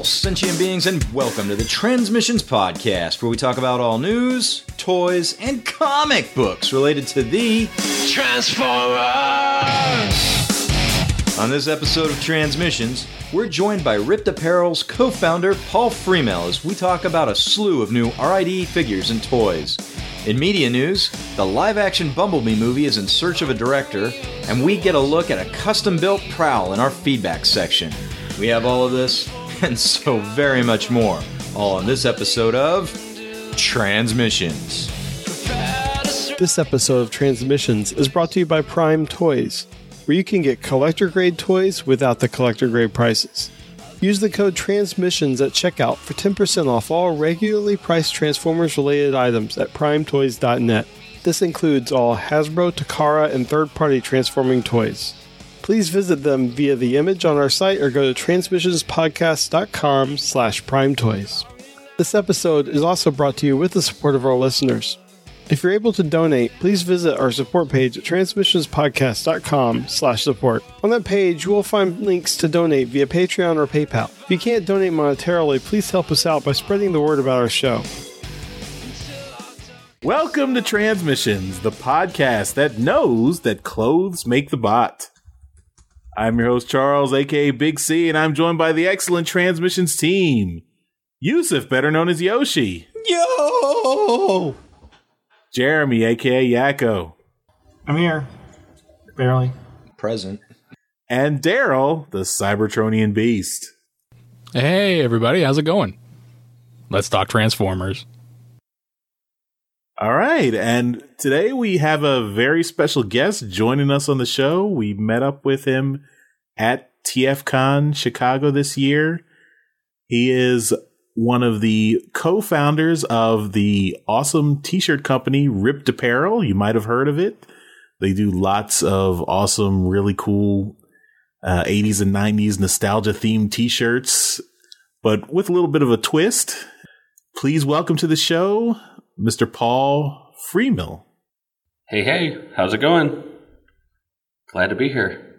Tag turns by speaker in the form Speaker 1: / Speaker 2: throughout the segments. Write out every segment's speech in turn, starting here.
Speaker 1: all sentient beings, and welcome to the Transmissions Podcast, where we talk about all news, toys, and comic books related to the
Speaker 2: Transformers!
Speaker 1: On this episode of Transmissions, we're joined by RIPT Apparel's co founder Paul Friemel as we talk about a slew of new RID figures and toys. In media news, the live action Bumblebee movie is in search of a director, and we get a look at a custom built Prowl in our feedback section. We have all of this and so very much more, all on this episode of Transmissions.
Speaker 3: This episode of Transmissions is brought to you by Prime Toys, where you can get collector grade toys without the collector grade prices. Use the code TRANSMISSIONS at checkout for 10% off all regularly priced Transformers related items at primetoys.net. This includes all Hasbro, Takara, and third party transforming toys. Please visit them via the image on our site or go to transmissionspodcast.com slash primetoys. This episode is also brought to you with the support of our listeners. If you're able to donate, please visit our support page at transmissionspodcast.com slash support. On that page, you will find links to donate via Patreon or PayPal. If you can't donate monetarily, please help us out by spreading the word about our show.
Speaker 4: Welcome to Transmissions, the podcast that knows that clothes make the bot. I'm your host, Charles, aka Big C, and I'm joined by the excellent Transmissions team. Yusuf, better known as Yoshi.
Speaker 3: Yo!
Speaker 4: Jeremy, aka Yakko.
Speaker 5: I'm here. Barely.
Speaker 1: Present.
Speaker 4: And Daryl, the Cybertronian beast.
Speaker 6: Hey, everybody, how's it going? Let's talk Transformers.
Speaker 4: All right. And today we have a very special guest joining us on the show. We met up with him at TFCon Chicago this year. He is one of the co-founders of the awesome t-shirt company RIPT Apparel. You might have heard of it. They do lots of awesome, really cool uh, 80s and 90s nostalgia themed t-shirts, but with a little bit of a twist. Please welcome to the show, Mr. Paul Friemel.
Speaker 2: Hey, hey, how's it going? Glad to be here.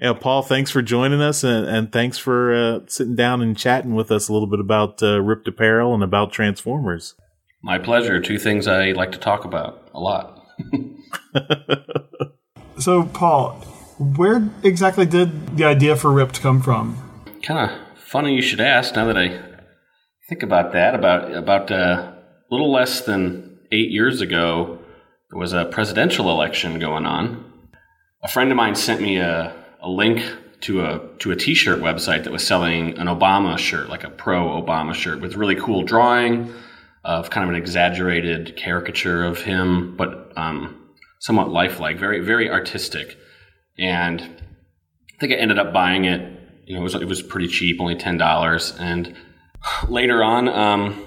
Speaker 4: Yeah, Paul, thanks for joining us, and, and thanks for uh, sitting down and chatting with us a little bit about uh, RIPT Apparel and about Transformers.
Speaker 2: My pleasure. Two things I like to talk about a lot.
Speaker 5: So, Paul, where exactly did the idea for RIPT come from?
Speaker 2: kind of funny you should ask now that I think about that. About about uh, a little less than eight years ago, there was a presidential election going on. A friend of mine sent me a, a link to a to a T-shirt website that was selling an Obama shirt, like a pro Obama shirt, with really cool drawing of kind of an exaggerated caricature of him, but um, somewhat lifelike, very very artistic. And I think I ended up buying it. You know, it was it was pretty cheap, only ten dollars. And later on, um,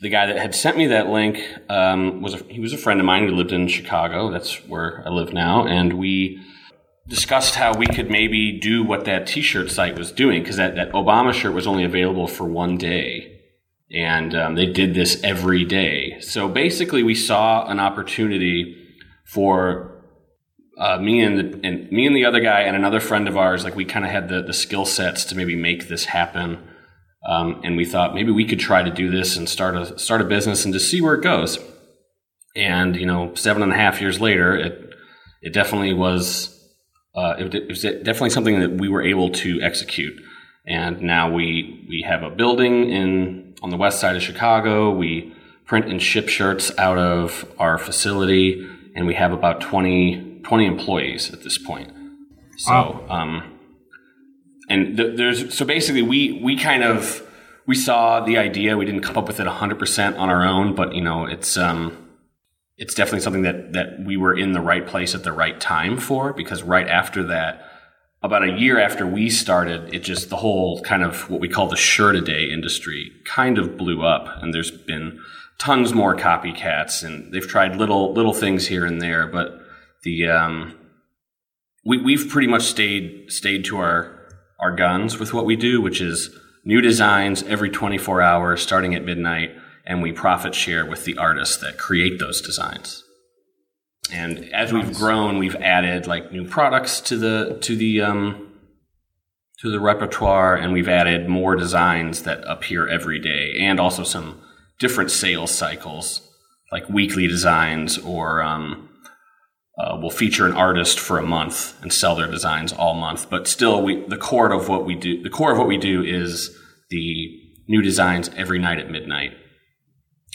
Speaker 2: the guy that had sent me that link um, was a, he was a friend of mine who lived in Chicago. That's where I live now, and we discussed how we could maybe do what that T-shirt site was doing because that, that Obama shirt was only available for one day, and um, they did this every day. So basically, we saw an opportunity for uh, me and the, and me and the other guy and another friend of ours. Like we kind of had the the skill sets to maybe make this happen. Um, and we thought maybe we could try to do this and start a start a business and just see where it goes. And you know, seven and a half years later, it it definitely was uh, it, it was definitely something that we were able to execute. And now we we have a building in on the west side of Chicago. We print and ship shirts out of our facility, and we have about 20, 20 employees at this point. So. Um, and th- there's so basically we we kind of we saw the idea we didn't come up with it 100% on our own but you know it's um it's definitely something that that we were in the right place at the right time for because right after that about a year after we started it just the whole kind of what we call the shirt a day industry kind of blew up and there's been tons more copycats and they've tried little little things here and there but the um we, we've pretty much stayed stayed to our our guns with what we do, which is new designs every 24 hours starting at midnight, and we profit share with the artists that create those designs. And as we've grown, we've added like new products to the to the um, to the repertoire, and we've added more designs that appear every day, and also some different sales cycles, like weekly designs, or um, uh, we'll feature an artist for a month and sell their designs all month. But still, we the core of what we do, the core of what we do is the new designs every night at midnight.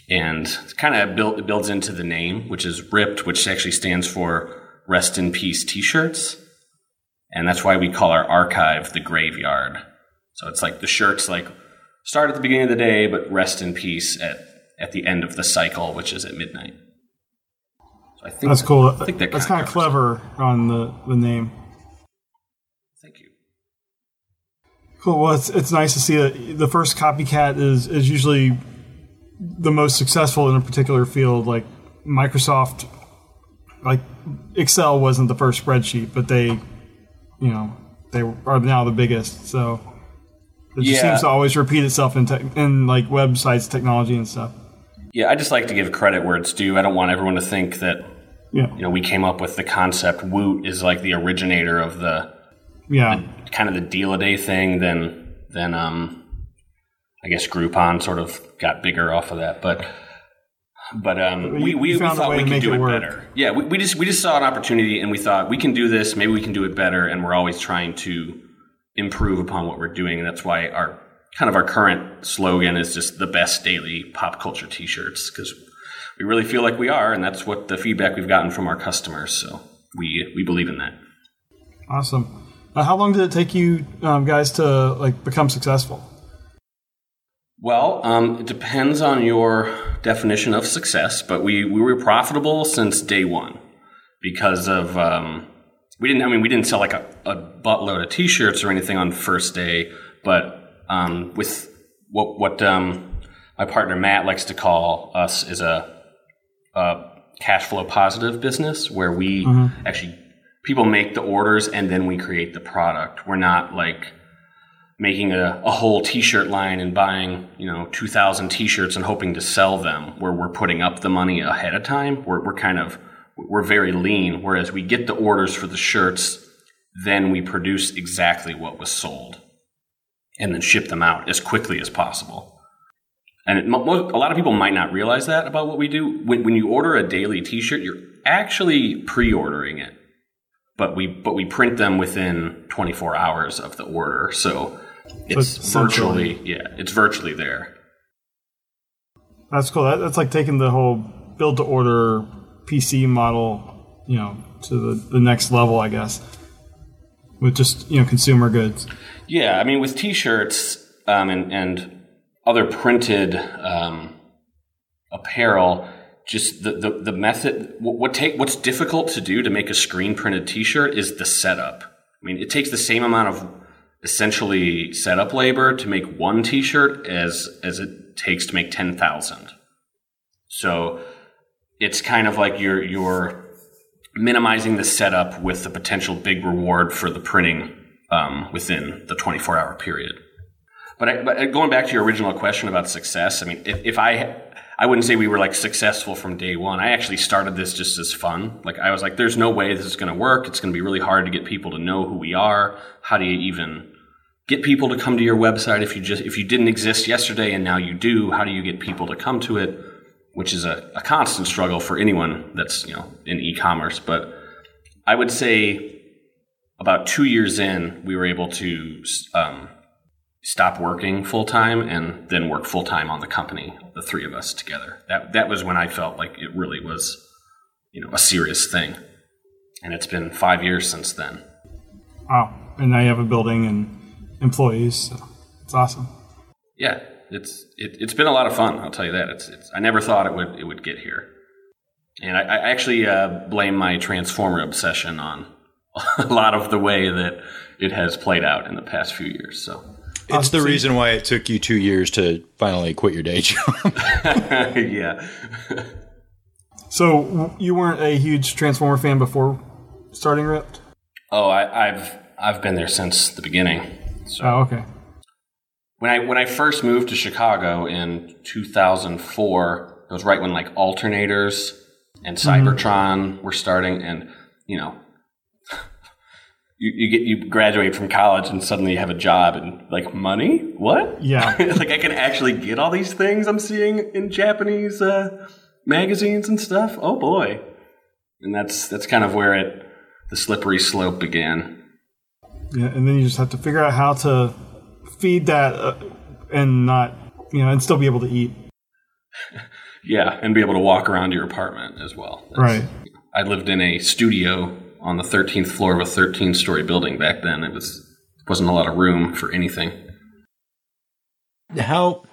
Speaker 2: And it kind of built, it builds into the name, which is RIPT, which actually stands for Rest in Peace T-shirts. And that's why we call our archive the graveyard. So it's like the shirts like start at the beginning of the day, but rest in peace at, at the end of the cycle, which is at midnight.
Speaker 5: So I think that's cool.
Speaker 2: I think that
Speaker 5: that's kind of clever on the, the name.
Speaker 2: Thank you.
Speaker 5: Cool. Well, it's, it's nice to see that the first copycat is, is usually the most successful in a particular field. Like Microsoft, like Excel wasn't the first spreadsheet, but they, you know, they are now the biggest. So it just seems to always repeat itself in, tech in like websites, technology, and stuff.
Speaker 2: Yeah, I just like to give credit where it's due. I don't want everyone to think that
Speaker 5: Yeah.
Speaker 2: you know we came up with the concept. Woot is like the originator of the
Speaker 5: Yeah.
Speaker 2: kind of the deal a day thing. Then then um, I guess Groupon sort of got bigger off of that, but. But um, we, we, we thought we could do
Speaker 5: it
Speaker 2: it,
Speaker 5: work.
Speaker 2: better. Yeah, we, we just we just saw an opportunity and we thought we can do this. Maybe we can do it better. And we're always trying to improve upon what we're doing. And that's why our kind of our current slogan is just the best daily pop culture T-shirts because we really feel like we are, and that's what the feedback we've gotten from our customers. So we we believe in that.
Speaker 5: Awesome. Uh, how long did it take you um, guys to like become successful?
Speaker 2: Well, um, it depends on your definition of success, but we, we were profitable since day one because of um, we didn't. I mean, we didn't sell like a, a buttload of T-shirts or anything on first day, but um, with what what um, my partner Matt likes to call us is a, a cash flow positive business where we actually people make the orders and then we create the product. We're not like making a, a whole t-shirt line and buying you know 2000 t-shirts and hoping to sell them where we're putting up the money ahead of time. We're, we're kind of we're very lean whereas we get the orders for the shirts then we produce exactly what was sold and then ship them out as quickly as possible. And it, a lot of people might not realize that about what we do. When, when you order a daily t-shirt you're actually pre-ordering it but we but we print them within 24 hours of the order. So it's virtually yeah it's virtually there
Speaker 5: That's cool. That, that's like taking the whole build to order PC model, you know, to the, the next level, I guess, with just you know consumer goods.
Speaker 2: yeah i mean with t-shirts um, and and other printed um, apparel just the, the, the method what, what take what's difficult to do to make a screen printed t-shirt is the setup i mean it takes the same amount of essentially setup labor to make one t-shirt as as it takes to make 10,000 so it's kind of like you're you're minimizing the setup with the potential big reward for the printing um, within the 24 hour period. But, I, but going back to your original question about success, I mean, if, if I, I wouldn't say we were like successful from day one. I actually started this just as fun. Like I was like, there's no way this is going to work. It's going to be really hard to get people to know who we are. How do you even get people to come to your website if you just if you didn't exist yesterday and now you do? How do you get people to come to it? Which is a, a constant struggle for anyone that's you know in e-commerce. But I would say about two years in, we were able to um, stop working full time and then work full time on the company, the three of us together. That that was when I felt like it really was, you know, a serious thing. And it's been five years since then.
Speaker 5: Wow! And now you have a building and employees. So it's awesome.
Speaker 2: Yeah, it's it, it's been a lot of fun. I'll tell you that. It's, it's I never thought it would it would get here. And I, I actually uh, blame my transformer obsession on a lot of the way that it has played out in the past few years. So
Speaker 1: It's the reason why it took you two years to finally quit your day job.
Speaker 2: yeah.
Speaker 5: So you weren't a huge Transformer fan before starting RIPT?
Speaker 2: Oh, I, I've I've been there since the beginning. So
Speaker 5: Oh, okay.
Speaker 2: when I when I first moved to Chicago in 2004, it was right when like alternators and mm-hmm. Cybertron were starting, and you know, you, you get you graduate from college and suddenly you have a job and like money what
Speaker 5: Yeah.
Speaker 2: like i can actually get all these things i'm seeing in japanese uh, magazines and stuff oh boy and that's that's kind of where it the slippery slope began
Speaker 5: Yeah, and then you just have to figure out how to feed that uh, and not, you know, and still be able to eat.
Speaker 2: yeah and be able to walk around your apartment as well That's-
Speaker 5: Right.
Speaker 2: i lived in a studio on the 13th floor of a 13 story building back then it was wasn't a lot of room for anything
Speaker 1: How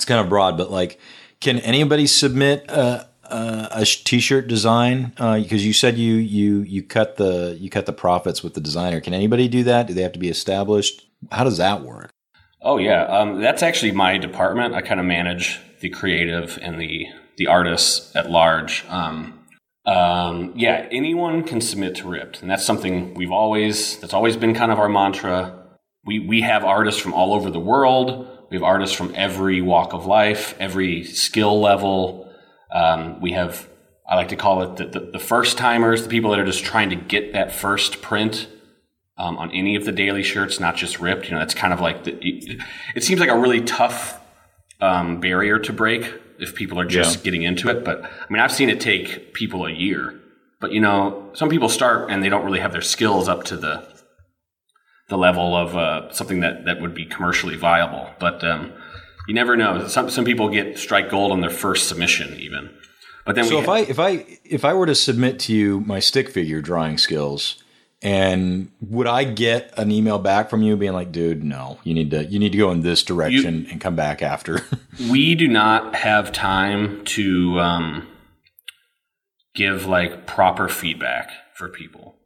Speaker 1: it's kind of broad, but like, can anybody submit a, a, a sh- t-shirt design? Because you said you you you cut the you cut the profits with the designer. Can anybody do that? Do they have to be established? How does that work?
Speaker 2: Oh yeah, um, that's actually my department. I kind of manage the creative and the the artists at large. Um, um, yeah, anyone can submit to RIPT, and that's something we've always that's always been kind of our mantra. We we have artists from all over the world. We have artists from every walk of life, every skill level. Um, we have I like to call it the, the, the first timers, the people that are just trying to get that first print um, on any of the daily shirts, not just RIPT. You know, that's kind of like the, it, it seems like a really tough um, barrier to break if people are just
Speaker 1: Yeah.
Speaker 2: getting into it. But I mean, I've seen it take people a year. But you know, some people start and they don't really have their skills up to the the level of uh, something that that would be commercially viable. But um, you never know. Some some people get strike gold on their first submission, even. But then
Speaker 1: So if
Speaker 2: ha-
Speaker 1: I if I if I were to submit to you my stick figure drawing skills, and would I get an email back from you being like, "Dude, no, you need to you need to go in this direction and come back after"?
Speaker 2: we do not have time to um, give like proper feedback for people.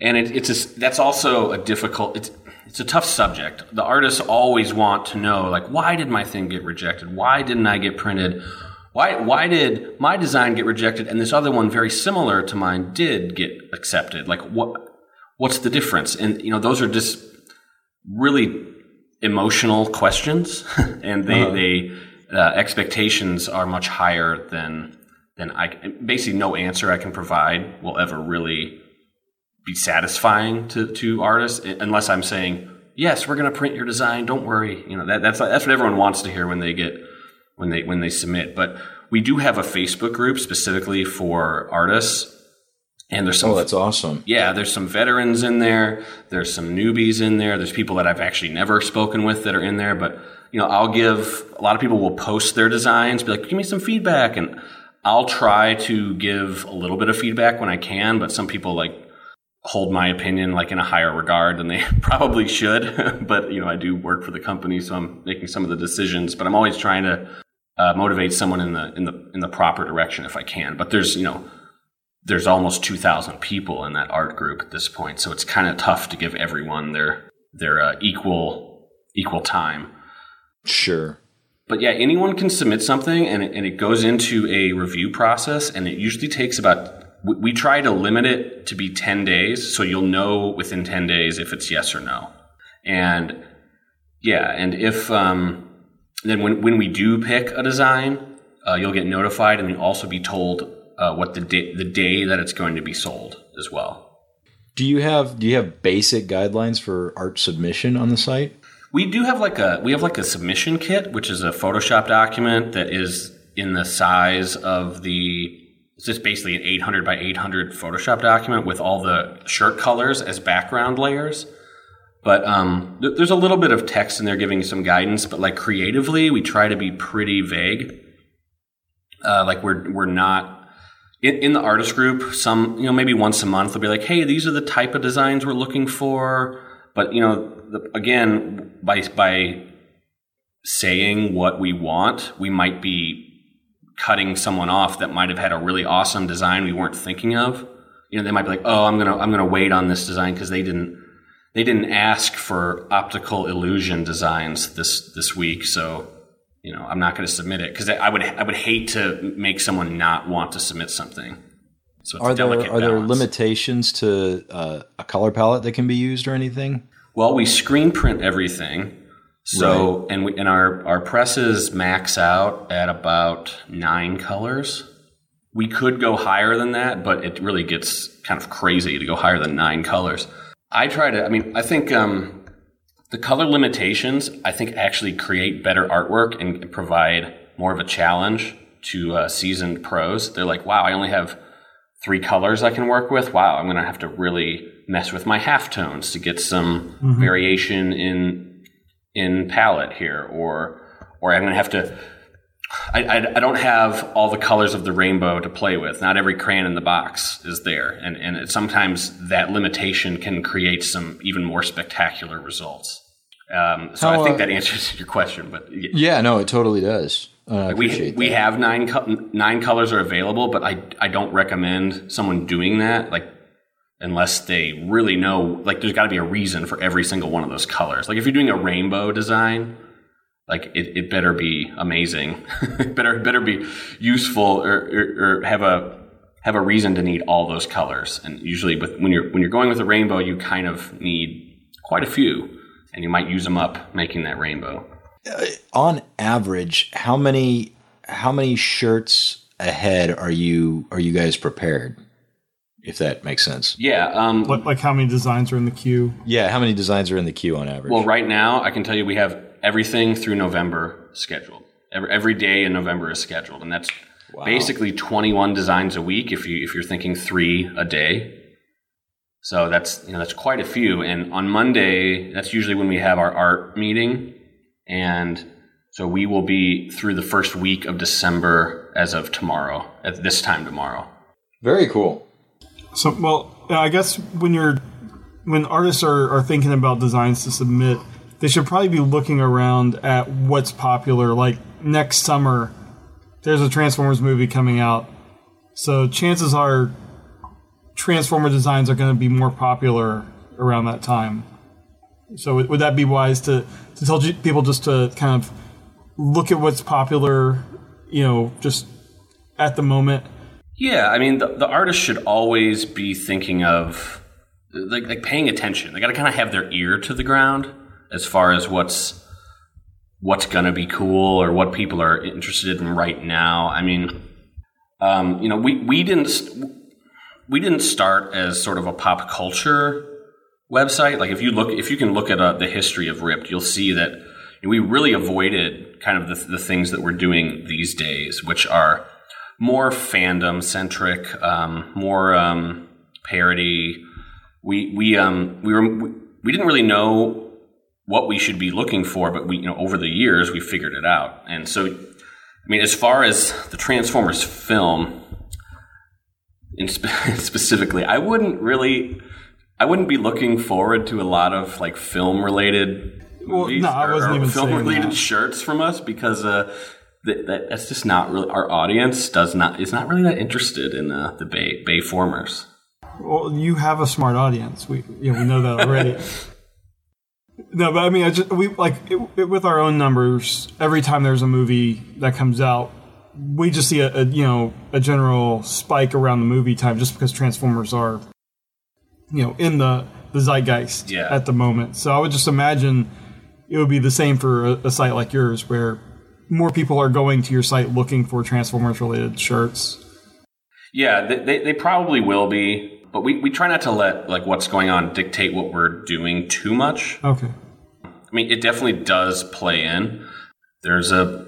Speaker 2: And it, it's a, that's also a difficult it's it's a tough subject. The artists always want to know like why did my thing get rejected? Why didn't i get printed? Why why did my design get rejected and this other one very similar to mine did get accepted? Like what what's the difference? And you know those are just really emotional questions, and they they uh, expectations are much higher than than I basically no answer I can provide will ever really be satisfying to to artists unless I'm saying yes we're going to print your design don't worry. You know that that's that's what everyone wants to hear when they get when they when they submit. But we do have a Facebook group specifically for artists and there's some
Speaker 1: oh, that's awesome.
Speaker 2: yeah, there's some veterans in there. There's some newbies in there. There's people that I've actually never spoken with that are in there. But you know, I'll give a lot of people will post their designs, be like, "Give me some feedback," and I'll try to give a little bit of feedback when I can. But some people like hold my opinion like in a higher regard than they probably should. but you know, I do work for the company, so I'm making some of the decisions. But I'm always trying to uh, motivate someone in the in the in the proper direction if I can. But there's you know there's almost 2000 people in that art group at this point so it's kind of tough to give everyone their their uh, equal equal time
Speaker 1: Sure.
Speaker 2: but yeah anyone can submit something and it, and it goes into a review process and it usually takes about we, we try to limit it to be 10 days so you'll know within 10 days if it's yes or no and yeah and if um, then when, when we do pick a design uh, you'll get notified and you'll also be told uh, what the day the day that it's going to be sold as well
Speaker 1: Do you have do you have basic guidelines for art submission on the site?
Speaker 2: We do have like a we have like a submission kit, which is a Photoshop document that is in the size of the it's just basically an 800 by 800 Photoshop document with all the shirt colors as background layers. But um, th- there's a little bit of text in there giving some guidance, but like creatively, we try to be pretty vague. Uh, like we're we're not in, in the artist group. Some you know maybe once a month they'll be like, hey, these are the type of designs we're looking for. But you know, the, again, by by saying what we want, we might be cutting someone off that might have had a really awesome design we weren't thinking of. You know, they might be like, "Oh, I'm gonna I'm gonna wait on this design because they didn't they didn't ask for optical illusion designs this this week, so you know I'm not going to submit it because I would I would hate to make someone not want to submit something. So it's
Speaker 1: Are there
Speaker 2: delicate
Speaker 1: are there limitations to uh, a color palette that can be used or anything?
Speaker 2: Well, we screen print everything. So and we and our our presses max out at about nine colors. We could go higher than that, but it really gets kind of crazy to go higher than nine colors. I try to. I mean, I think um, the color limitations. I think actually create better artwork and provide more of a challenge to uh, seasoned pros. They're like, wow, I only have three colors I can work with. Wow, I'm going to have to really mess with my halftones to get some mm-hmm. variation in in palette here, or or I'm going to have to. I, I, I, don't have all the colors of the rainbow to play with. Not every crayon in the box is there, and and it, sometimes that limitation can create some even more spectacular results. Um, so How, I think uh, that answers your question. But
Speaker 1: yeah, no, it totally does. Uh,
Speaker 2: we we have nine co- nine colors are available, but I I don't recommend someone doing that like unless they really know like there's got to be a reason for every single one of those colors. Like if you're doing a rainbow design, like it, it better be amazing, better better be useful or, or, or have a have a reason to need all those colors. And usually with when you're when you're going with a rainbow, you kind of need quite a few, and you might use them up making that rainbow
Speaker 1: uh, on average, how many how many shirts ahead are you are you guys prepared? If that makes sense.
Speaker 2: Yeah. Um,
Speaker 5: like, like how many designs are in the queue?
Speaker 1: Yeah, how many designs are in the queue on average?
Speaker 2: Well, right now I can tell you we have everything through November scheduled. Every, every day in November is scheduled, and that's wow. basically 21 designs a week. If you if you're thinking three a day, so that's you know that's quite a few. And on Monday, that's usually when we have our art meeting and so we will be through the first week of December as of tomorrow, at this time tomorrow.
Speaker 1: Very cool.
Speaker 5: So, well, I guess when you're when artists are, are thinking about designs to submit, they should probably be looking around at what's popular. Like next summer, there's a Transformers movie coming out, so chances are Transformer designs are going to be more popular around that time. So would that be wise to, to tell people just to kind of look at what's popular, you know, just at the moment?
Speaker 2: Yeah, I mean, the, the artist should always be thinking of like, like paying attention. They got to kind of have their ear to the ground as far as what's what's to be cool or what people are interested in right now. I mean, um, you know, we we didn't we didn't start as sort of a pop culture website, like if you look, if you can look at uh, the history of RIPT, you'll see that we really avoided kind of the, the things that we're doing these days, which are more fandom centric, um, more um, parody. We we um we were we, we didn't really know what we should be looking for, but we you know over the years we figured it out. And so, I mean, as far as the Transformers film, in spe- specifically, I wouldn't really I wouldn't be looking forward to a lot of like film related
Speaker 5: well, no, I wasn't even
Speaker 2: film related shirts from us because uh, that, that, that's just not really our audience does not is not really that interested in uh, the Bay Bay formers.
Speaker 5: Well, you have a smart audience. We you know, we know that already. no, but I mean, I just we like it, it, with our own numbers. Every time there's a movie that comes out, we just see a, a you know a general spike around the movie time just because Transformers are you know in the the zeitgeist
Speaker 2: yeah.
Speaker 5: at the moment. So I would just imagine it would be the same for a, a site like yours, where more people are going to your site looking for Transformers related shirts.
Speaker 2: Yeah, they, they probably will be, but we, we try not to let like what's going on dictate what we're doing too much.
Speaker 5: Okay.
Speaker 2: I mean, it definitely does play in. There's a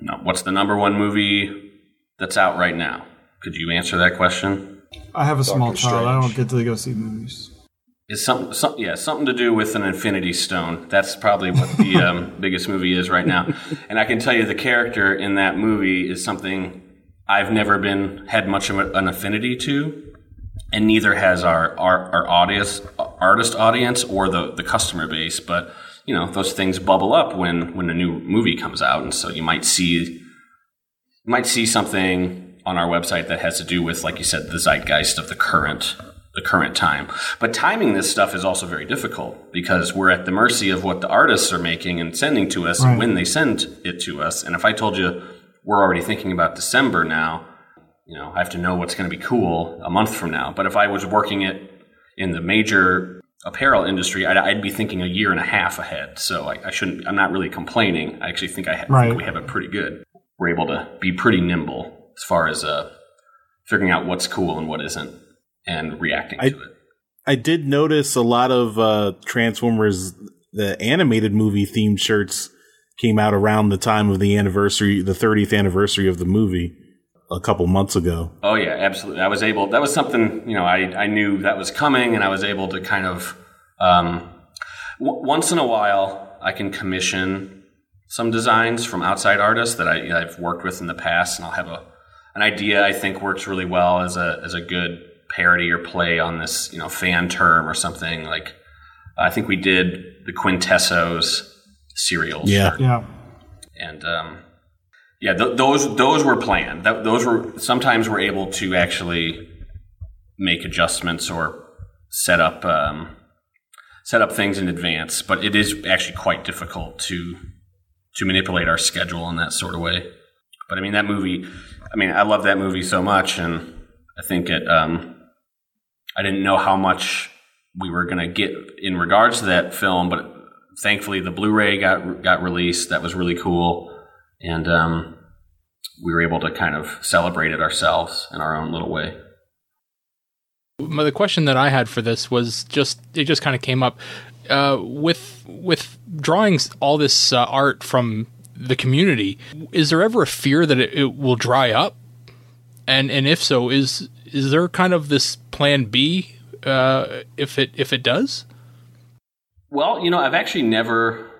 Speaker 2: no, what's the number one movie that's out right now? Could you answer that question?
Speaker 5: I have a Doctor small child. Strange. I don't get to go see movies.
Speaker 2: Is some, some yeah something to do with an Infinity Stone? That's probably what the um, biggest movie is right now. And I can tell you the character in that movie is something I've never been had much of an affinity to, and neither has our our, our audience artist audience or the the customer base. But you know those things bubble up when when a new movie comes out, and so you might see you might see something on our website that has to do with, like you said, the zeitgeist of the current the current time. But timing this stuff is also very difficult because we're at the mercy of what the artists are making and sending to us right. and when they send it to us. And if I told you we're already thinking about December now, you know, I have to know what's going to be cool a month from now. But if I was working it in the major apparel industry, I'd, I'd be thinking a year and a half ahead. So I, I shouldn't. I'm not really complaining. I actually think I ha- right. think we have it pretty good. We're able to be pretty nimble as far as uh, figuring out what's cool and what isn't and reacting
Speaker 4: I,
Speaker 2: to it.
Speaker 4: I did notice a lot of uh, Transformers, the animated movie themed shirts came out around the time of the anniversary, the 30th anniversary of the movie a couple months ago.
Speaker 2: Oh yeah, absolutely. I was able. That was something you know. I I knew that was coming, and I was able to kind of um, w- once in a while I can commission some designs from outside artists that I, I've worked with in the past, and I'll have a an idea I think works really well as a as a good parody or play on this you know fan term or something like. I think we did the Quintessons serials.
Speaker 4: Yeah.
Speaker 5: Yeah.
Speaker 2: and um, yeah, th- those those were planned. Th- those were sometimes we're able to actually make adjustments or set up um, set up things in advance, but it is actually quite difficult to to manipulate our schedule in that sort of way. But I mean, that movie. I mean, I love that movie so much, and I think it. Um, I didn't know how much we were going to get in regards to that film, but thankfully the Blu-ray got got released. That was really cool, and um, we were able to kind of celebrate it ourselves in our own little way.
Speaker 6: the question that I had for this was just it just kind of came up uh, with with drawings all this uh, art from the community. Is there ever a fear that it, it will dry up? And and if so, is is there kind of this plan B uh, if it if it does?
Speaker 2: Well, you know, I've actually never.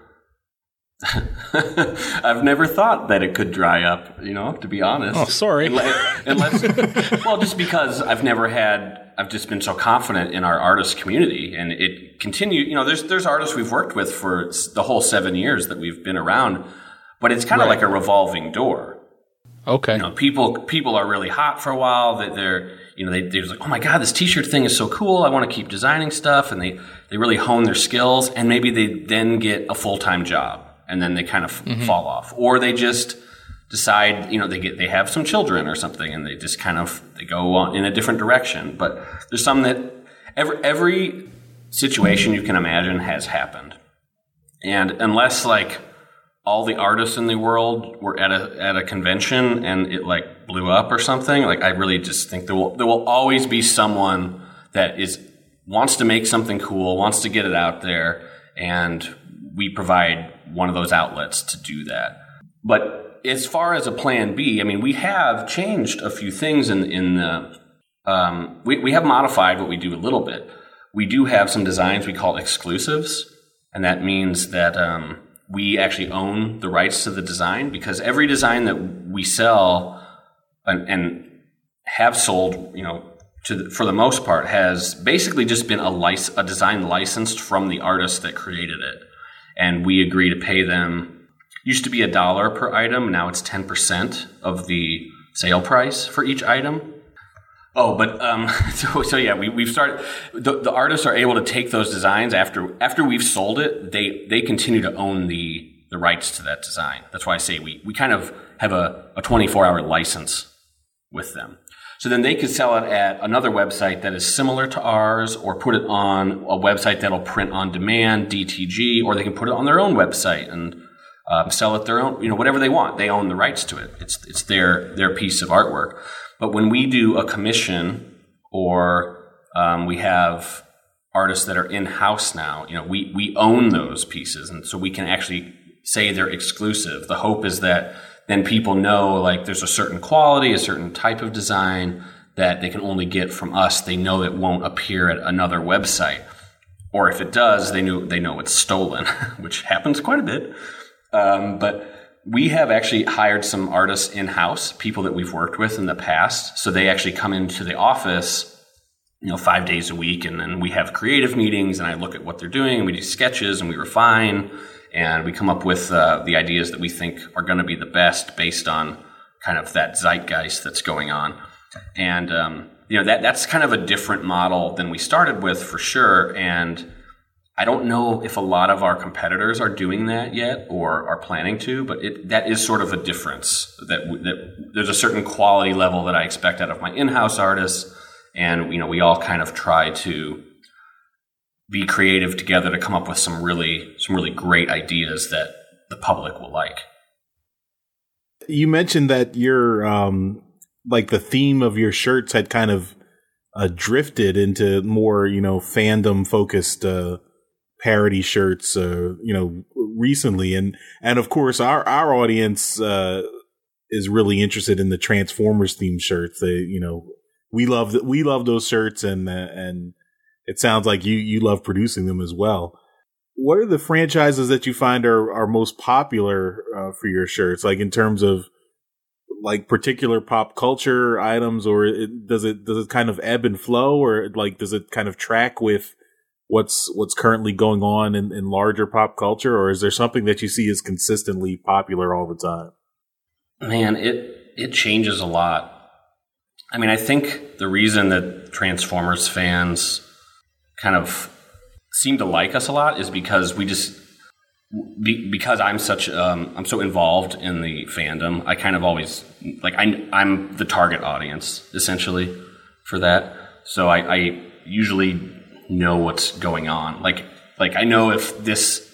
Speaker 2: I've never thought that it could dry up, you know, to be honest.
Speaker 6: Oh, sorry.
Speaker 2: Unless, well, just because I've never had, I've just been so confident in our artist community and it continued, you know, there's, there's artists we've worked with for the whole seven years that we've been around, but it's kind of
Speaker 6: Right.
Speaker 2: like a revolving door.
Speaker 6: Okay.
Speaker 2: You know, people, people are really hot for a while that they're, you know, they, they're like, oh my God, this t-shirt thing is so cool. I want to keep designing stuff. And they, they really hone their skills and maybe they then get a full-time job and then they kind of mm-hmm. fall off or they just decide, you know, they get, they have some children or something and they just kind of, they go on in a different direction. But there's some that every, every situation you can imagine has happened. And unless like all the artists in the world were at a at a convention and it like blew up or something, like I really just think there will there will always be someone that is wants to make something cool, wants to get it out there, and we provide one of those outlets to do that. But as far as a plan B, I mean, we have changed a few things in in the um, we we have modified what we do a little bit. We do have some designs we call exclusives, and that means that um, we actually own the rights to the design because every design that we sell and, and have sold, you know, the, for the most part, has basically just been a lic- a design licensed from the artist that created it, and we agree to pay them. Used to be a dollar per item, now it's ten percent of the sale price for each item. Oh, but um, so so yeah, we we've started. The, the artists are able to take those designs after after we've sold it. They they continue to own the the rights to that design. That's why I say we we kind of have a a twenty four hour license with them. So then they could sell it at another website that is similar to ours, or put it on a website that'll print on demand, DTG, or they can put it on their own website and um, sell it their own, you know, whatever they want. They own the rights to it. It's it's their their piece of artwork. But when we do a commission or um, we have artists that are in house now, you know, we we own those pieces, and so we can actually say they're exclusive. The hope is that then people know like there's a certain quality, a certain type of design that they can only get from us. They know it won't appear at another website, or if it does, they know they know it's stolen, which happens quite a bit. Um, but we have actually hired some artists in house, people that we've worked with in the past. So they actually come into the office, you know, five days a week, and then we have creative meetings, and I look at what they're doing, and we do sketches, and we refine, and we come up with uh, the ideas that we think are going to be the best based on kind of that zeitgeist that's going on. And um, you know that that's kind of a different model than we started with for sure, and I don't know if a lot of our competitors are doing that yet or are planning to, but it, that is sort of a difference. That, that there's a certain quality level that I expect out of my in-house artists, and you know we all kind of try to be creative together to come up with some really some really great ideas that the public will like.
Speaker 4: You mentioned that your um like the theme of your shirts had kind of uh, drifted into more, you know, fandom focused, uh, parody shirts, uh, you know, recently. And, and of course, our, our audience, uh, is really interested in the Transformers theme shirts. They, you know, we love, we love those shirts and, uh, and it sounds like you, you love producing them as well. What are the franchises that you find are, are most popular, uh, for your shirts? Like in terms of, like particular pop culture items or it, does it does it kind of ebb and flow or like does it kind of track with what's what's currently going on in, in larger pop culture, or is there something that you see is consistently popular all the time?
Speaker 2: Man, it it changes a lot. I mean, I think the reason that Transformers fans kind of seem to like us a lot is because we just be, because I'm such um, I'm so involved in the fandom. I kind of always like I I'm the target audience essentially for that. So I, I usually know what's going on. Like like I know if this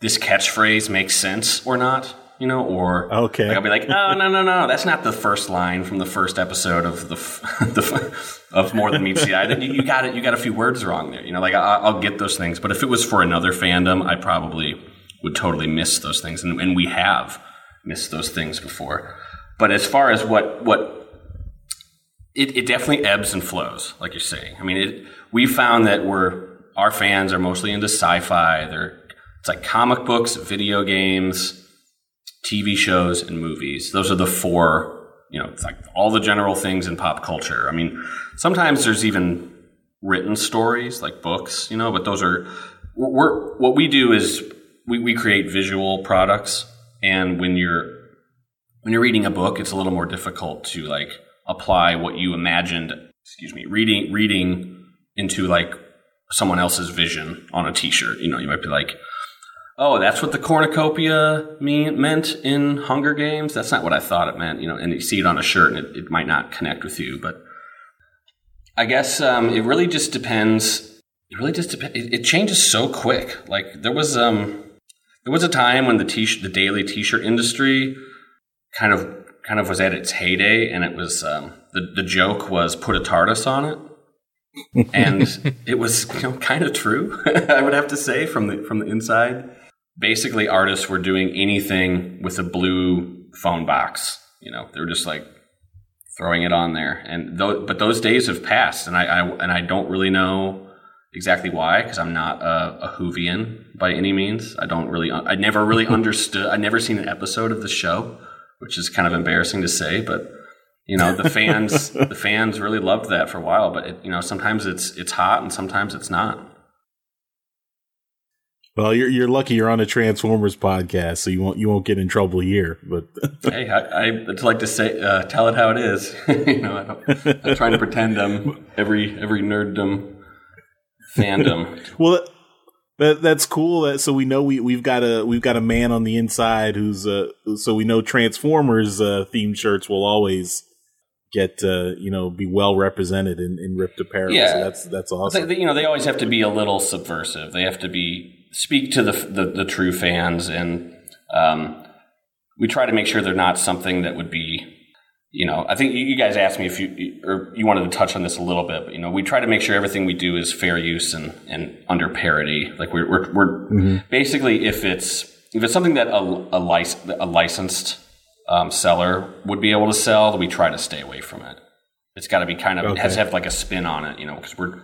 Speaker 2: this catchphrase makes sense or not, you know, or
Speaker 4: okay,
Speaker 2: like I'll be like, oh no no no, that's not the first line from the first episode of the the of More Than Meets the Eye. You, you got it, you got a few words wrong there, you know. Like I, I'll get those things, but if it was for another fandom, I probably would totally miss those things, and, and we have missed those things before. But as far as what what it, it definitely ebbs and flows, like you're saying. I mean, it, we found that we're our fans are mostly into sci-fi. They're it's like comic books, video games, TV shows, and movies. Those are the four. You know, like all the general things in pop culture. I mean, sometimes there's even written stories like books. You know, but those are we're what we do is we, we create visual products, and when you're when you're reading a book, it's a little more difficult to like apply what you imagined. Excuse me, reading reading into like someone else's vision on a T-shirt. You know, you might be like, "Oh, that's what the cornucopia mean meant in Hunger Games." That's not what I thought it meant. You know, and you see it on a shirt, and it, it might not connect with you. But I guess um, it really just depends. It really just depends. It, it, changes so quick. Like there was um, there was a time when the t the daily T-shirt industry kind of kind of was at its heyday, and it was um, the the joke was put a TARDIS on it and it was you know, kind of true. I would have to say from the from the inside. Basically, artists were doing anything with a blue phone box. You know, they were just like throwing it on there. And th- but those days have passed, and I, I and I don't really know exactly why because I'm not a, a Whovian by any means. I don't really. I never really understood. I never seen an episode of the show, which is kind of embarrassing to say, but you know the fans the fans really loved that for a while but it, you know sometimes it's it's hot and sometimes it's not
Speaker 4: well you're you're lucky you're on a transformers podcast so you won't you won't get in trouble here but
Speaker 2: hey I, I would like to say uh, tell it how it is you know I am trying to pretend i'm every every nerddom fandom
Speaker 4: well that that's cool. That so we know we we've got a we've got a man on the inside who's uh so we know Transformers uh, themed shirts will always get uh, you know be well represented in, in RIPT Apparel. Yeah, so that's that's awesome.
Speaker 2: They, you know, they always have to be a little subversive. They have to be speak to the the, the true fans, and um, we try to make sure they're not something that would be. You know, I think you guys asked me if you or you wanted to touch on this a little bit, but you know, we try to make sure everything we do is fair use and, and under parody. Like we're we're, we're mm-hmm. basically if it's if it's something that a, a, lic- a licensed um, seller would be able to sell, we try to stay away from it. It's got to be kind of okay. it has to have like a spin on it, you know, because we're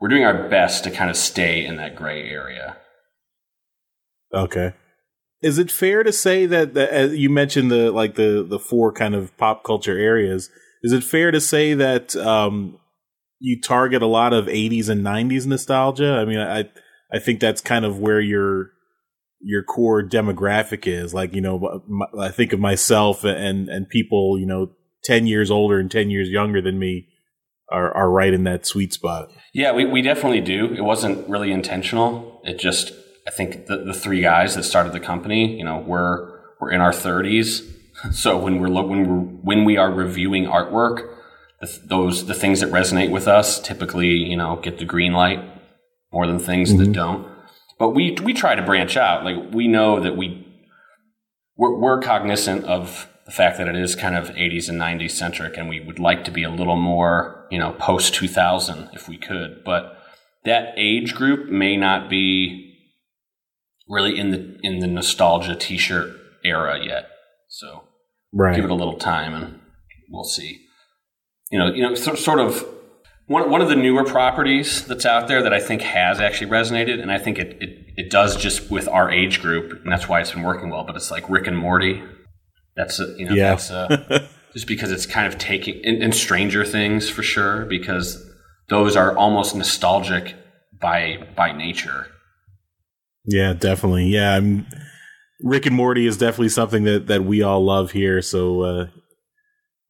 Speaker 2: we're doing our best to kind of stay in that gray area.
Speaker 4: Okay. Is it fair to say that, that as you mentioned the like the the four kind of pop culture areas? Is it fair to say that um, you target a lot of 80s and 90s nostalgia? I mean, I I think that's kind of where you're your core demographic is. Like, you know, I think of myself and, and people, you know, 10 years older and 10 years younger than me are, are right in that sweet spot.
Speaker 2: Yeah, we, we definitely do. It wasn't really intentional. It just, I think the, the three guys that started the company, you know, we're, we're in our thirties. So when we're, when we're, when we are reviewing artwork, the, those, the things that resonate with us typically, you know, get the green light more than things mm-hmm. that don't. But we we try to branch out. Like we know that we we're, we're cognizant of the the fact that it is kind of 80s and 90s centric, and we would like to be a little more, you know, post 2000 if we could. But that age group may not be really in the in the nostalgia T-shirt era yet. So
Speaker 4: Right.
Speaker 2: give it a little time, and we'll see. You know, you know, so, sort of one one of the newer properties that's out there that I think has actually resonated, and I think it it, it does just with our age group, and that's why it's been working well. But it's like Rick and Morty. That's a, you know,
Speaker 4: Yeah.
Speaker 2: that's uh just because it's kind of taking and, and Stranger Things for sure because those are almost nostalgic by by nature.
Speaker 4: Yeah, definitely. Yeah, I'm, Rick and Morty is definitely something that that we all love here. So, uh,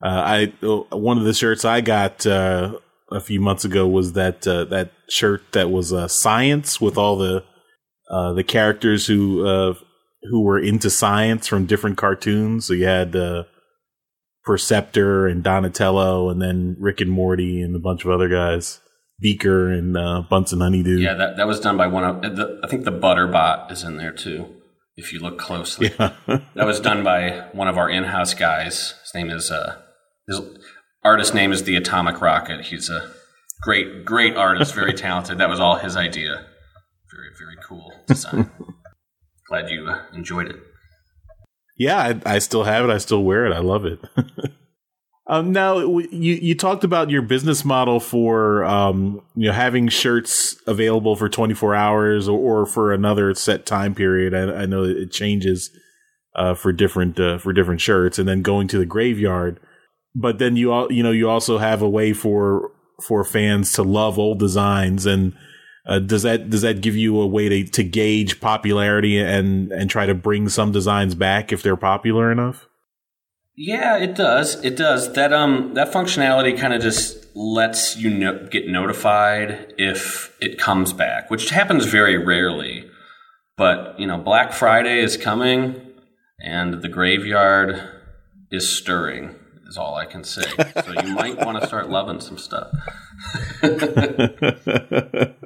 Speaker 4: uh, I uh, one of the shirts I got uh, a few months ago was that uh, that shirt that was uh, science with all the uh, the characters who uh, who were into science from different cartoons. So you had Perceptor and Donatello, and then Rick and Morty and a bunch of other guys, Beaker and uh, Bunsen Honeydew.
Speaker 2: Yeah, that that was done by one of the, I think the Butterbot is in there too. If you look closely,
Speaker 4: Yeah.
Speaker 2: that was done by one of our in-house guys. His name is uh, his artist name is the Atomic Rocket. He's a great, great artist, very talented. That was all his idea. Very, very cool design. Glad you uh, enjoyed it.
Speaker 4: Yeah, I, I still have it. I still wear it. I love it. Um, now, you you talked about your business model for um, you know having shirts available for 24 hours or, or for another set time period. I, I know it changes uh, for different uh, for different shirts, and then going to the graveyard. But then you all you know you also have a way for for fans to love old designs and uh, does that does that give you a way to, to gauge popularity and and try to bring some designs back if they're popular enough?
Speaker 2: Yeah, it does. It does. That um that functionality kind of just lets you no- get notified if it comes back, which happens very rarely. But, you know, Black Friday is coming and the graveyard is stirring. Is all I can say. So you might want to start loving some stuff.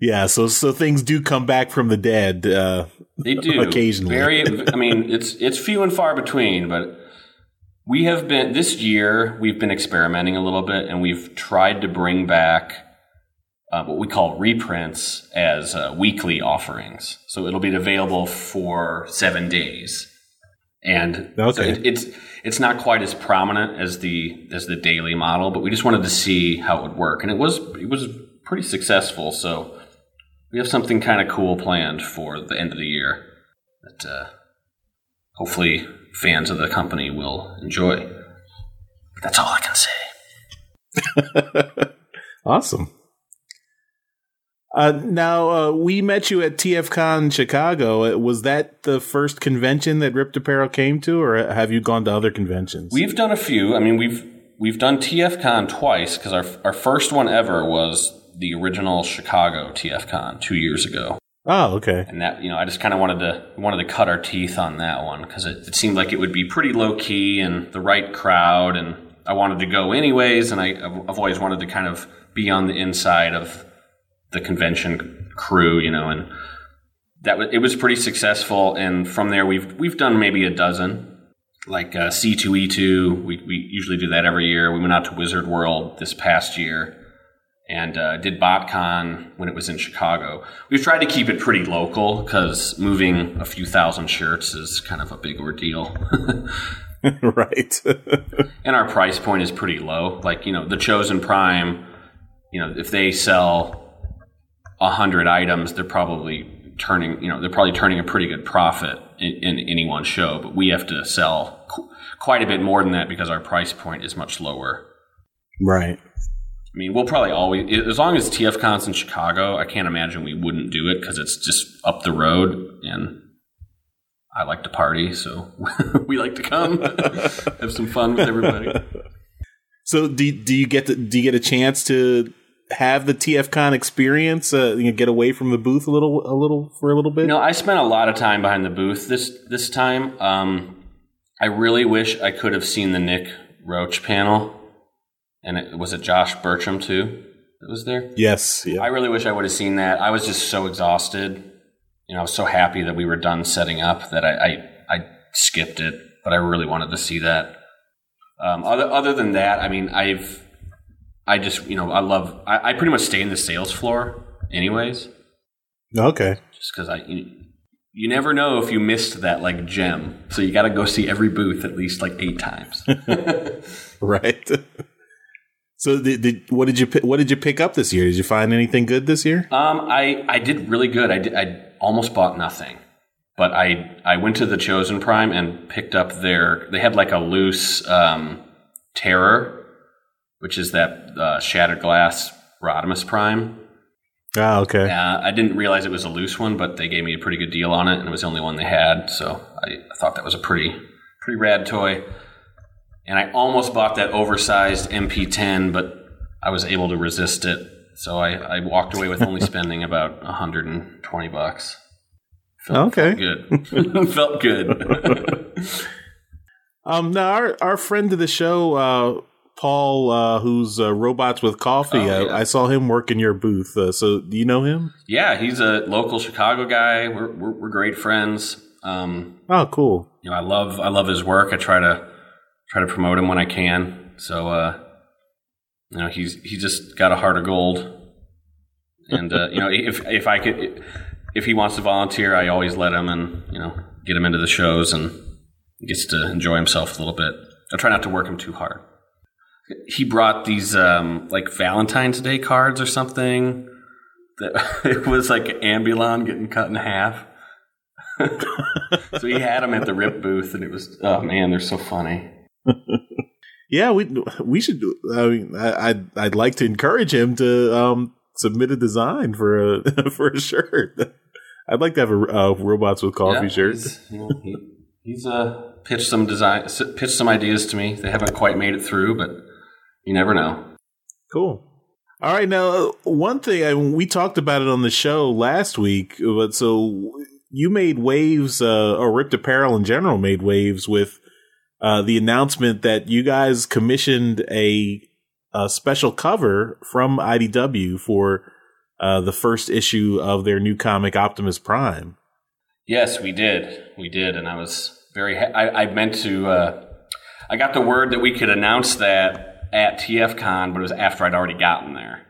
Speaker 4: yeah, so so things do come back from the dead. Uh,
Speaker 2: They do
Speaker 4: Occasionally.
Speaker 2: Very. I mean, it's it's few and far between, but we have been this year. We've been experimenting a little bit, and we've tried to bring back uh, what we call reprints as uh, weekly offerings. So it'll be available for seven days, and so it, it's it's not quite as prominent as the as the daily model, but we just wanted to see how it would work, and it was it was pretty successful. So we have something kind of cool planned for the end of the year that uh, hopefully fans of the company will enjoy. That's all I can say.
Speaker 4: awesome. Uh, now uh, we met you at TFCon Chicago. Uh, Was that the first convention that RIPT Apparel came to, or have you gone to other conventions?
Speaker 2: We've done a few. I mean, we've we've done TFCon twice because our our first one ever was the original Chicago TFCon two years ago.
Speaker 4: oh, okay.
Speaker 2: and that you know I just kind of wanted to wanted to cut our teeth on that one because it, it seemed like it would be pretty low key and the right crowd, and I wanted to go anyways, and I, I've always wanted to kind of be on the inside of the convention crew, you know, and that was, it was pretty successful, and from there we've we've done maybe a dozen. Like uh, C2E2, we, we usually do that every year. We went out to Wizard World this past year and uh, did BotCon when it was in Chicago. We've tried to keep it pretty local because moving a few thousand shirts is kind of a big ordeal.
Speaker 4: right.
Speaker 2: and our price point is pretty low. Like, you know, the Chosen Prime, you know, if they sell a hundred items, they're probably turning, you know, they're probably turning a pretty good profit in, in any one show. But we have to sell qu- quite a bit more than that because our price point is much lower.
Speaker 4: right.
Speaker 2: I mean, we'll probably always, as long as TFCon's in Chicago, I can't imagine we wouldn't do it because it's just up the road and I like to party, so we like to come, have some fun with everybody.
Speaker 4: So do do you get to, do you get a chance to have the TFCon experience? Uh, you know, get away from the booth a little a little for a little bit.
Speaker 2: No, I spent a lot of time behind the booth this this time. Um, I really wish I could have seen the Nick Roach panel, and it was it Josh Bertram too that was there.
Speaker 4: Yes. Yeah.
Speaker 2: I really wish I would have seen that. I was just so exhausted. You know, I was so happy that we were done setting up that I I, I skipped it. but I really wanted to see that. Um, other other than that, I mean, I've I just you know I love I, I pretty much stay in the sales floor anyways,
Speaker 4: Okay.
Speaker 2: just because I. You, you never know if you missed that like gem, so you got to go see every booth at least like eight times.
Speaker 4: Right. so, did, did, what did you what did you pick up this year? Did you find anything good this year?
Speaker 2: Um, I I did really good. I did, I almost bought nothing, but I I went to the Chosen Prime and picked up their. They had like a loose um, Terror, which is that uh, shattered glass Rodimus Prime.
Speaker 4: Ah, okay.
Speaker 2: Uh, I didn't realize it was a loose one, but they gave me a pretty good deal on it, and it was the only one they had. So I, I thought that was a pretty pretty rad toy. And I almost bought that oversized MP10, but I was able to resist it. So I, I walked away with only spending about 120 bucks.
Speaker 4: Okay.
Speaker 2: Good. Felt good.
Speaker 4: Um, now our our friend of the show, uh, Paul, uh, who's uh, robots with coffee.
Speaker 2: Oh, yeah.
Speaker 4: I, I saw him work in your booth. Uh, so, do you know him?
Speaker 2: yeah, he's a local Chicago guy. We're, we're, we're great friends. Um,
Speaker 4: Oh, cool.
Speaker 2: you know, I love I love his work. I try to try to promote him when I can. So, uh, you know, he's he just got a heart of gold. And uh, you know, if if I could, if he wants to volunteer, I always let him, and you know, get him into the shows, and gets to enjoy himself a little bit. I try not to work him too hard. He brought these um, like Valentine's Day cards or something. That it was like Ambulon getting cut in half. so he had them at the RIPT booth, and it was oh man, they're so funny.
Speaker 4: Yeah, we we should. do- I mean, I, I'd I'd like to encourage him to um submit a design for a for a shirt. I'd like to have a uh, robots with coffee
Speaker 2: Yeah,
Speaker 4: shirt.
Speaker 2: He's, you know, he, he's uh, pitched some design, pitched some ideas to me. They haven't quite made it through, but you never know.
Speaker 4: Cool. All right, now one thing I, we talked about it on the show last week, but so you made waves, uh, or RIPT Apparel in general made waves with uh, the announcement that you guys commissioned a, a special cover from IDW for uh, the first issue of their new comic Optimus Prime.
Speaker 2: Yes, we did, we did, and I was very. Ha- I, I meant to. Uh, I got the word that we could announce that at TFCon, but it was after I'd already gotten there.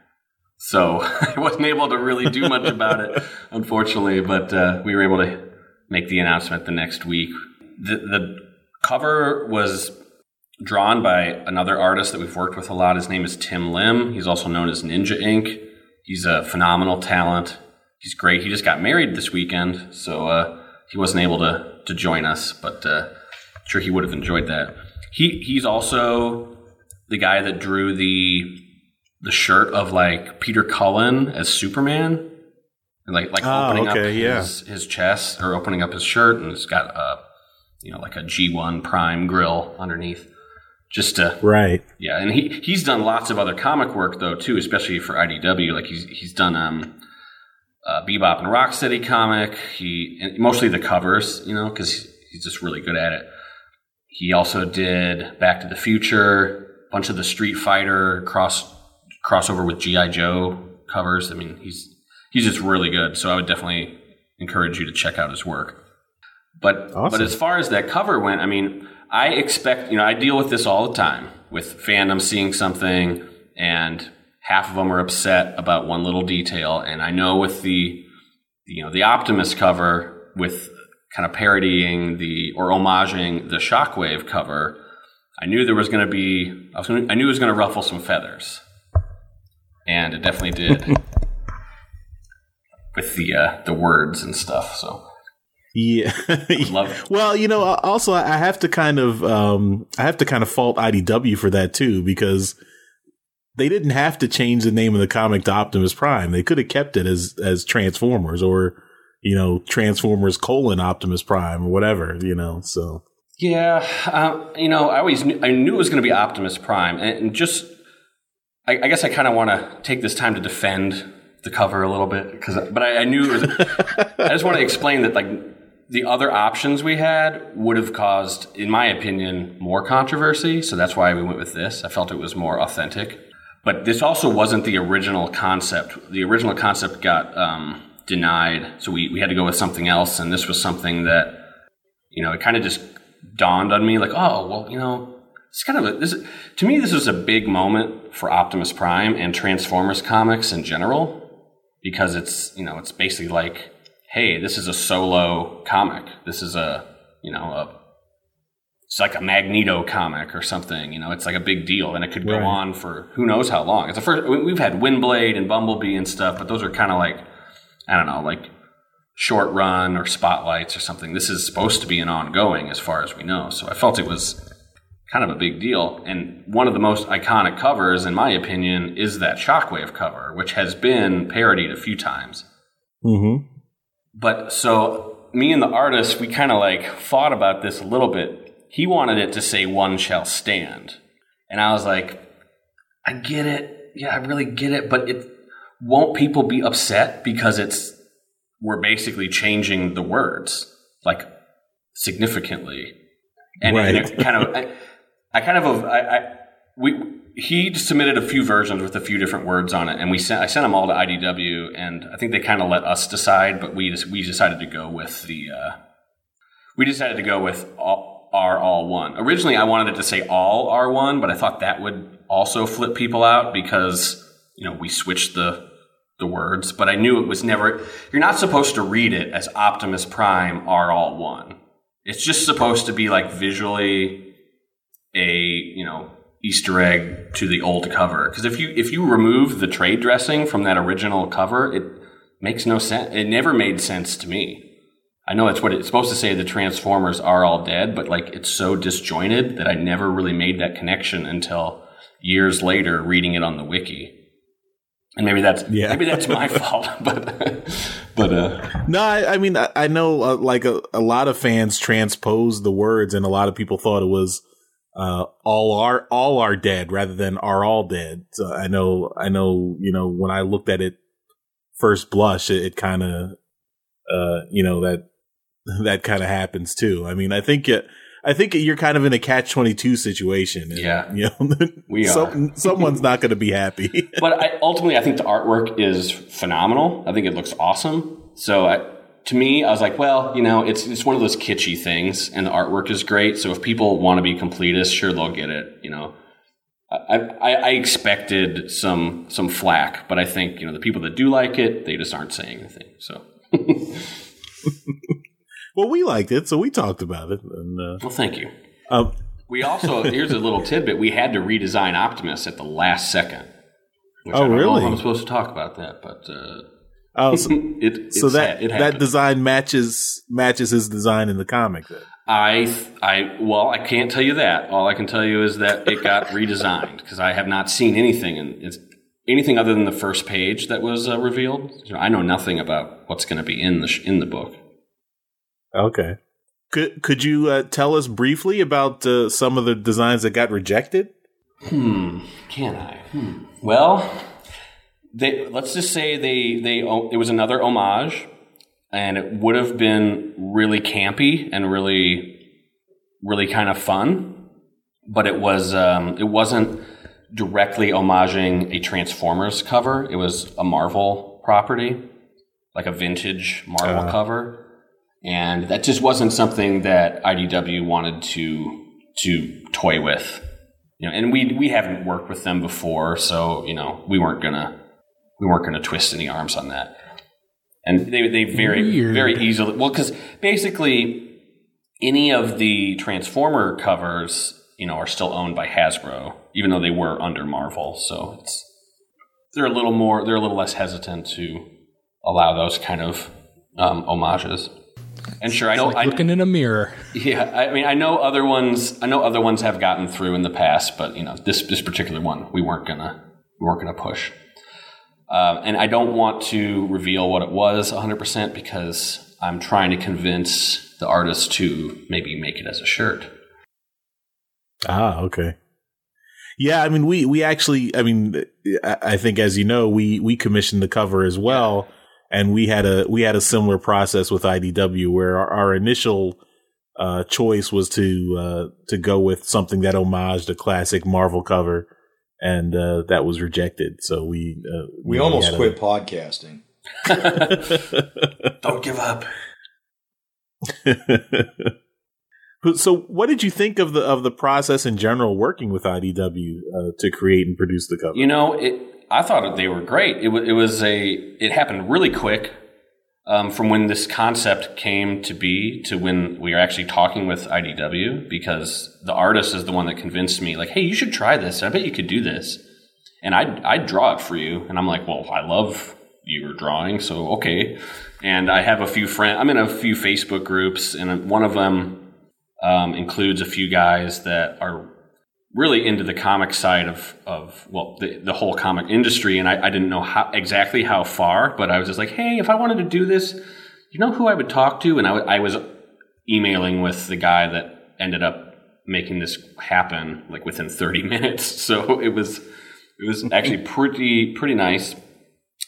Speaker 2: So I wasn't able to really do much about it, unfortunately. But uh, we were able to make the announcement the next week. The, the cover was drawn by another artist that we've worked with a lot. His name is Tim Lim. He's also known as Ninja Ink. He's a phenomenal talent. He's great. He just got married this weekend, so uh, he wasn't able to to join us, but uh, I'm sure he would have enjoyed that. He he's also the guy that drew the the shirt of like Peter Cullen as Superman, and like like
Speaker 4: Oh,
Speaker 2: opening
Speaker 4: okay,
Speaker 2: up
Speaker 4: yeah.
Speaker 2: his, his chest or opening up his shirt, and it's got a you know like a G1 Prime grill underneath, just to
Speaker 4: Right.
Speaker 2: yeah, and he he's done lots of other comic work though too, especially for IDW. Like he's he's done um, uh, Bebop and Rocksteady comic. He and mostly the covers, you know, because he's just really good at it. He also did Back to the Future, a bunch of the Street Fighter cross crossover with GI Joe covers. I mean, he's he's just really good. So I would definitely encourage you to check out his work. But
Speaker 4: Awesome.
Speaker 2: but as far as that cover went, I mean, I expect you know I deal with this all the time with fandom seeing something and half of them are upset about one little detail, and I know with the you know the Optimus cover with kind of parodying the or homaging the Shockwave cover, I knew there was going to be I was gonna, I knew it was going to ruffle some feathers, and it definitely did with the uh, the words and stuff. So
Speaker 4: Yeah. Well, you know, also I have to kind of um I have to kind of fault IDW for that too because they didn't have to change the name of the comic to Optimus Prime. They could have kept it as as Transformers or you know Transformers colon Optimus Prime or whatever. You know, so
Speaker 2: Yeah, um, you know, I always knew, I knew it was going to be Optimus Prime, and, and just I, I guess I kind of want to take this time to defend the cover a little bit because, but I, I knew it was. I just want to explain that like the other options we had would have caused, in my opinion, more controversy. So that's why we went with this. I felt it was more authentic. But this also wasn't the original concept. The original concept got um, denied, so we, we had to go with something else. And this was something that you know, it kind of just dawned on me like, oh, well, you know, it's kind of a, this, to me, this was a big moment for Optimus Prime and Transformers comics in general because it's, you know, it's basically like, hey, this is a solo comic. This is a, you know, a, it's like a Magneto comic or something. You know, it's like a big deal, and it could go
Speaker 4: Right.
Speaker 2: on for who knows how long. It's the first. we- We've had Windblade and Bumblebee and stuff, but those are kind of like, I don't know, like short run or spotlights or something. This is supposed to be an ongoing, as far as we know. So I felt it was kind of a big deal. And one of the most iconic covers, in my opinion, is that Shockwave cover, which has been parodied a few times.
Speaker 4: Mm-hmm.
Speaker 2: But so me and the artist, we kind of like fought about this a little bit. He wanted it to say "One shall stand," and I was like, "I get it, yeah, I really get it, but it won't people be upset because it's we're basically changing the words like significantly." And, and it kind of, I, I kind of, I, I, we, he submitted a few versions with a few different words on it, and we sent, I sent them all to IDW, and I think they kind of let us decide, but we just, we decided to go with the, uh, we decided to go with all, R all one. Originally, I wanted it to say all R one, but I thought that would also flip people out because you know we switched the the words. But I knew it was never. You're not supposed to read it as Optimus Prime R all one. It's just supposed to be like visually a you know Easter egg to the old cover. Because if you if you remove the trade dressing from that original cover, it makes no sense. It never made sense to me. I know that's what it's supposed to say. The Transformers are all dead, but like it's so disjointed that I never really made that connection until years later reading it on the wiki. And maybe that's
Speaker 4: Yeah.
Speaker 2: maybe that's my fault, but but uh,
Speaker 4: No, I, I mean, I, I know uh, like a, a lot of fans transposed the words, and a lot of people thought it was uh, all are all are dead rather than are all dead. So I know, I know, you know, when I looked at it first blush, it, it kind of, uh, you know, that that kind of happens too. I mean, I think it. I think you're kind of in a catch twenty two situation. and,
Speaker 2: Yeah.
Speaker 4: you know,
Speaker 2: We
Speaker 4: some, someone's not going to be happy.
Speaker 2: but I, ultimately, I think the artwork is phenomenal. I think it looks awesome. So I, to me, I was like, well, you know, it's it's one of those kitschy things, and the artwork is great. So if people want to be completists, sure, they'll get it. You know, I, I, I expected some some flack, but I think you know the people that do like it, they just aren't saying anything. So,
Speaker 4: well, we liked it, so we talked about it. And uh,
Speaker 2: well, thank you.
Speaker 4: um,
Speaker 2: We also here's a little tidbit: we had to redesign Optimus at the last second. Which
Speaker 4: Oh,
Speaker 2: I don't know
Speaker 4: really?
Speaker 2: if I'm supposed to talk about that, but uh,
Speaker 4: oh, so,
Speaker 2: it,
Speaker 4: so that that design matches matches his design in the comic. Then.
Speaker 2: I, I, well, I can't tell you that. All I can tell you is that it got redesigned because I have not seen anything and it's anything other than the first page that was uh, revealed. I know nothing about what's going to be in the sh- in the book.
Speaker 4: Okay. Could could you uh, tell us briefly about uh, some of the designs that got rejected?
Speaker 2: Hmm. Can I? Hmm. Well, they let's just say they they it was another homage, and it would have been really campy and really really kind of fun, but it was um, it wasn't directly homaging a Transformers cover. It was a Marvel property, like a vintage Marvel
Speaker 4: Uh.
Speaker 2: cover, and that just wasn't something that IDW wanted to to toy with you know, and we we haven't worked with them before, so you know, we weren't gonna we weren't gonna twist any arms on that. And they they very
Speaker 6: Weird.
Speaker 2: very easily well because basically any of the Transformer covers you know are still owned by Hasbro, even though they were under Marvel. So it's they're a little more they're a little less hesitant to allow those kind of um, homages. And sure, I know
Speaker 6: like
Speaker 2: I,
Speaker 6: looking in a mirror.
Speaker 2: yeah, I mean, I know other ones. I know other ones have gotten through in the past, but you know, this this particular one, we weren't gonna we weren't gonna push. Um, and I don't want to reveal what it was 100 percent because I'm trying to convince the artist to maybe make it as a shirt.
Speaker 4: Ah, okay. Yeah, I mean, we we actually, I mean, I I think as you know, we we commissioned the cover as well, and we had a we had a similar process with IDW where our, our initial uh, choice was to uh, to go with something that homaged a classic Marvel cover, and uh, that was rejected. So we uh,
Speaker 1: We
Speaker 4: you know,
Speaker 1: almost
Speaker 4: had a-
Speaker 1: quit podcasting.
Speaker 2: Don't give up.
Speaker 4: So, what did you think of the of the process in general, working with IDW uh, to create and produce the cover?
Speaker 2: You know, it. I thought they were great. It, w- it was a. It happened really quick um, from when this concept came to be to when we were actually talking with IDW because the artist is the one that convinced me, like, hey, you should try this. I bet you could do this. And I'd, I'd draw it for you. And I'm like, well, I love your drawing, so okay. And I have a few friends, I'm in a few Facebook groups, and one of them um, includes a few guys that are really into the comic side of, of well, the, the whole comic industry. And I, I didn't know how, exactly how far, but I was just like, hey, if I wanted to do this, you know who I would talk to? And I, w- I was emailing with the guy that ended up making this happen like within 30 minutes. So it was, it was actually pretty, pretty nice.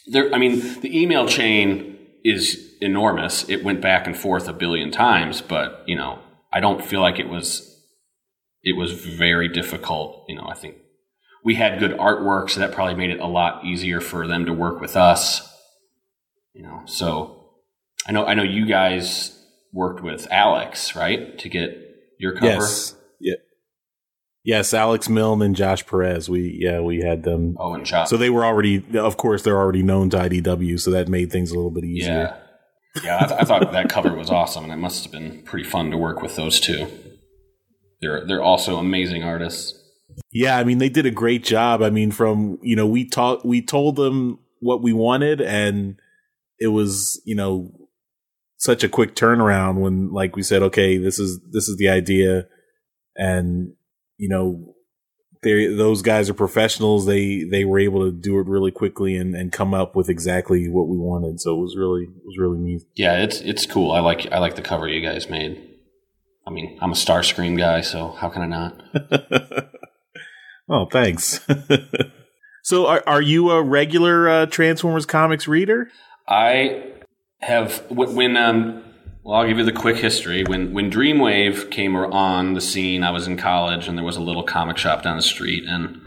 Speaker 2: There, I mean, the email chain is enormous. It went back and forth a billion times, but you know, I don't feel like it was it was very difficult. You know, I think we had good artwork, so that probably made it a lot easier for them to work with us. You know, so I know I know you guys worked with Alex, right, to get your cover.
Speaker 4: Yes. Yeah. Yes, Alex Milne and Josh Perez. We yeah, we had them.
Speaker 2: Oh, and Josh.
Speaker 4: So they were already, of course, they're already known to IDW, so that made things a little bit easier.
Speaker 2: Yeah. Yeah, I, th- I thought that cover was awesome, and it must have been pretty fun to work with those two. They're they're also amazing artists.
Speaker 4: Yeah, I mean they did a great job. I mean, from you know we taught we told them what we wanted, and it was you know such a quick turnaround when like we said, okay, this is this is the idea, and you know they those guys are professionals. They they were able to do it really quickly and and come up with exactly what we wanted. So it was really it was really neat.
Speaker 2: Yeah, it's it's cool. I like I like the cover you guys made. I mean, I'm a Starscream guy, so how can I not?
Speaker 4: oh, thanks. so, are, are you a regular uh, Transformers comics reader?
Speaker 2: I have when um well, I'll give you the quick history. When when Dreamwave came on the scene, I was in college, and there was a little comic shop down the street, and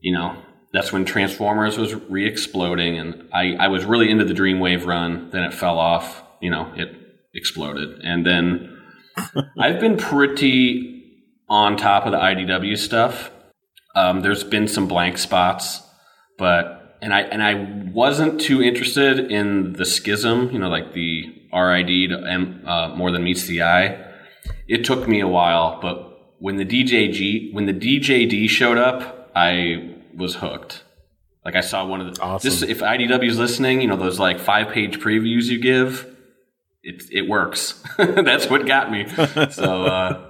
Speaker 2: you know that's when Transformers was re-exploding, and I I was really into the Dreamwave run. Then it fell off. You know, it exploded, and then I've been pretty on top of the IDW stuff. Um, there's been some blank spots, but and I and I wasn't too interested in the schism. You know, like the RID to M, uh, more than meets the eye. It took me a while, but when the DJG when the DJD showed up, I was hooked. Like I saw one of the
Speaker 4: awesome.
Speaker 2: this if IDW is listening, you know those like five page previews you give it it works. That's what got me. so uh,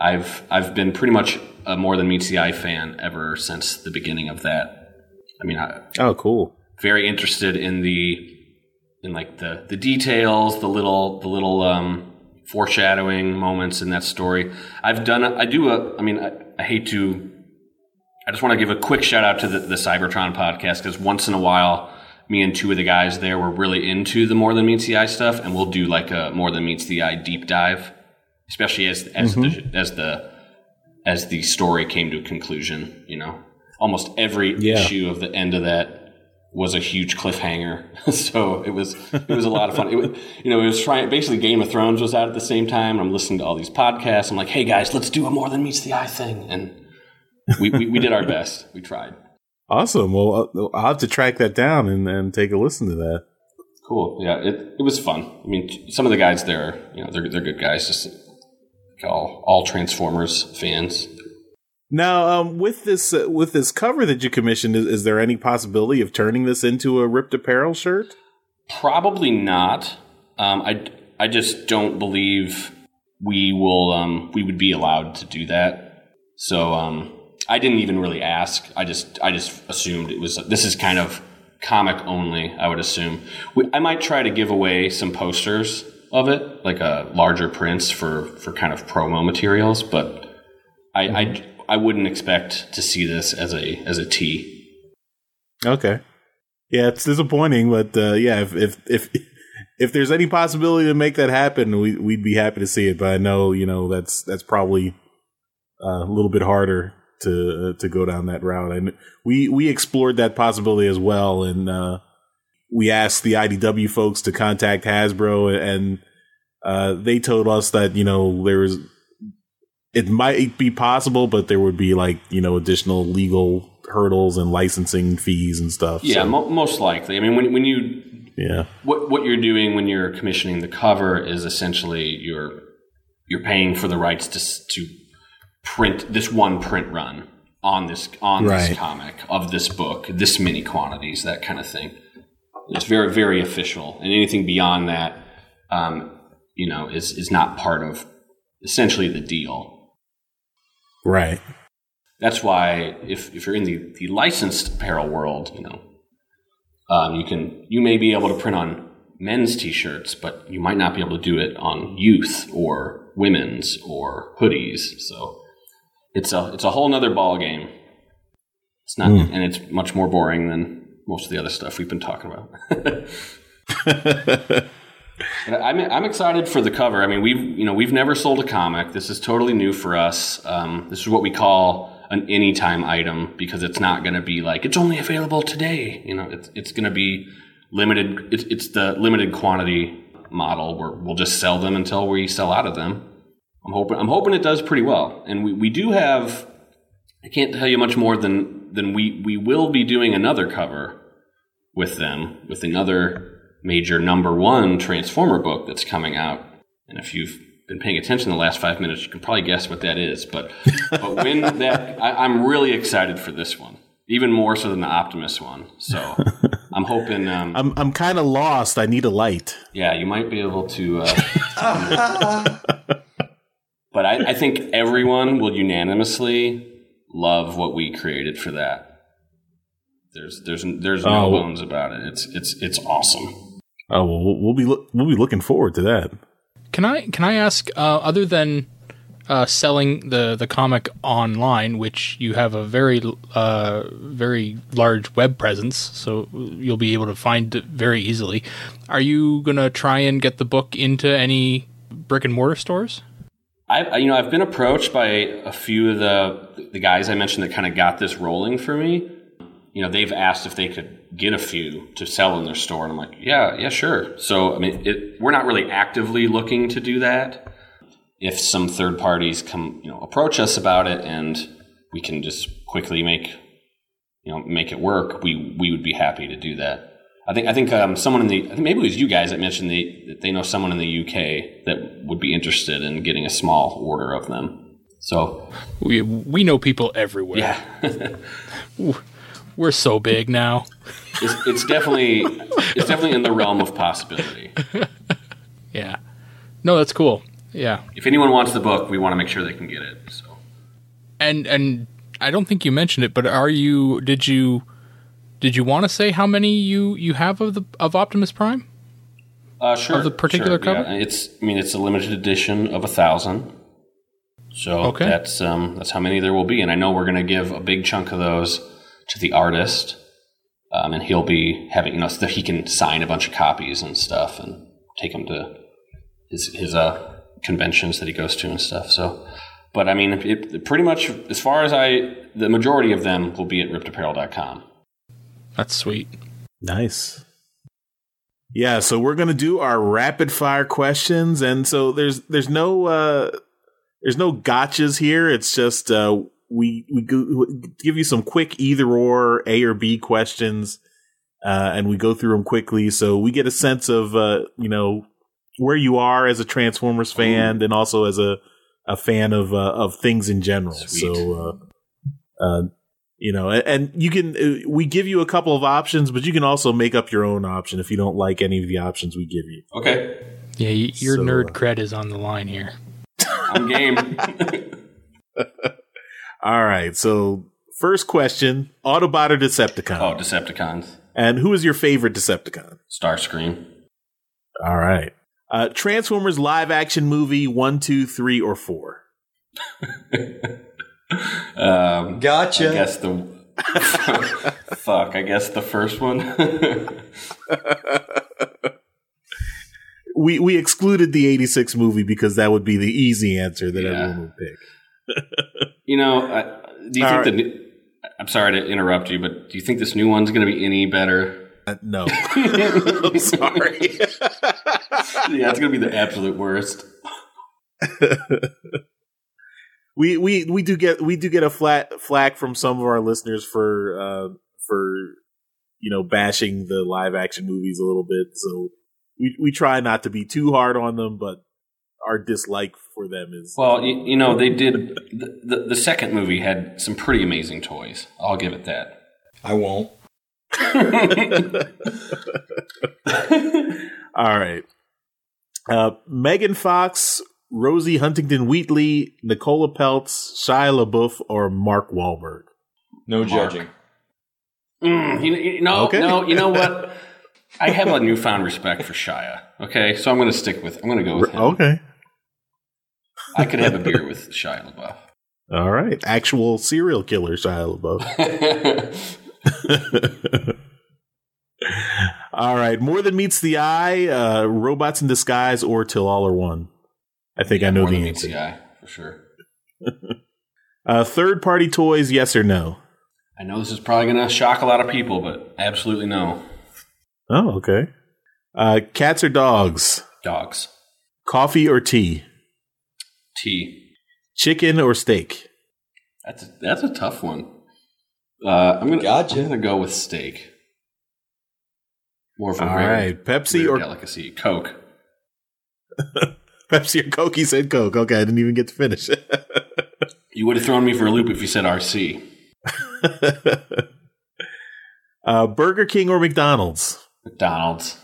Speaker 2: I've I've been pretty much a more than meets the eye fan ever since the beginning of that. I mean, I,
Speaker 4: oh, cool.
Speaker 2: Very interested in the in like the the details, the little the little um, foreshadowing moments in that story. I've done. I do a. I mean, I, I hate to. I just want to give a quick shout out to the, the Cybertron podcast because once in a while me and two of the guys there were really into the more than meets the eye stuff, and we'll do like a more than meets the eye deep dive, especially as as mm-hmm. the as the as the story came to a conclusion. You know, almost every yeah. issue of the end of that was a huge cliffhanger. so it was it was a lot of fun. It was you know it was trying basically Game of Thrones was out at the same time. I'm listening to all these podcasts. I'm like, hey guys, let's do a more than meets the eye thing, and we, we, we did our best. We tried.
Speaker 4: Awesome. Well, I'll have to track that down and, and take a listen to that.
Speaker 2: Cool. Yeah, it, it was fun. I mean, some of the guys there, you know, they're they're good guys. Just all all Transformers fans.
Speaker 4: Now, um, with this uh, with this cover that you commissioned, is, is, there any possibility of turning this into a RIPT apparel shirt?
Speaker 2: Probably not. Um, I I just don't believe we will um, we would be allowed to do that. So um, I didn't even really ask. I just I just assumed it was this is kind of comic only. I would assume we, I might try to give away some posters of it, like a larger prints for for kind of promo materials. But I I, I wouldn't expect to see this as a as a T.
Speaker 4: Okay. Yeah, it's disappointing, but uh, yeah, if if if if there's any possibility to make that happen, we we'd be happy to see it. But I know you know that's that's probably uh, a little bit harder to uh, to go down that route. And we we explored that possibility as well, and uh, we asked the IDW folks to contact Hasbro, and uh, they told us that you know there was it might be possible, but there would be like you know additional legal hurdles and licensing fees and stuff.
Speaker 2: Yeah,
Speaker 4: so,
Speaker 2: mo- most likely. I mean, when when you
Speaker 4: yeah,
Speaker 2: what what you're doing when you're commissioning the cover is essentially you're you're paying for the rights to to print this one print run on this on
Speaker 4: Right.
Speaker 2: this comic of this book, this many quantities, that kind of thing. It's very very official, and anything beyond that, um, you know, is is not part of essentially the deal.
Speaker 4: right.
Speaker 2: That's why if, if you're in the, the licensed apparel world, you know, um, you can you may be able to print on men's t-shirts, but you might not be able to do it on youth or women's or hoodies. So it's a it's a whole nother ball game. It's not, and it's much more boring than most of the other stuff we've been talking about. I'm, I'm excited for the cover. I mean, we've you know we've never sold a comic. This is totally new for us. Um, this is what we call an anytime item because it's not going to be like it's only available today. You know, it's it's going to be limited. It's, it's the limited quantity model where we'll just sell them until we sell out of them. I'm hoping I'm hoping it does pretty well, and we, we do have. I can't tell you much more than than we we will be doing another cover with them with another major number one Transformer book that's coming out. And if you've been paying attention the last five minutes, you can probably guess what that is. But but when that, I, I'm really excited for this one, even more so than the Optimus one. So I'm hoping. Um,
Speaker 4: I'm I'm kind of lost. I need a light.
Speaker 2: yeah, you might be able to. Uh, but I, I think everyone will unanimously love what we created for that. There's there's there's no
Speaker 4: Oh.
Speaker 2: bones about it. It's it's it's awesome.
Speaker 4: Oh well, we'll, we'll be loo- we'll be looking forward to that.
Speaker 6: Can I can I ask uh, other than uh, selling the the comic online, which you have a very uh, very large web presence, so you'll be able to find it very easily. Are you gonna try and get the book into any brick and mortar stores?
Speaker 2: I, you know, I've been approached by a few of the the guys I mentioned that kind of got this rolling for me. You know, they've asked if they could get a few to sell in their store, and I'm like, yeah, yeah, sure. So, I mean, it, we're not really actively looking to do that. If some third parties come, you know, approach us about it, and we can just quickly make, you know, make it work, we we would be happy to do that. I think I think um, someone in the I think maybe it was you guys that mentioned they that they know someone in the UK that would be interested in getting a small order of them. So
Speaker 6: We we know people everywhere.
Speaker 2: yeah,
Speaker 6: We're so big now.
Speaker 2: it's, it's definitely it's definitely in the realm of possibility.
Speaker 6: Yeah. No, that's cool. Yeah.
Speaker 2: If anyone wants the book, we want to make sure they can get it. So
Speaker 6: And and I don't think you mentioned it, but are you did you did you want to say how many you you have of the of Optimus Prime?
Speaker 2: uh, sure,
Speaker 6: Of the particular
Speaker 2: sure, yeah. It's I mean it's a limited edition of a thousand. So
Speaker 6: Okay.
Speaker 2: that's um, that's how many there will be, and I know we're going to give a big chunk of those to the artist, um, and he'll be having you know so he can sign a bunch of copies and stuff, and take them to his his uh, conventions that he goes to and stuff. So, but I mean, it, pretty much as far as I, the majority of them will be at riptapparel.com.
Speaker 6: That's sweet.
Speaker 4: Nice. Yeah, so we're gonna do our rapid fire questions, and so there's there's no uh there's no gotchas here. It's just uh we we go, give you some quick either or A or B questions, uh, and we go through them quickly, so we get a sense of uh you know where you are as a Transformers fan, and also as a a fan of uh, of things in general.
Speaker 2: Sweet.
Speaker 4: So. Uh, uh, you know, and, and you can uh, we give you a couple of options, but you can also make up your own option if you don't like any of the options we give you.
Speaker 2: Okay,
Speaker 6: Yeah, your
Speaker 4: So,
Speaker 6: nerd
Speaker 4: uh,
Speaker 6: cred is on the line here.
Speaker 2: I'm game.
Speaker 4: All right, so first question: Autobot or Decepticon?
Speaker 2: oh, Decepticons,
Speaker 4: And who is your favorite Decepticon?
Speaker 2: Starscream.
Speaker 4: All right, uh, Transformers live action movie one, two, three, or four.
Speaker 2: Um,
Speaker 1: Gotcha.
Speaker 2: I guess the fuck. I guess the first one.
Speaker 4: We we excluded the '86 movie because that would be the easy answer that
Speaker 2: Yeah.
Speaker 4: everyone would pick.
Speaker 2: you know, I, do you
Speaker 4: All
Speaker 2: think the? new- I'm sorry to interrupt you, but do you think this new one's going to be any better?
Speaker 4: Uh, no, I'm sorry.
Speaker 2: yeah, it's going to be the absolute worst.
Speaker 4: We we we do get we do get a flat flack from some of our listeners for uh for you know bashing the live action movies a little bit. So we we try not to be too hard on them, but our dislike for them is
Speaker 2: Well, you, you know, they did. The, the, the second movie had some pretty amazing toys. I'll give it that.
Speaker 1: I won't.
Speaker 4: all right. Uh, Megan Fox, Rosie Huntington Whiteley, Nicola Peltz, Shia LaBeouf, or Mark Wahlberg.
Speaker 1: No
Speaker 2: Mark.
Speaker 1: judging.
Speaker 2: Mm, you, you know,
Speaker 4: Okay.
Speaker 2: no, you know what? I have a newfound respect for Shia. Okay, so I'm going to stick with. I'm going to go with him.
Speaker 4: Okay.
Speaker 2: I could have a beer with Shia LaBeouf.
Speaker 4: All right. Actual serial killer Shia LaBeouf. All right. More than meets the eye, uh, robots in disguise, or till all are one. I think I know
Speaker 2: More
Speaker 4: the
Speaker 2: than
Speaker 4: answer.
Speaker 2: meets the eye, for sure.
Speaker 4: Uh, third party toys, yes or no?
Speaker 2: I know this is probably going to shock a lot of people, but absolutely no.
Speaker 4: Oh, okay. Uh, cats or dogs?
Speaker 2: Dogs.
Speaker 4: Coffee or tea?
Speaker 2: Tea.
Speaker 4: Chicken or steak?
Speaker 2: That's a, that's a tough one. Uh, I'm gonna
Speaker 1: Gotcha.
Speaker 2: I'm gonna go with steak. More of a
Speaker 4: All
Speaker 2: rare,
Speaker 4: right. Pepsi
Speaker 2: rare
Speaker 4: or
Speaker 2: delicacy. Coke.
Speaker 4: Pepsi or Coke? He said Coke. Okay, I didn't even get to finish.
Speaker 2: You would have thrown me for a loop if you said RC.
Speaker 4: uh, Burger King or McDonald's?
Speaker 2: McDonald's.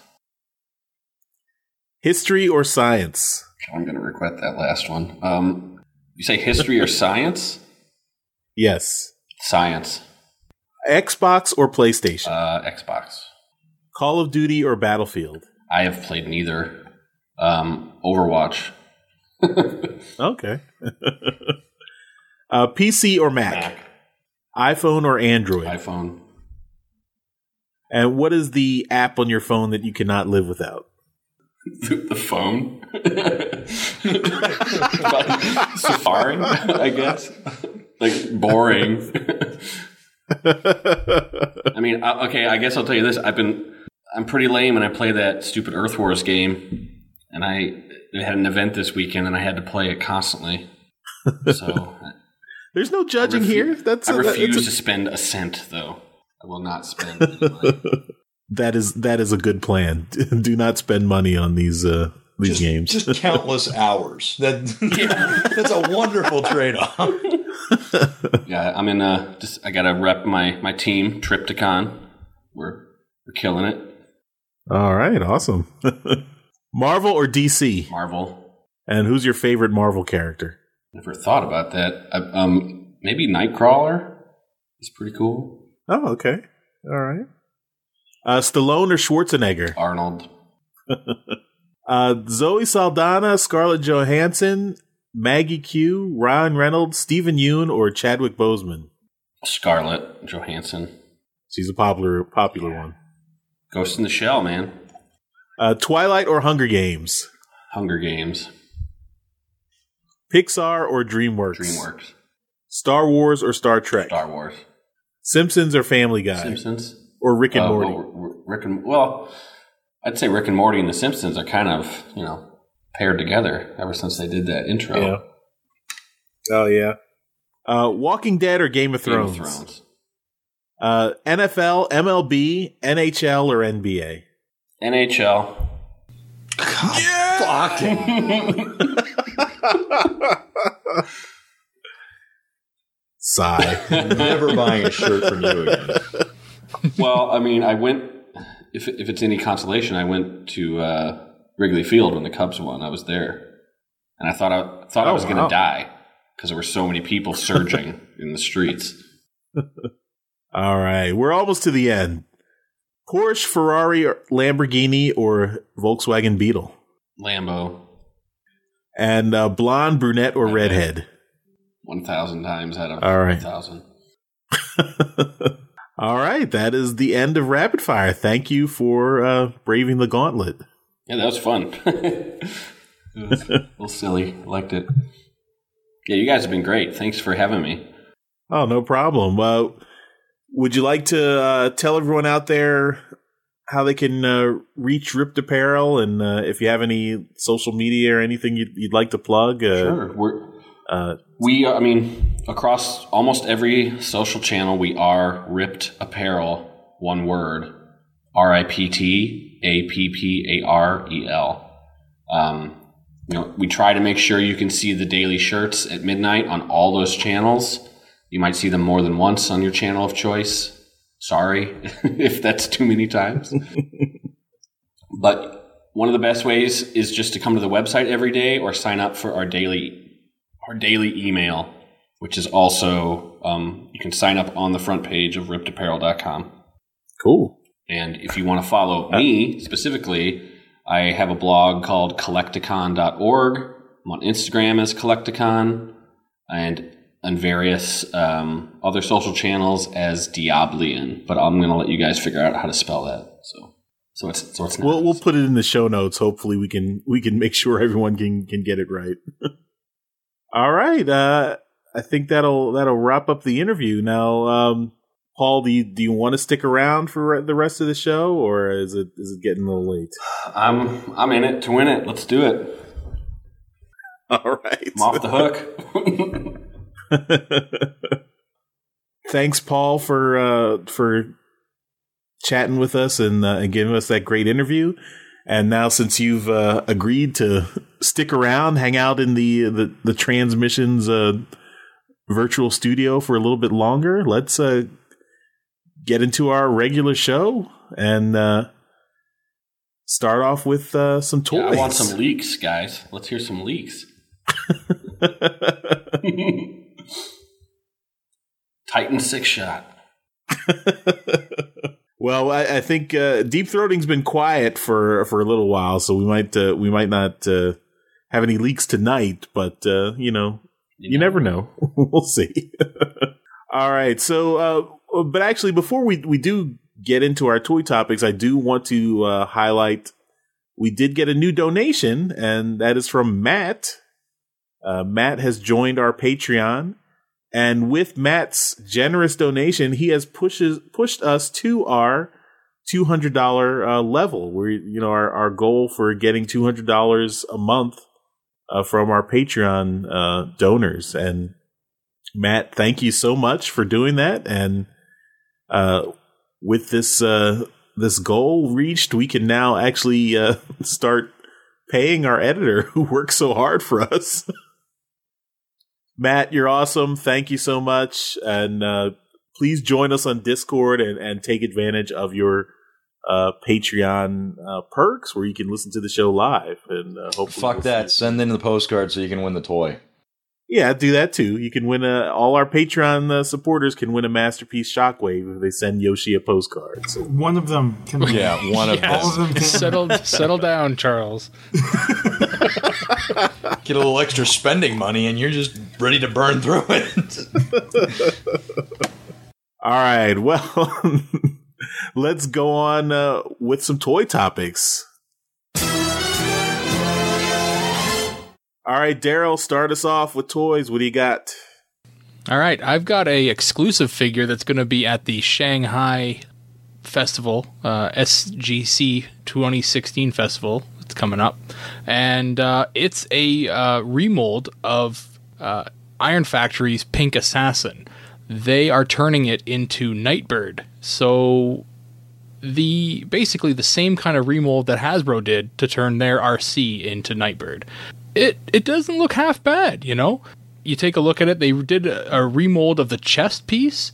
Speaker 4: History or science?
Speaker 2: I'm gonna regret that last one. Um, you say history or science?
Speaker 4: Yes.
Speaker 2: Science.
Speaker 4: Xbox or PlayStation?
Speaker 2: Uh, Xbox.
Speaker 4: Call of Duty or Battlefield?
Speaker 2: I have played neither. Um, Overwatch.
Speaker 4: Okay. uh, PC or Mac?
Speaker 2: Mac.
Speaker 4: iPhone or Android?
Speaker 2: iPhone.
Speaker 4: and what is the app on your phone that you cannot live without?
Speaker 2: the phone. Safari, I guess. Like boring. I mean, uh, okay. I guess I'll tell you this. I've been, I'm pretty lame, and I play that stupid Earth Wars game, and I they had an event this weekend, and I had to play it constantly. So
Speaker 4: There's no judging
Speaker 2: refu-
Speaker 4: here. That's
Speaker 2: I
Speaker 4: a- that's
Speaker 2: refuse
Speaker 4: a-
Speaker 2: to spend a cent, though. I will not spend. any money.
Speaker 4: that is that is a good plan. Do not spend money on these uh, these
Speaker 1: Just,
Speaker 4: games.
Speaker 1: just countless hours. That that's a wonderful trade off.
Speaker 2: Yeah, I'm in. Uh, just I gotta rep my my team Trypticon. We're we're killing it.
Speaker 4: All right, awesome. Marvel or DC?
Speaker 2: Marvel.
Speaker 4: And who's your favorite Marvel character?
Speaker 2: Never thought about that. I, um, maybe Nightcrawler He's pretty cool.
Speaker 4: Oh, okay. All right. Uh, Stallone or Schwarzenegger?
Speaker 2: Arnold.
Speaker 4: Uh, Zoe Saldana, Scarlett Johansson, Maggie Q, Ryan Reynolds, Steven Yeun, or Chadwick Boseman?
Speaker 2: Scarlett Johansson.
Speaker 4: She's a popular popular one.
Speaker 2: Ghost in the Shell, man.
Speaker 4: Uh, Twilight or Hunger Games?
Speaker 2: Hunger Games.
Speaker 4: Pixar or DreamWorks?
Speaker 2: DreamWorks.
Speaker 4: Star Wars or Star Trek?
Speaker 2: Star Wars.
Speaker 4: Simpsons or Family Guy?
Speaker 2: Simpsons.
Speaker 4: Or Rick and
Speaker 2: Uh,
Speaker 4: Morty?
Speaker 2: well, Rick and well, I'd say Rick and Morty and The Simpsons are kind of you know paired together ever since they did that intro.
Speaker 4: Yeah. Oh yeah. Uh, Walking Dead or Game of
Speaker 2: Game
Speaker 4: Thrones?
Speaker 2: of Thrones.
Speaker 4: Uh, NFL, MLB, NHL, or NBA?
Speaker 2: NHL. God.
Speaker 4: Sigh.
Speaker 1: Never buying a shirt from you again.
Speaker 2: well, I mean, I went. If if it's any consolation, I went to uh, Wrigley Field when the Cubs won. I was there, and I thought I thought I
Speaker 4: Oh,
Speaker 2: was going
Speaker 4: wow.
Speaker 2: to die because there were so many people surging in the streets.
Speaker 4: All right, we're almost to the end. Porsche, Ferrari, or Lamborghini, or Volkswagen Beetle,
Speaker 2: Lambo,
Speaker 4: and uh, blonde, brunette, or redhead.
Speaker 2: one thousand times out of
Speaker 4: All right.
Speaker 2: one thousand.
Speaker 4: All right, that is the end of rapid fire. Thank you for uh, braving the gauntlet.
Speaker 2: Yeah, that was fun. it was a little silly. I liked it. Yeah, you guys have been great. Thanks for having me.
Speaker 4: Oh, no problem. Uh, would you like to uh, tell everyone out there how they can uh, reach RIPT Apparel, and uh, if you have any social media or anything you'd, you'd like to plug? Uh,
Speaker 2: Sure. We're,
Speaker 4: uh,
Speaker 2: We, I mean, across almost every social channel, we are RIPT Apparel, one word, R I P T A P P A R E L. Um, you know, we try to make sure you can see the daily shirts at midnight on all those channels. You might see them more than once on your channel of choice. Sorry if that's too many times. but one of the best ways is just to come to the website every day or sign up for our daily our daily email, which is also um, you can sign up on the front page of riptapparel.com.
Speaker 4: Cool.
Speaker 2: And if you want to follow me specifically, I have a blog called collecticon.org. I'm on Instagram as Collecticon and on various um, other social channels as Diablian. But I'm going to let you guys figure out how to spell that. So, so it's so it's.
Speaker 4: We'll we'll put it in the show notes. Hopefully, we can we can make sure everyone can can get it right. All right. Uh, I think that'll that'll wrap up the interview. Now, um, Paul, do you do you want to stick around for the rest of the show, or is it is it getting a little late?
Speaker 2: I'm I'm in it to win it. Let's do it.
Speaker 4: All right.
Speaker 2: I'm off the hook.
Speaker 4: Thanks, Paul, for uh, for chatting with us and, uh, and giving us that great interview. And now, since you've uh, agreed to stick around, hang out in the the, the transmissions uh, virtual studio for a little bit longer, let's uh, get into our regular show and uh, start off with uh, some toys.
Speaker 2: Yeah, I want some leaks, guys. Let's hear some leaks. Titan six shot.
Speaker 4: well, I, I think uh, deep throating's been quiet for for a little while, so we might uh, we might not uh, have any leaks tonight. But uh, you know, you, you never know. we'll see. All right, so uh, but actually, before we we do get into our toy topics, I do want to uh, highlight we did get a new donation, and that is from Matt. Matt has joined our Patreon and with Matt's generous donation, he has pushes pushed us to our two hundred dollar uh, level. Where you know our our goal for getting two hundred dollars a month uh, from our Patreon uh, donors. And Matt, thank you so much for doing that. And uh, with this uh, this goal reached, we can now actually uh, start paying our editor who works so hard for us. Matt, you're awesome. Thank you so much. And uh, please join us on Discord and, and take advantage of your uh, Patreon uh, perks where you can listen to the show live. And uh, hopefully
Speaker 1: fuck
Speaker 4: we'll
Speaker 1: that. Send in the postcard so you can win the toy.
Speaker 4: Yeah, do that too. You can win a. All our Patreon uh, supporters can win a masterpiece Shockwave if they send Yoshi a postcard. So.
Speaker 5: One of them can.
Speaker 1: Yeah, one of
Speaker 6: Yes.
Speaker 5: All of them can.
Speaker 6: settle settle down, Charles.
Speaker 1: Get a little extra spending money, and you're just ready to burn through it.
Speaker 4: All right. Well, let's go on uh, with some toy topics. All right, Daryl, start us off with toys. What do you got?
Speaker 6: All right, I've got a exclusive figure that's going to be at the Shanghai Festival, uh, SGC 2016 Festival. It's coming up, and uh, it's a uh, remold of uh, Iron Factory's Pink Assassin. They are turning it into Nightbird, so the basically the same kind of remold that Hasbro did to turn their Arcee into Nightbird. It it doesn't look half bad, you know. You take a look at it; they did a, a remold of the chest piece,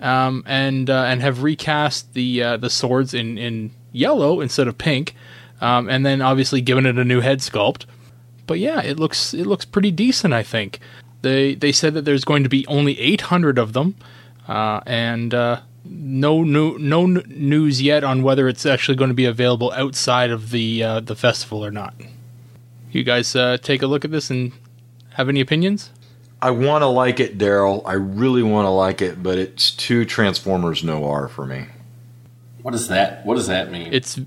Speaker 6: um, and uh, and have recast the uh, the swords in in yellow instead of pink, um, and then obviously given it a new head sculpt. But yeah, it looks it looks pretty decent. I think they they said that there's going to be only 800 of them, uh, and uh, no new no n- news yet on whether it's actually going to be available outside of the uh, the festival or not. You guys uh, take a look at this and have any opinions?
Speaker 1: I want to like it, Daryl. I really want to like it, but it's too Transformers noir for me.
Speaker 2: What does that? What does that mean?
Speaker 6: It's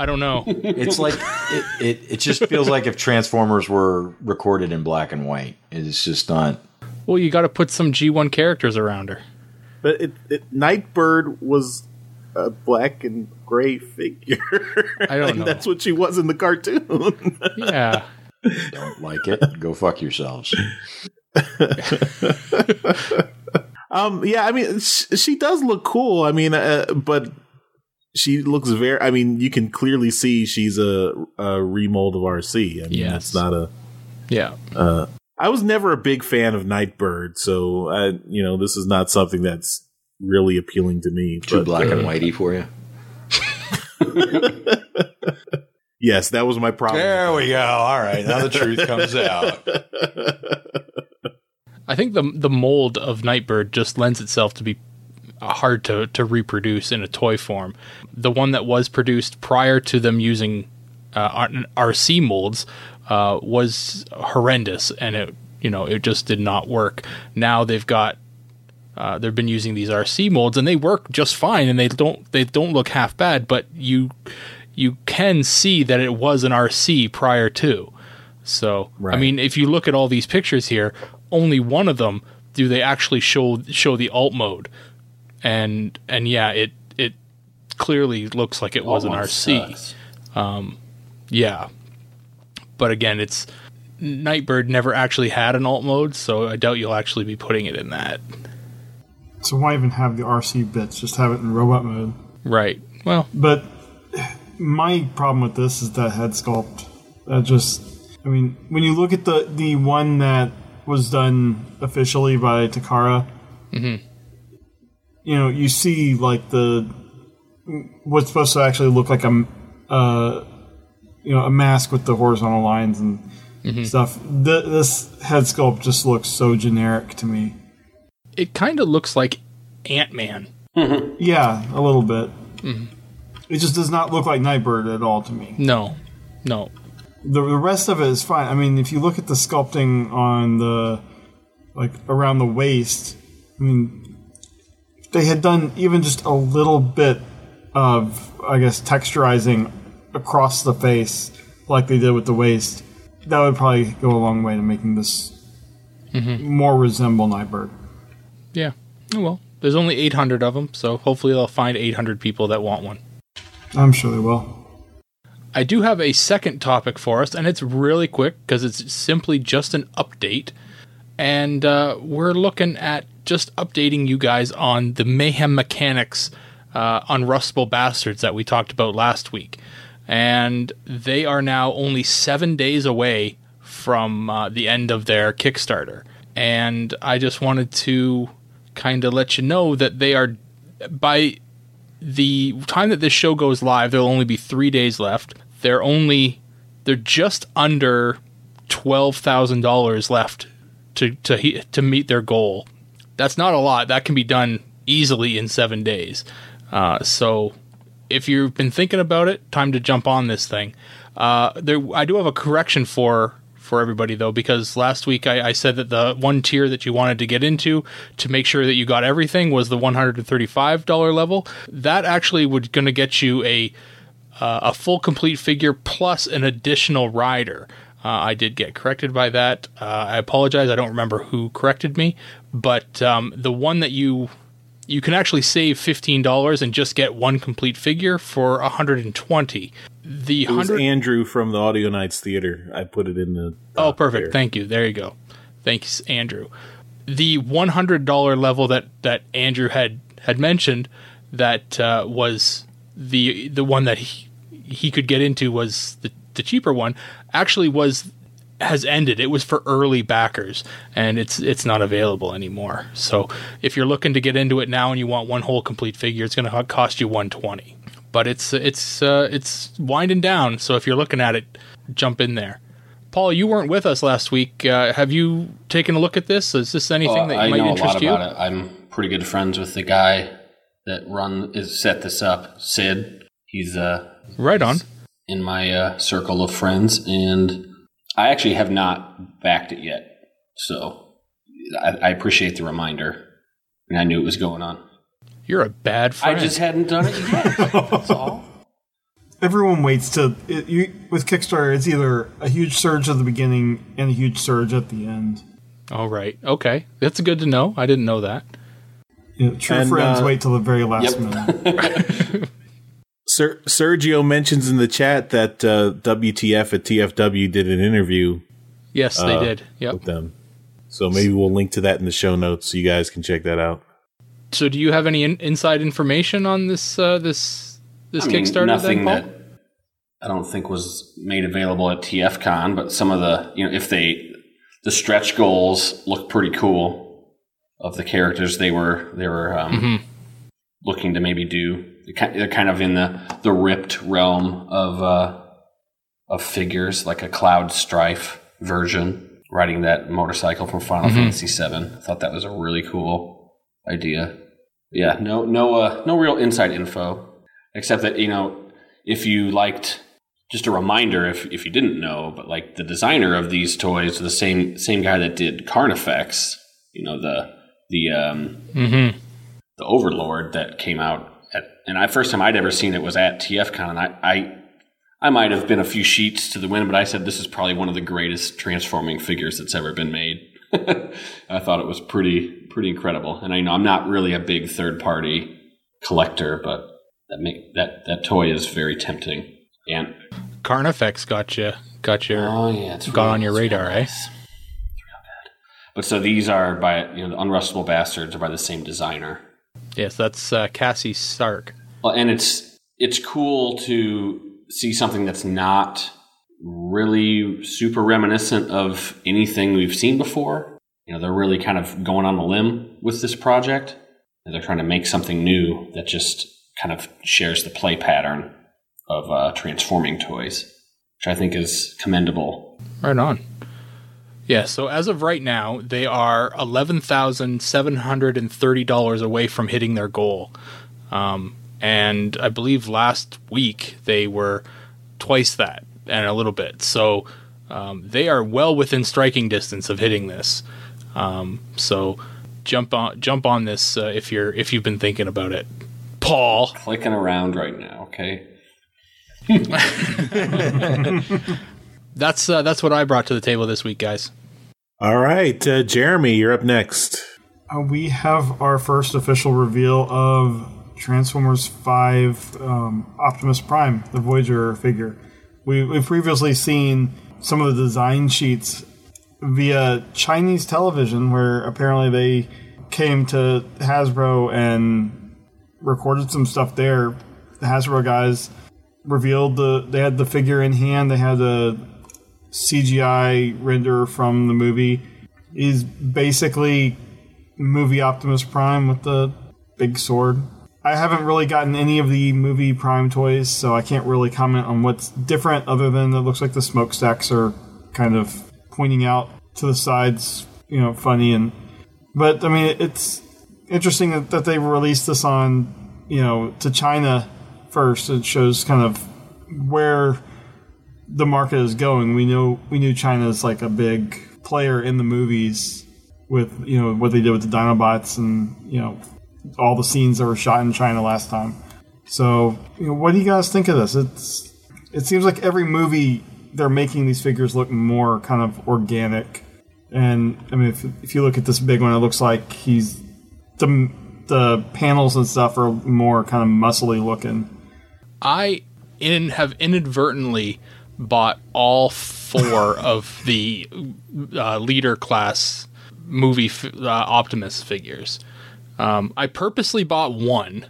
Speaker 6: I don't know.
Speaker 1: It's like it, it, it just feels like if Transformers were recorded in black and white. It's just not.
Speaker 6: well, you got to put some G1 characters around her.
Speaker 4: But it, it, Nightbird was a black and gray figure.
Speaker 6: I don't
Speaker 4: Like,
Speaker 6: know.
Speaker 4: That's what she was in the cartoon.
Speaker 6: Yeah.
Speaker 1: Don't like it. Go fuck yourselves.
Speaker 4: um, yeah, I mean, sh- she does look cool. I mean, uh, but she looks very. I mean, you can clearly see she's a, a remold of Arcee. I mean,
Speaker 6: Yes.
Speaker 4: it's not a.
Speaker 6: Yeah.
Speaker 4: Uh, I was never a big fan of Nightbird, so I, you know, this is not something that's really appealing to me.
Speaker 1: Too
Speaker 4: but,
Speaker 1: black
Speaker 4: uh,
Speaker 1: and whitey for you.
Speaker 4: Yes, that was my problem.
Speaker 7: There we go. All right, now the truth comes out.
Speaker 6: I think the the mold of Nightbird just lends itself to be hard to, to reproduce in a toy form. The one that was produced prior to them using uh, Arcee molds uh, was horrendous, and it you know it just did not work. Now they've got uh, they've been using these Arcee molds, and they work just fine, and they don't they don't look half bad. But you you can see that it was an Arcee prior to. So I mean, if you look at all these pictures here, only one of them do they actually show show the alt mode, and and yeah, it it clearly looks like it was an Arcee.
Speaker 2: sucks.
Speaker 6: Um, yeah, but again, it's Nightbird never actually had an alt mode, so I doubt you'll actually be putting it in that.
Speaker 5: So why even have the Arcee bits? Just have it in robot mode.
Speaker 6: Right. Well,
Speaker 5: But my problem with this is that head sculpt. That just, I mean, when you look at the the one that was done officially by Takara, mm-hmm. You know, you see like the what's supposed to actually look like a, uh, you know, a mask with the horizontal lines and mm-hmm. stuff. Th- this head sculpt just looks so generic to me.
Speaker 6: it kind of looks like Ant Man. Mm-hmm.
Speaker 5: Yeah, a little bit. Mm-hmm. It just does not look like Nightbird at all to me.
Speaker 6: No, no.
Speaker 5: the, the rest of it is fine. I mean, if you look at the sculpting on the like around the waist, I mean, if they had done even just a little bit of, I guess, texturizing across the face like they did with the waist. That would probably go a long way to making this more resemble Nightbird.
Speaker 6: Yeah. Oh well. There's only 800 of them, so hopefully they'll find 800 people that want one.
Speaker 5: I'm sure they will.
Speaker 6: I do have a second topic for us, and it's really quick because it's simply just an update. And uh, we're looking at just updating you guys on the Mayhem Mechanics uh, Unrustable Bastards that we talked about last week. And they are now only seven days away from uh, the end of their Kickstarter. And I just wanted to kind of let you know that they are, by the time that this show goes live, there'll only be three days left. They're only they're just under twelve thousand dollars left to to to meet their goal. That's not a lot. That can be done easily in seven days. Uh, so if you've been thinking about it, time to jump on this thing. Uh, there, I do have a correction for for everybody though, because last week I, I said that the one tier that you wanted to get into to make sure that you got everything was the one hundred and thirty five dollar level. That actually would going to get you a uh, a full complete figure plus an additional rider. Uh, I did get corrected by that. Uh, I apologize. I don't remember who corrected me, but um, the one that you you can actually save fifteen dollars and just get one complete figure for hundred and twenty. The
Speaker 4: It was
Speaker 6: hundred.
Speaker 4: Andrew from the Audio Nights Theater. I put it in the.
Speaker 6: Oh, perfect.
Speaker 4: there.
Speaker 6: Thank you. There you go. Thanks, Andrew. The one hundred dollar level that that Andrew had had mentioned that uh, was the the one that he he could get into was the the cheaper one. Actually, was has ended. It was for early backers, and it's it's not available anymore. So if you're looking to get into it now and you want one whole complete figure, it's going to cost you one twenty. But it's it's uh, it's winding down. So if you're looking at it, jump in there. Paul, you weren't with us last week. Uh, have you taken a look at this? Is this anything
Speaker 2: Well,
Speaker 6: that
Speaker 2: I
Speaker 6: might
Speaker 2: know a
Speaker 6: interest
Speaker 2: lot
Speaker 6: you?
Speaker 2: I'm pretty good friends with the guy that run is set this up, Sid. He's uh,
Speaker 6: Right on.
Speaker 2: in my uh, circle of friends, and I actually have not backed it yet. So I, I appreciate the reminder, and I knew it was going on.
Speaker 6: You're a bad friend.
Speaker 2: I just hadn't done it yet. That's all.
Speaker 5: Everyone waits to it, you, with Kickstarter. It's either a huge surge at the beginning and a huge surge at the end.
Speaker 6: All right. Okay. That's good to know. I didn't know that.
Speaker 5: You know, true
Speaker 4: And,
Speaker 5: friends
Speaker 4: uh,
Speaker 5: wait till the very last
Speaker 2: Yep.
Speaker 5: minute.
Speaker 4: Ser- Sergio mentions in the chat that uh, WTF at TFW did an interview
Speaker 6: Yes, they
Speaker 4: Uh,
Speaker 6: did. Yep.
Speaker 4: with them. So maybe we'll link to that in the show notes so you guys can check that out.
Speaker 6: So, do you have any in- inside information on this uh, this this
Speaker 2: I mean,
Speaker 6: Kickstarter?
Speaker 2: nothing
Speaker 6: then, Paul?
Speaker 2: that I don't think was made available at TFCon, but some of the you know if they the stretch goals look pretty cool of the characters they were they were um,
Speaker 6: Mm-hmm.
Speaker 2: looking to maybe do. They're kind of in the the ripped realm of uh, of figures, like a Cloud Strife version, riding that motorcycle from Final
Speaker 6: Mm-hmm.
Speaker 2: Fantasy VII. I thought that was a really cool idea. Yeah, no, no, uh, no real inside info, except that you know, if you liked, just a reminder, if if you didn't know, but like the designer of these toys, the same same guy that did Carnifex, you know, the the um,
Speaker 6: Mm-hmm.
Speaker 2: the Overlord that came out at, and I first time I'd ever seen it was at TFCon, and I, I, I might have been a few sheets to the wind, but I said this is probably one of the greatest transforming figures that's ever been made. I thought it was pretty, pretty incredible, and I know I'm not really a big third party collector, but that make that that toy is very tempting. And
Speaker 6: Carnifex got you got your
Speaker 2: oh yeah, it's
Speaker 6: got
Speaker 2: real-
Speaker 6: on your radar, eh?
Speaker 2: nice. It's real good. But so these are by you know the Unrustable Bastards are by the same designer.
Speaker 6: Yes, that's uh, Cassie Stark.
Speaker 2: Well, and it's it's cool to see something that's not really super reminiscent of anything we've seen before. You know, they're really kind of going on a limb with this project, and they're trying to make something new that just kind of shares the play pattern of uh, transforming toys, which I think is commendable.
Speaker 6: Right on. Yeah, so as of right now, they are eleven thousand seven hundred and thirty dollars away from hitting their goal, um, and I believe last week they were twice that and a little bit. So um, they are well within striking distance of hitting this. Um, so jump on jump on this uh, if you're if you've been thinking about it, Paul.
Speaker 2: Clicking around right now, okay?
Speaker 6: That's uh, that's what I brought to the table this week, guys.
Speaker 4: All right, uh, Jeremy, you're up next.
Speaker 5: Uh, we have our first official reveal of Transformers 5 um, Optimus Prime, the Voyager figure. We, we've previously seen some of the design sheets via Chinese television, where apparently they came to Hasbro and recorded some stuff there. The Hasbro guys revealed the they had the figure in hand. They had a CGI render from the movie. is basically movie Optimus Prime with the big sword. I haven't really gotten any of the movie Prime toys, so I can't really comment on what's different other than it looks like the smokestacks are kind of pointing out to the sides, you know, funny and but I mean it's interesting that, that they released this on, you know, to China first. It shows kind of where the market is going. We know we knew China is like a big player in the movies with you know what they did with the Dinobots and you know all the scenes that were shot in China last time. So, you know, what do you guys think of this? It's it seems like every movie they're making these figures look more kind of organic. And I mean, if, if you look at this big one, it looks like he's the the panels and stuff are more kind of muscly looking.
Speaker 6: I in have inadvertently bought all four of the uh, leader class movie f- uh, Optimus figures. Um, I purposely bought one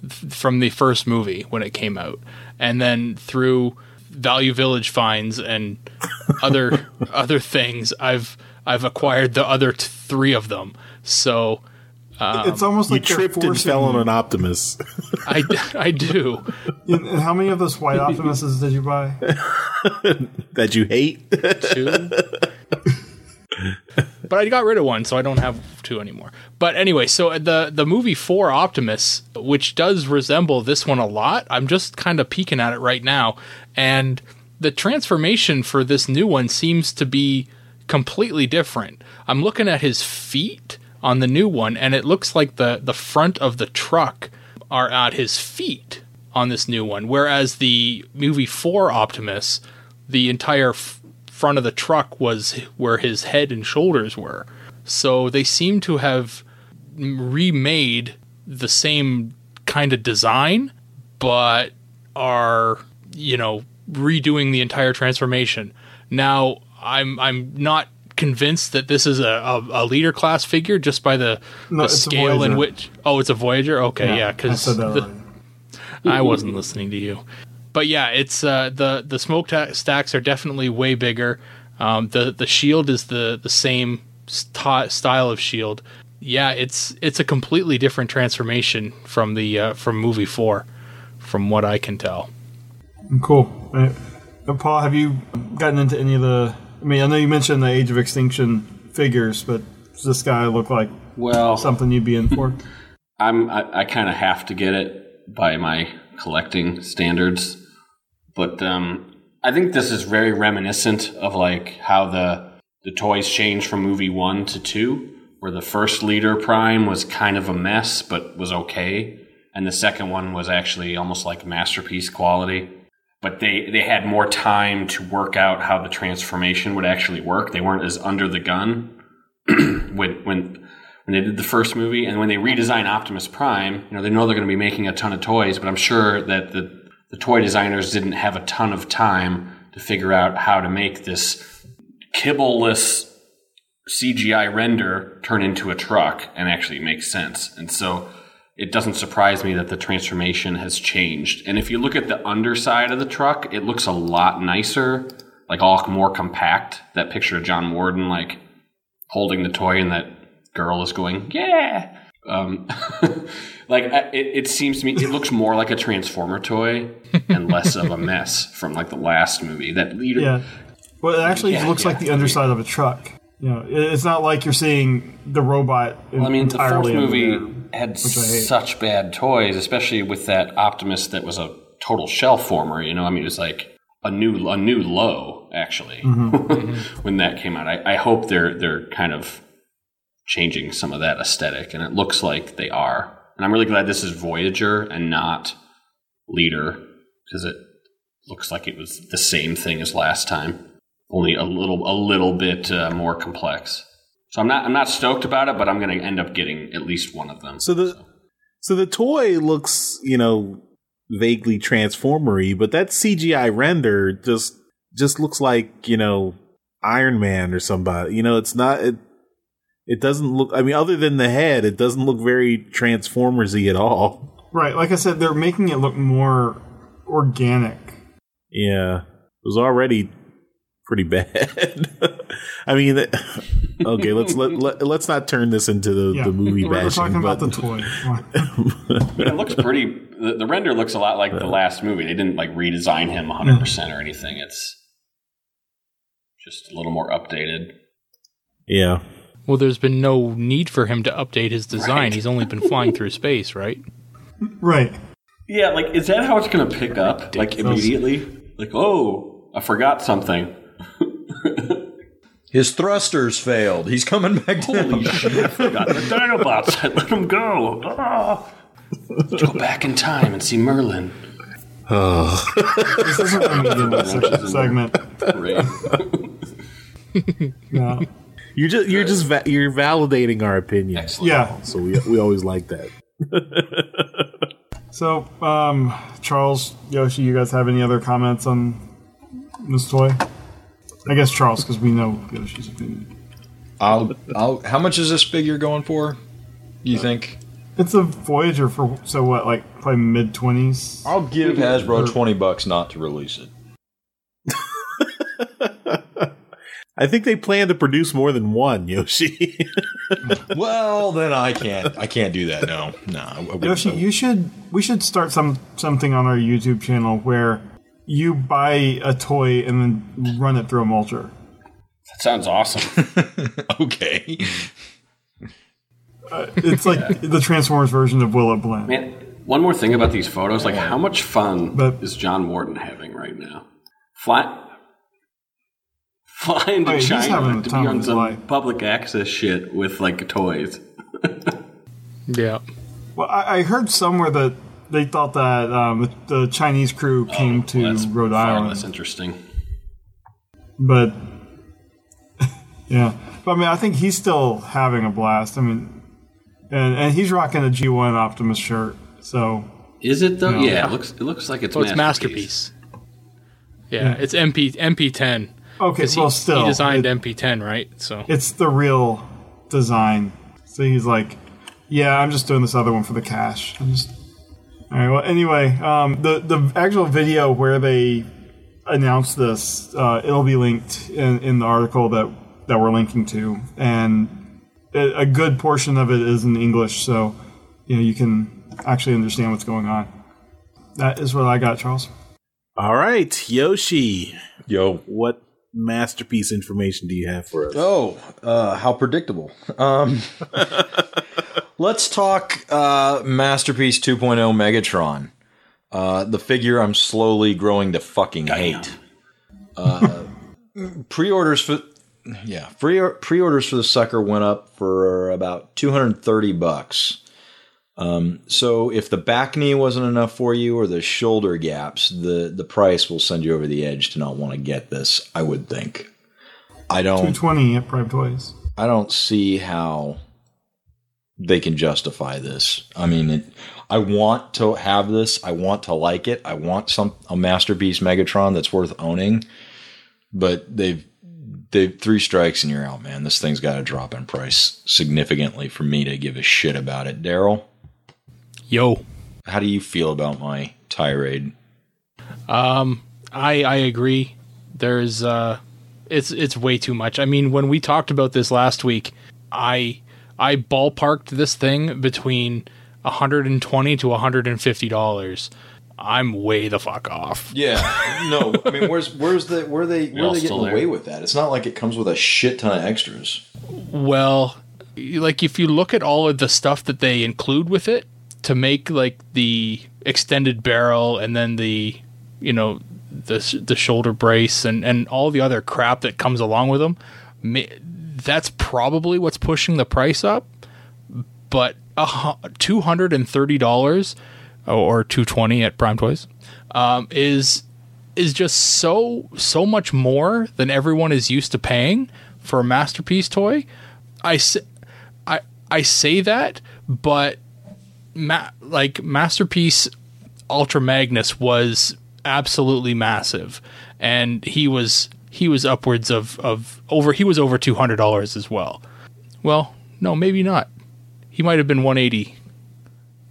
Speaker 6: th- from the first movie when it came out, and then through Value Village finds and other other things, I've I've acquired the other t- three of them. So Um,
Speaker 5: it's almost like they're
Speaker 4: tripped and fell on an Optimus.
Speaker 6: I, I do.
Speaker 5: And and how many of those white Optimuses did you buy?
Speaker 4: that you hate.
Speaker 6: two. but I got rid of one, so I don't have two anymore. But anyway, so the the movie for Optimus, which does resemble this one a lot, I'm just kind of peeking at it right now, and the transformation for this new one seems to be completely different. I'm looking at his feet on the new one, and it looks like the the front of the truck are at his feet on this new one, whereas the movie four Optimus, the entire f- front of the truck was where his head and shoulders were. So they seem to have remade the same kind of design, but are you know redoing the entire transformation. Now I'm I'm not convinced that this is a, a, a leader class figure just by the,
Speaker 5: No,
Speaker 6: the scale in which. Oh, it's a Voyager. Okay, yeah,
Speaker 5: I
Speaker 6: because
Speaker 5: that already.
Speaker 6: I wasn't listening to you. But yeah, it's uh, the the smoke ta- stacks are definitely way bigger. Um, the the shield is the the same st- style of shield. Yeah, it's it's a completely different transformation from the uh, from movie four, from what I can tell.
Speaker 5: Cool. Paul, have you gotten into any of the? I mean, I know you mentioned the Age of Extinction figures, but does this guy look like
Speaker 2: Well,
Speaker 5: something you'd be in for?
Speaker 2: I'm I, I kind of have to get it by my collecting standards, but um, I think this is very reminiscent of like how the the toys changed from movie one to two, where the first leader prime was kind of a mess but was okay, and the second one was actually almost like masterpiece quality. But they they had more time to work out how the transformation would actually work. They weren't as under the gun when when when they did the first movie and when they redesign Optimus Prime, you know, they know they're going to be making a ton of toys, but I'm sure that the the toy designers didn't have a ton of time to figure out how to make this kibbleless CGI render turn into a truck and actually make sense. And so it doesn't surprise me that the transformation has changed. And if you look at the underside of the truck, it looks a lot nicer, like all more compact. That picture of John Warden like holding the toy and that girl is going, yeah. Um, like it, it seems to me, it looks more like a Transformer toy and less of a mess from like the last movie. That leader,
Speaker 5: Yeah. Well, it actually
Speaker 2: Yeah,
Speaker 5: looks
Speaker 2: yeah.
Speaker 5: like the underside of a truck. You know, it's not like you're seeing the robot.
Speaker 2: Well, I mean, the fourth movie. Had such bad toys, especially with that Optimus that was a total shell former. You know, I mean, it was like a new a new low actually
Speaker 5: Mm-hmm.
Speaker 2: when that came out. I, I hope they're they're kind of changing some of that aesthetic, and it looks like they are. And I'm really glad this is Voyager and not Leader because it looks like it was the same thing as last time, only a little a little bit uh, more complex. So I'm not I'm not stoked about it, but I'm going to end up getting at least one of them.
Speaker 4: So the so the toy looks, you know, vaguely transformery, but that CGI render just just looks like, you know, Iron Man or somebody. You know, it's not it it doesn't look I mean other than the head, it doesn't look very transformersy at all.
Speaker 5: Right. Like I said, they're making it look more organic.
Speaker 4: Yeah. It was already pretty bad. I mean, okay, let's let, let let's not turn this into the,
Speaker 5: Yeah.
Speaker 4: the movie
Speaker 5: we're, we're
Speaker 4: bashing.
Speaker 5: talking about the toy. Come on.
Speaker 2: But it looks pretty. The, the render looks a lot like the last movie. They didn't like redesign him 100 percent or anything. It's just a little more updated.
Speaker 4: yeah.
Speaker 6: Well, there's been no need for him to update his design.
Speaker 2: Right.
Speaker 6: He's only been flying through space, right?
Speaker 5: right.
Speaker 2: Yeah, like is that how it's going to pick up? Like immediately? Like oh, I forgot something.
Speaker 1: His thrusters failed. He's coming back down.
Speaker 2: Holy shit! I forgot the Dinobots. I let him go. Ah. Let's go back in time and see Merlin. Oh.
Speaker 5: This isn't going to be in that segment.
Speaker 2: Right.
Speaker 5: No.
Speaker 4: You're just you're just va- you're validating our opinion.
Speaker 2: Excellent.
Speaker 5: Yeah.
Speaker 4: So we we always like that.
Speaker 5: So, um, Charles, Yoshi, you guys have any other comments on this toy? I guess Charles, because we know Yoshi's opinion.
Speaker 1: I'll, I'll, how much is this figure going for? You uh, think?
Speaker 5: It's a Voyager for so what, like probably mid twenties.
Speaker 1: I'll give Hasbro twenty bucks not to release it.
Speaker 4: I think they plan to produce more than one Yoshi.
Speaker 1: Well, then I can't. I can't do that. No, no.
Speaker 5: Yoshi, you should. We should start some something on our YouTube channel where you buy a toy and then run it through a mulcher.
Speaker 2: That sounds awesome.
Speaker 1: okay.
Speaker 5: Uh, it's like the Transformers version of Will It Blend.
Speaker 2: Man, one more thing about these photos, like how much fun
Speaker 5: But-
Speaker 2: is John Warden having right now? Fly, flying to
Speaker 5: Oh,
Speaker 2: China to be on some
Speaker 5: life.
Speaker 2: public access shit with like toys.
Speaker 6: Yeah.
Speaker 5: Well, I, I heard somewhere that they thought that um, the, the Chinese crew came to
Speaker 2: Well, that's
Speaker 5: Rhode
Speaker 2: far
Speaker 5: Island,
Speaker 2: less interesting.
Speaker 5: but yeah. But I mean, I think he's still having a blast. I mean, and and he's rocking a G1 Optimus shirt. So
Speaker 2: Is it though?
Speaker 5: No.
Speaker 2: Yeah, it looks it looks like it's
Speaker 6: So it's
Speaker 2: masterpiece.
Speaker 6: masterpiece. Yeah, it's MP MP10.
Speaker 5: Okay, well,
Speaker 6: he,
Speaker 5: still,
Speaker 6: he designed
Speaker 5: it-
Speaker 6: MP10, right? So
Speaker 5: it's the real design. So he's like, yeah, I'm just doing this other one for the cash. I'm just all right. Well, anyway, um, the the actual video where they announced this, uh, it'll be linked in, in the article that that we're linking to, and a a good portion of it is in English, so you know you can actually understand what's going on. That is what I got, Charles.
Speaker 4: All right, Yoshi,
Speaker 1: Yo.
Speaker 4: what masterpiece information do you have for us?
Speaker 1: Oh, uh, how predictable. Um, let's talk uh, Masterpiece 2.0 Megatron. Uh, the figure I'm slowly growing to fucking hate. Uh, pre-orders for yeah, pre pre-orders for the sucker went up for about 230 bucks. Um, so if the back knee wasn't enough for you or the shoulder gaps, the the price will send you over the edge to not want to get this. I would think. I don't.
Speaker 5: 220 at Prime Toys.
Speaker 1: I don't see how they can justify this. I mean, it, I want to have this. I want to like it. I want some a masterpiece Megatron that's worth owning. But they've they've three strikes and you're out, man. This thing's got to drop in price significantly for me to give a shit about it. Daryl,
Speaker 6: yo,
Speaker 1: how do you feel about my tirade?
Speaker 6: Um, I I agree. There's uh, it's it's way too much. I mean, when we talked about this last week, I I ballparked this thing between 120 to 150 dollars. I'm way the fuck off.
Speaker 1: Yeah, no. I mean, where's where's the where are they where are they
Speaker 2: still
Speaker 1: getting away with that? It's not like it comes with a shit ton of extras.
Speaker 6: Well, like if you look at all of the stuff that they include with it to make like the extended barrel and then the you know the the shoulder brace and and all the other crap that comes along with them, ma- that's probably what's pushing the price up. But two hundred and thirty dollars or two twenty at Prime Toys um, is is just so so much more than everyone is used to paying for a masterpiece toy. I say, I I say that, but ma- like masterpiece Ultra Magnus was absolutely massive, and he was he was upwards of of over he was over two hundred dollars as well. Well, no, maybe not. He might have been 180,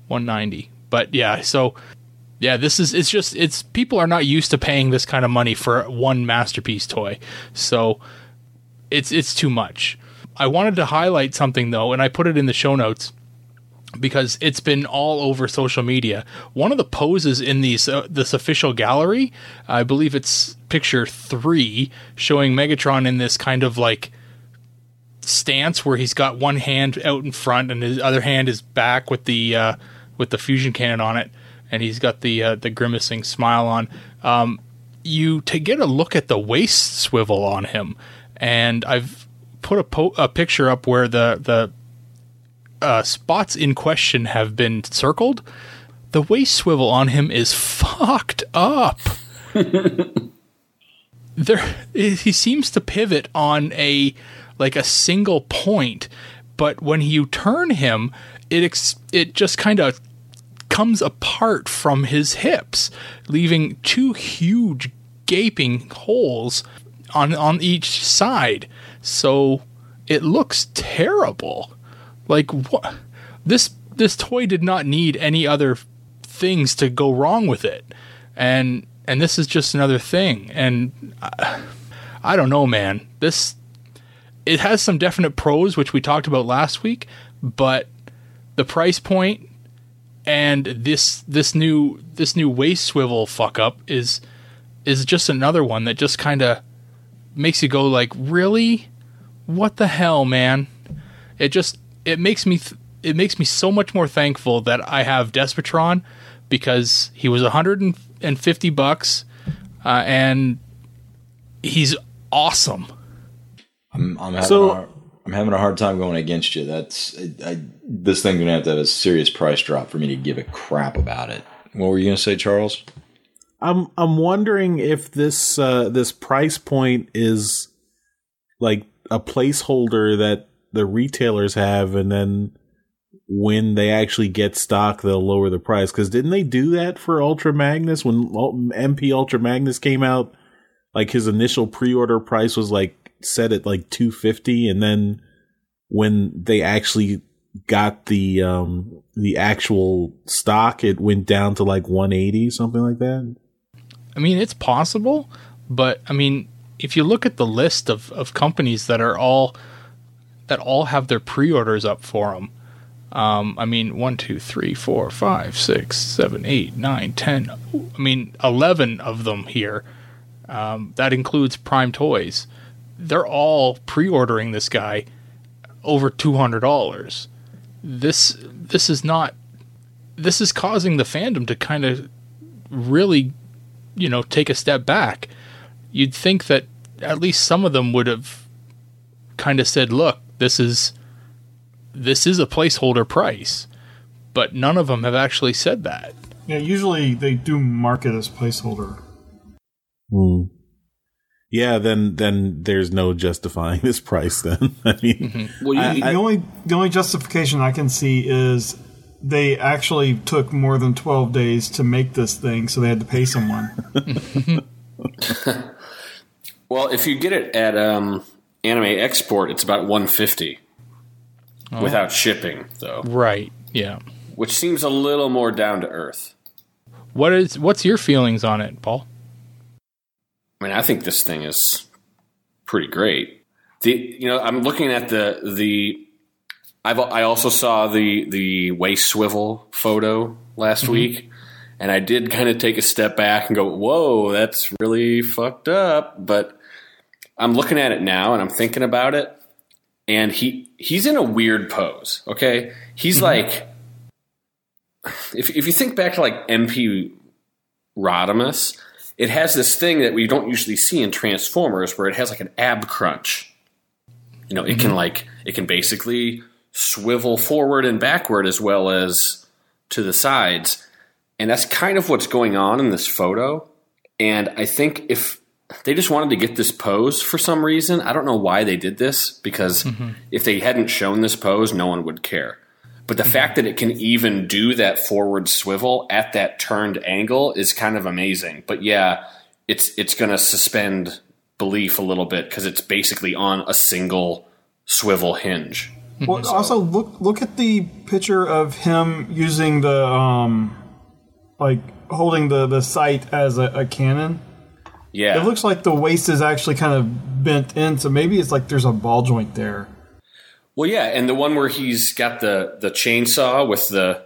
Speaker 6: 190. But yeah, so yeah, this is it's just it's people are not used to paying this kind of money for one masterpiece toy. So it's it's too much. I wanted to highlight something though, and I put it in the show notes because it's been all over social media. One of the poses in these uh, this official gallery, I believe it's picture 3 showing Megatron in this kind of like stance where he's got one hand out in front and his other hand is back with the uh, with the fusion cannon on it, and he's got the uh, the grimacing smile on. Um, you to get a look at the waist swivel on him, and I've put a, po- a picture up where the the uh, spots in question have been circled. The waist swivel on him is fucked up. there he seems to pivot on a like a single point but when you turn him it ex- it just kind of comes apart from his hips leaving two huge gaping holes on on each side so it looks terrible like what this this toy did not need any other things to go wrong with it. And and this is just another thing. And I, I don't know man. This it has some definite pros which we talked about last week but the price point and this this new this new waist swivel fuck up is is just another one that just kind of makes you go like really? What the hell man? It just it makes me th- it makes me so much more thankful that I have Despotron because he was 150 bucks uh, and he's awesome.
Speaker 1: I'm, I'm having
Speaker 4: So-
Speaker 1: a hard, I'm having a hard time going against you. That's I, I, this thing's gonna have to have a serious price drop for me to give a crap about it. What were you gonna say, Charles?
Speaker 4: I'm I'm wondering if this uh, this price point is like a placeholder that the retailers have, and then when they actually get stock, they'll lower the price. Because didn't they do that for Ultra Magnus when MP Ultra Magnus came out? like his initial pre-order price was like set at like 250 and then when they actually got the um the actual stock it went down to like 180 something like that
Speaker 6: I mean, it's possible, but I mean, if you look at the list of, of companies that are all that all have their pre-orders up for them, um, I mean, one, two, three, four, five, six, seven, eight, nine, ten. I mean, eleven of them here. Um, that includes Prime Toys. They're all pre-ordering this guy over two hundred dollars. This this is not. This is causing the fandom to kind of really you know take a step back you'd think that at least some of them would have kind of said look this is this is a placeholder price but none of them have actually said that
Speaker 5: Yeah, usually they do market as placeholder.
Speaker 4: Hmm. yeah then then there's no justifying this price then i mean
Speaker 2: Well, you,
Speaker 5: the only the only justification I can see is they actually took more than twelve days to make this thing, so they had to pay someone.
Speaker 2: well, if you get it at um, Anime Export, it's about 150 without shipping, though,
Speaker 6: right yeah
Speaker 2: which seems a little more down to earth.
Speaker 6: what is what's your feelings on it paul
Speaker 2: I mean, I think this thing is pretty great. The you know, I'm looking at the the. I've I also saw the the waist swivel photo last mm-hmm. week, and I did kind of take a step back and go, "Whoa, that's really fucked up." But I'm looking at it now, and I'm thinking about it, and he he's in a weird pose. Okay, he's mm-hmm. like, if if you think back to like MP Rodimus, it has this thing that we don't usually see in Transformers where it has like an ab crunch. You know, it can mm-hmm. like it can basically swivel forward and backward as well as to the sides. And that's kind of what's going on in this photo. And I think if they just wanted to get this pose for some reason, I don't know why they did this because if they hadn't shown this pose, no one would care. But the fact that it can even do that forward swivel at that turned angle is kind of amazing. But yeah, it's it's going to suspend belief a little bit because it's basically on a single swivel hinge.
Speaker 5: Well, also look look at the picture of him using the um, like holding the the sight as a, a cannon.
Speaker 2: Yeah,
Speaker 5: It looks like the waist is actually kind of bent in, so maybe it's like there's a ball joint there.
Speaker 2: Well, yeah, and the one where he's got the the chainsaw with the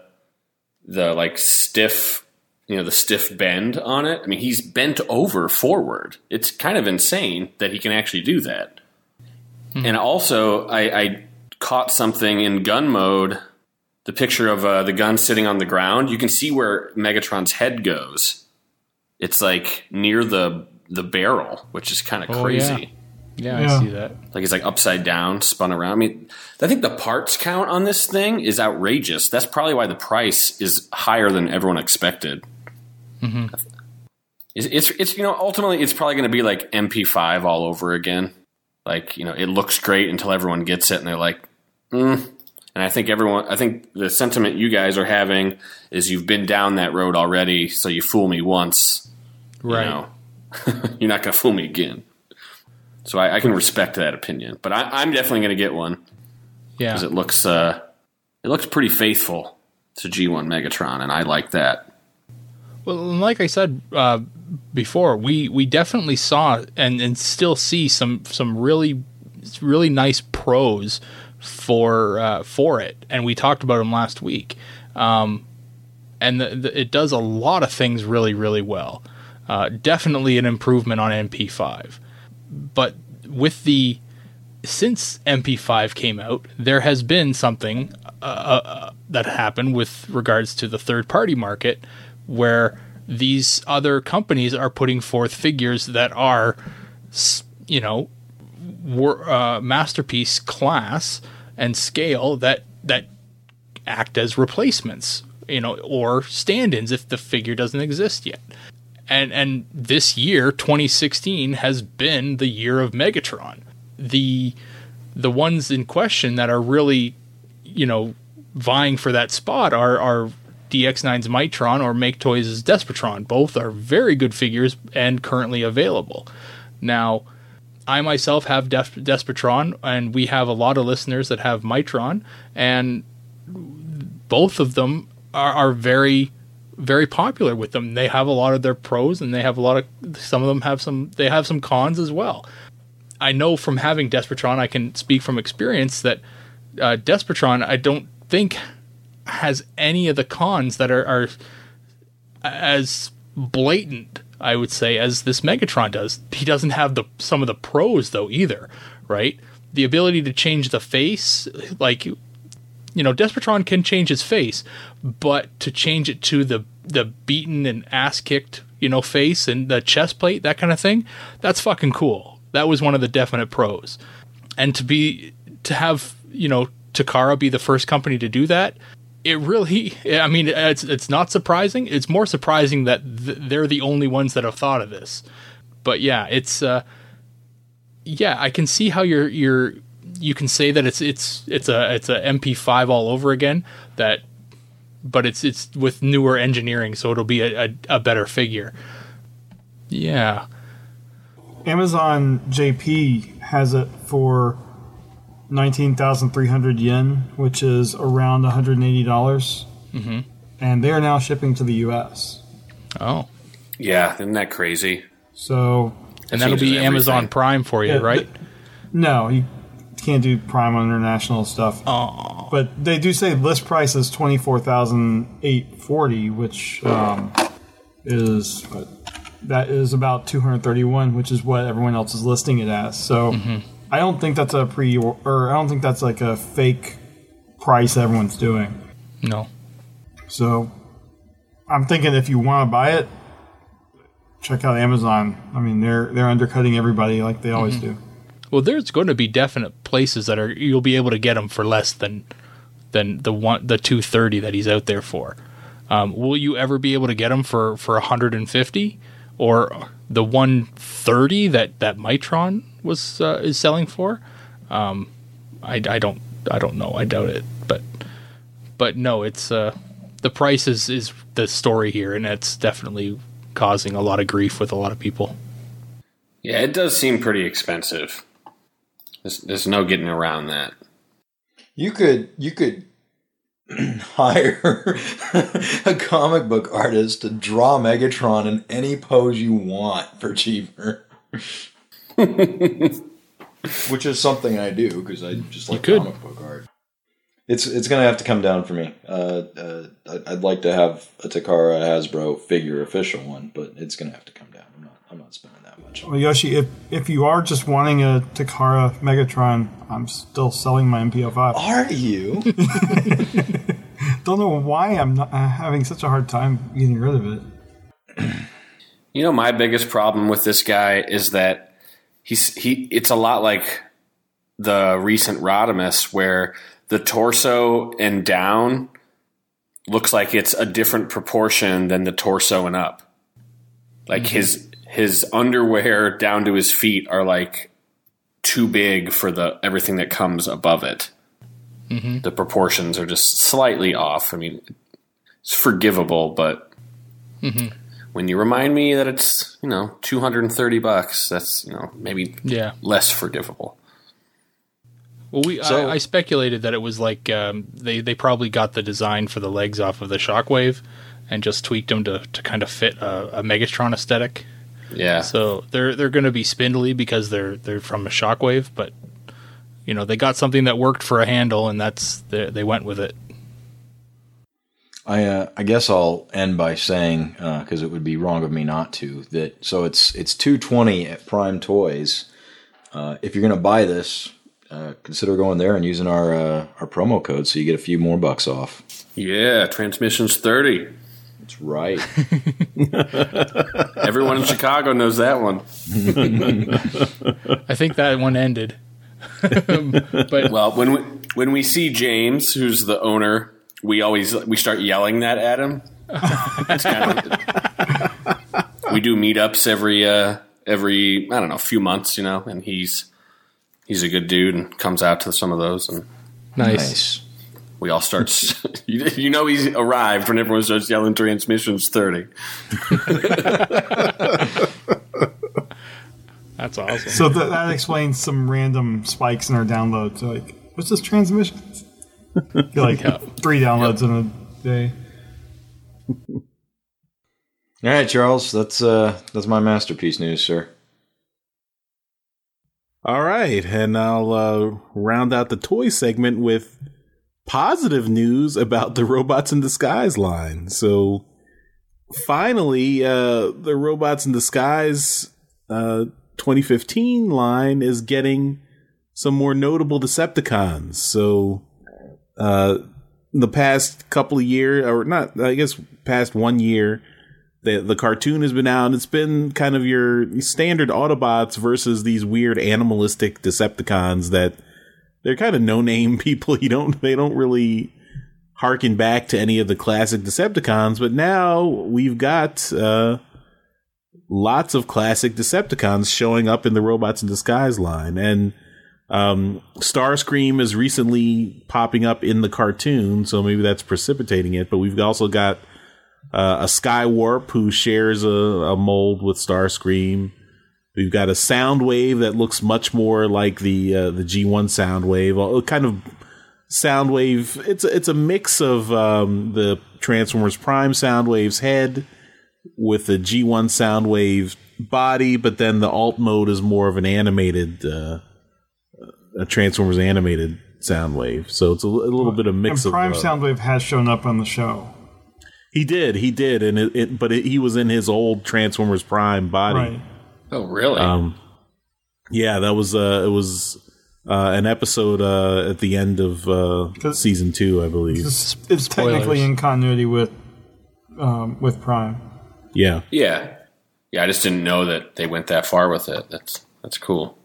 Speaker 2: the like stiff, you know, the stiff bend on it. I mean, he's bent over forward. It's kind of insane that he can actually do that. And also, I, I caught something in gun mode. The picture of uh, the gun sitting on the ground. You can see where Megatron's head goes. It's like near the the barrel, which is kind of
Speaker 6: Oh,
Speaker 2: crazy
Speaker 6: yeah,
Speaker 5: Yeah.
Speaker 6: i see that
Speaker 2: like it's like upside down, spun around. I mean, I think the parts count on this thing is outrageous. That's probably why the price is higher than everyone expected. It's, it's it's you know ultimately it's probably going to be like MP5 all over again. Like you know it looks great until everyone gets it and they're like, mm. and I think everyone I think the sentiment you guys are having is you've been down that road already, so you fool me once,
Speaker 6: right
Speaker 2: you know, you're not going to fool me again. So I, I can respect that opinion, but I, I'm definitely going to get one
Speaker 6: yeah
Speaker 2: because it looks uh, it looks pretty faithful to G1 Megatron, and I like that.
Speaker 6: Well, like I said uh, before, we we definitely saw and and still see some some really really nice pros for uh, for it, and we talked about them last week. Um, and the, the, it does a lot of things really really well. Uh, definitely an improvement on MP5, but with the since MP5 came out, there has been something uh, uh, that happened with regards to the third party market where these other companies are putting forth figures that are, you know, uh, masterpiece class and scale that that act as replacements, you know, or stand-ins if the figure doesn't exist yet. And and this year, 2016, has been the year of Megatron. The the ones in question that are really, you know, vying for that spot are are DX9's Mightron or Make Toys' Despotron. Both are very good figures and currently available. Now, I myself have Des- Despotron, and we have a lot of listeners that have Mightron, and both of them are, are very very popular with them. They have a lot of their pros, and they have a lot of some of them have some they have some cons as well. I know from having Despotron, I can speak from experience that uh, I don't think has any of the cons that are, are as blatant, I would say, as this Megatron does. He doesn't have the some of the pros though either, right? The ability to change the face, like you know, Despotron can change his face, but to change it to the the beaten and ass kicked, you know, face and the chest plate, that kind of thing, that's fucking cool. That was one of the definite pros. And to be to have, you know, Takara be the first company to do that, it really I mean, it's it's not surprising. It's more surprising that th- they're the only ones that have thought of this. But yeah, it's uh yeah, I can see how you're you're you can say that it's it's it's a it's a MP5 all over again that but it's it's with newer engineering so it'll be a, a, a better figure. Yeah.
Speaker 5: Amazon JP has it for 19,300 yen, which is around $180.
Speaker 6: Mm-hmm.
Speaker 5: And they are now shipping to the US.
Speaker 6: Oh.
Speaker 2: Yeah, isn't that crazy?
Speaker 5: So,
Speaker 6: And that'll be
Speaker 2: changes
Speaker 6: Amazon. Prime for you,
Speaker 5: Yeah,
Speaker 6: right?
Speaker 5: no, you can't do Prime on international stuff.
Speaker 6: Oh.
Speaker 5: But they do say list price is 24,840, which um, is that is about 231, which is what everyone else is listing it as. So I don't think that's a pre or I don't think that's like a fake price everyone's doing.
Speaker 6: No.
Speaker 5: So I'm thinking if you want to buy it, check out Amazon. I mean, they're they're undercutting everybody like they always do.
Speaker 6: Well, there's going to be definite places that are you'll be able to get them for less than than the one the 230 that he's out there for. Um, will you ever be able to get them for for 150 or the 130 that that Mightron was uh, is selling for? Um, I, I don't I don't know. I doubt it. But but no, it's uh, the price is is the story here, and it's definitely causing a lot of grief with a lot of people.
Speaker 2: Yeah, it does seem pretty expensive. There's, there's no getting around that.
Speaker 1: You could you could hire a comic book artist to draw Megatron in any pose you want for cheaper. Which is something I do because I just like
Speaker 6: could.
Speaker 1: comic book art. It's it's gonna have to come down for me. Uh, uh, I'd, I'd like to have a Takara Hasbro figure official one, but it's gonna have to come down. I'm not I'm not spending that much.
Speaker 5: Well, Yoshi, if if you are just wanting a Takara Megatron, I'm still selling my MP05.
Speaker 1: Are you?
Speaker 5: Don't know why I'm not uh, having such a hard time getting rid of it.
Speaker 2: You know, my biggest problem with this guy is that he's he. It's a lot like the recent Rodimus, where the torso and down looks like it's a different proportion than the torso and up. Like his his underwear down to his feet are like too big for the everything that comes above it. The proportions are just slightly off. I mean, it's forgivable, but when you remind me that it's you know two hundred and thirty bucks, that's you know maybe
Speaker 6: Yeah.
Speaker 2: less forgivable.
Speaker 6: Well, we
Speaker 1: So-
Speaker 6: I, I speculated that it was like um, they they probably got the design for the legs off of the Shockwave and just tweaked them to, to kind of fit a, a Megatron aesthetic.
Speaker 2: Yeah,
Speaker 6: So they're they're going to be spindly because they're they're from a Shockwave, but you know they got something that worked for a handle, and that's they, they went with it.
Speaker 1: I uh, I guess I'll end by saying because it would be wrong of me not to that. So it's it's two twenty at Prime Toys. Uh, if you're going to buy this, uh, consider going there and using our uh, our promo code so you get a few more bucks off.
Speaker 2: yeah. Transmissions thirty.
Speaker 1: That's right.
Speaker 2: Everyone in Chicago knows that one.
Speaker 6: I think that one ended. but
Speaker 2: Well, when we when we see James, who's the owner, we always we start yelling that at him. It's kind of, we do meetups every uh, every I don't know a few months, you know, and he's he's a good dude and comes out to some of those and
Speaker 6: nice.
Speaker 1: nice.
Speaker 2: We all start. you, you know he's arrived when everyone starts yelling transmissions thirty.
Speaker 6: That's awesome.
Speaker 5: So th- that explains some random spikes in our downloads. Like, what's this transmission? Get like three downloads in a day.
Speaker 1: All right, Charles, that's uh that's my masterpiece news, sir.
Speaker 4: All right, and I'll uh, round out the toy segment with positive news about the Robots in Disguise line. So finally, uh, the Robots in Disguise uh, 2015 line is getting some more notable Decepticons. So uh, the past couple of years, or not, I guess past one year, the the cartoon has been out. It's been kind of your standard Autobots versus these weird animalistic Decepticons that they're kind of no name people. You don't they don't really harken back to any of the classic Decepticons, but now we've got uh, lots of classic Decepticons showing up in the Robots in Disguise line, and um, Starscream is recently popping up in the cartoon, so maybe that's precipitating it. But we've also got uh, a Skywarp who shares a, a mold with Starscream. We've got a Soundwave that looks much more like the uh, the G1 Soundwave, a kind of Soundwave. It's a, it's a mix of um, the Transformers Prime Soundwave's head with the G1 Soundwave body, but then the alt mode is more of an animated uh, a Transformers animated Soundwave. So it's a, a little bit of mix
Speaker 5: And Prime
Speaker 4: of uh,
Speaker 5: Soundwave has shown up on the show.
Speaker 4: He did, he did, and it, it but it, he was in his old Transformers Prime body.
Speaker 5: Right.
Speaker 2: Oh, really?
Speaker 4: Um, yeah, that was uh, it was uh, an episode uh, at the end of uh,
Speaker 5: 'Cause-
Speaker 4: season two, I believe.
Speaker 5: It's, it's technically in continuity with um, with Prime.
Speaker 4: Yeah,
Speaker 2: yeah, yeah. I just didn't know that they went that far with it. That's that's cool.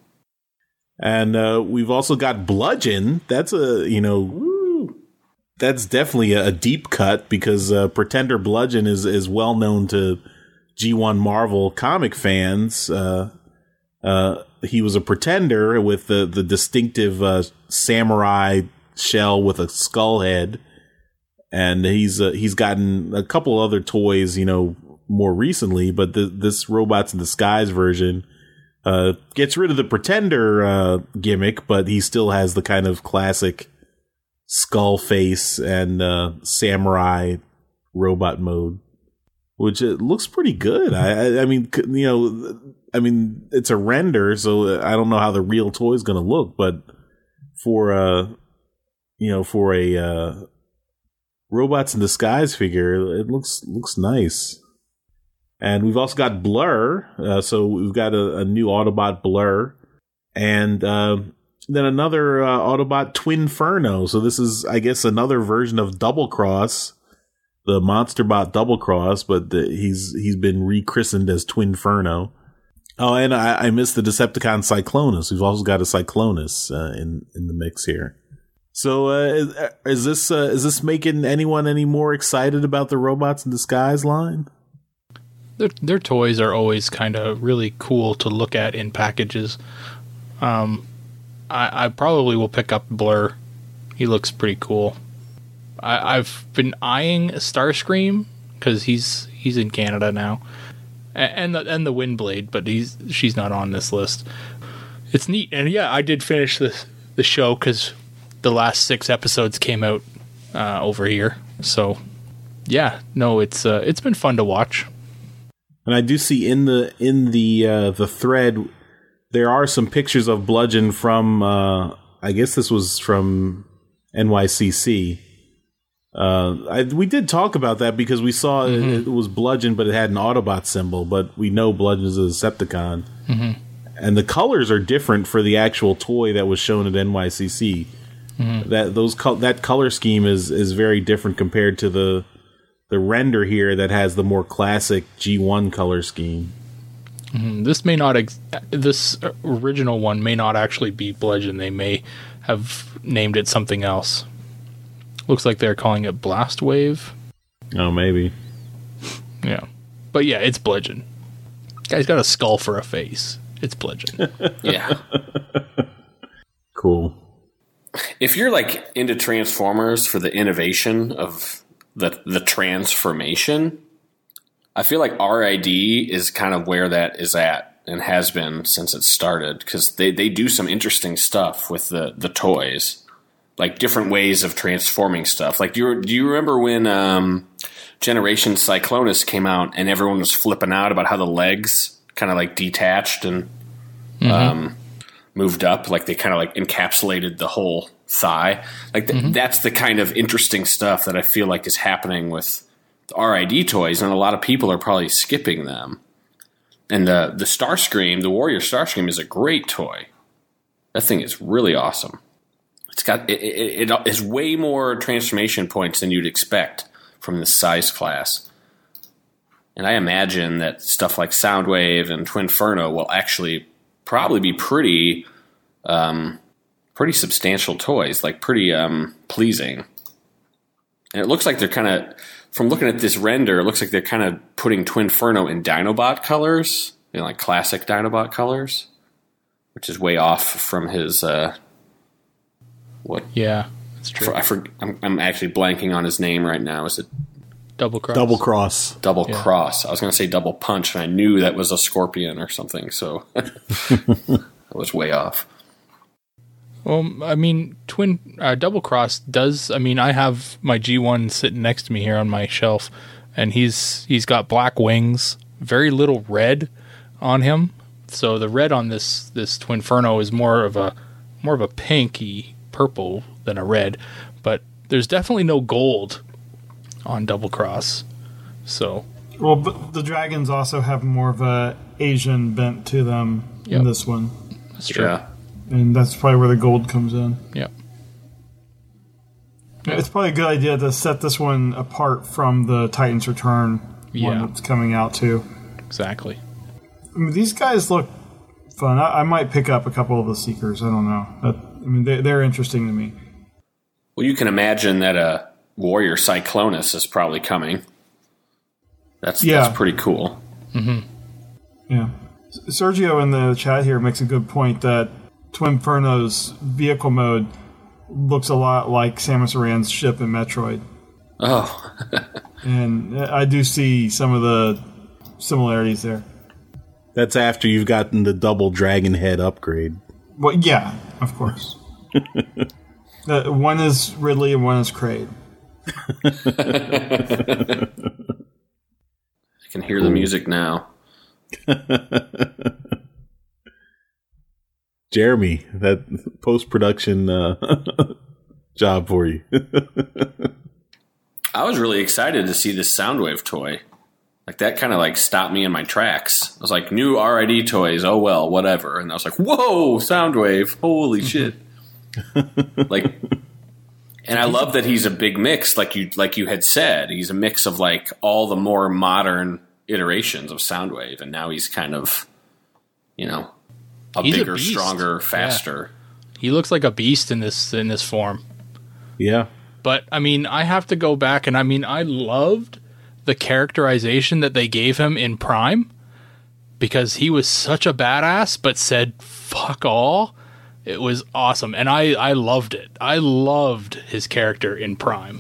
Speaker 4: and uh, we've also got Bludgeon. That's a you know, that's definitely a, a deep cut because uh, Pretender Bludgeon is is well known to G1 Marvel comic fans. Uh, uh, he was a pretender with the the distinctive uh, samurai shell with a skull head, and he's uh, he's gotten a couple other toys, you know, more recently. But the, this robots in disguise version uh, gets rid of the pretender uh, gimmick, but he still has the kind of classic skull face and samurai robot mode, which it looks pretty good. I, I, mean, you know, I mean, it's a render, so I don't know how the real toy is going to look, but for a, you know, for a uh, robots in disguise figure, it looks looks nice. And we've also got Blur. Uh, so we've got a, a new Autobot Blur. And uh, then another uh, Autobot Twinferno. So this is, I guess, another version of Double Cross, the Monsterbot Double Cross, but the, he's he's been rechristened as Twinferno. Oh, and I, I missed the Decepticon Cyclonus. We've also got a Cyclonus uh, in in the mix here. So uh, is, is this uh, is this making anyone any more excited about the Robots in Disguise line?
Speaker 6: their their toys are always kind of really cool to look at in packages. Um, I, I probably will pick up Blur. He looks pretty cool. I, I've been eyeing Starscream because he's he's in Canada now, and the and the Windblade, but he's she's not on this list. It's neat, and yeah, I did finish the the show because the last six episodes came out uh, over here. So yeah, no, it's uh, it's been fun to watch.
Speaker 4: And I do see in the in the uh, the thread there are some pictures of Bludgeon from uh, I guess this was from NYCC. Uh, I, we did talk about that because we saw it, mm-hmm. it was Bludgeon, but it had an Autobot symbol. But we know Bludgeon is a Decepticon, mm-hmm. and the colors are different for the actual toy that was shown at NYCC. Mm-hmm. That those col- that color scheme is is very different compared to the the render here that has the more classic G1 color scheme.
Speaker 6: This may not. Ex- this original one may not actually be Bludgeon. They may have named it something else. Looks like they're calling it Blast Wave.
Speaker 4: Oh, maybe.
Speaker 6: Yeah, but yeah, it's Bludgeon. Guy's got a skull for a face. It's Bludgeon.
Speaker 2: Yeah.
Speaker 4: Cool.
Speaker 2: if you're like into Transformers for the innovation of the the transformation, I feel like RID is kind of where that is at and has been since it started because they, they do some interesting stuff with the, the toys, like different ways of transforming stuff. Like do you do you remember when um, Generation Cyclonus came out and everyone was flipping out about how the legs kind of like detached and um, moved up, like they kind of like encapsulated the whole thigh. Like th- that's the kind of interesting stuff that I feel like is happening with the RID toys, and a lot of people are probably skipping them. And the the Starscream, the Warrior Starscream, is a great toy. That thing is really awesome. It's got it, it, it is way more transformation points than you'd expect from this size class. And I imagine that stuff like Soundwave and Twinferno will actually probably be pretty, um, pretty substantial toys, like pretty um, pleasing. And it looks like they're kind of, from looking at this render, it looks like they're kind of putting Twinferno in Dinobot colors, you know, like classic Dinobot colors, which is way off from his, uh, what,
Speaker 6: Yeah, that's true.
Speaker 2: for, I for, I'm, I'm actually blanking on his name right now. Is it
Speaker 6: Double cross.
Speaker 4: Double cross.
Speaker 2: double
Speaker 6: Yeah.
Speaker 2: cross. I was going to say double punch, and I knew that was a scorpion or something. So I was way off.
Speaker 6: Well, I mean, twin uh, double cross does. I mean, I have my G one sitting next to me here on my shelf, and he's he's got black wings, very little red on him. So the red on this this Twinferno is more of a more of a pinky purple than a red, but there's definitely no gold on double cross. So
Speaker 5: Well, but the dragons also have more of a Asian bent to them
Speaker 6: Yep.
Speaker 5: in this one,
Speaker 6: that's true.
Speaker 2: Yeah.
Speaker 5: and that's probably where the gold comes in.
Speaker 6: Yeah.
Speaker 5: It's probably a good idea to set this one apart from the Titans Return
Speaker 6: Yeah.
Speaker 5: one that's coming out too.
Speaker 6: Exactly.
Speaker 5: I mean, these guys look fun. I, I might pick up a couple of the Seekers. I don't know. But, I mean, they, they're interesting to me.
Speaker 2: Well, you can imagine that a warrior Cyclonus is probably coming. That's
Speaker 5: Yeah.
Speaker 2: that's pretty cool.
Speaker 5: Mm-hmm. Yeah. Sergio in the chat here makes a good point that Twinferno's vehicle mode looks a lot like Samus Aran's ship in Metroid.
Speaker 2: Oh,
Speaker 5: And I do see some of the similarities there.
Speaker 4: That's after you've gotten the double dragon head upgrade.
Speaker 5: Well, yeah, of course. uh, one is Ridley and one is Kraid.
Speaker 2: I can hear the music now.
Speaker 4: Jeremy, that post production uh, job for you.
Speaker 2: I was really excited to see this Soundwave toy. Like that kind of like stopped me in my tracks. I was like, new RID toys. Oh well, whatever. And I was like, whoa, Soundwave! Holy shit! like, and I love that he's a big mix, like you like you had said. He's a mix of like all the more modern iterations of Soundwave, and now he's kind of, you know, a
Speaker 6: He's
Speaker 2: bigger,
Speaker 6: beast.
Speaker 2: stronger, faster.
Speaker 6: He looks like a beast in this in this form.
Speaker 4: yeah.
Speaker 6: But I mean, I have to go back and I mean, I loved the characterization that they gave him in Prime because he was such a badass but said fuck all. It was awesome and I I loved it. I loved his character in Prime.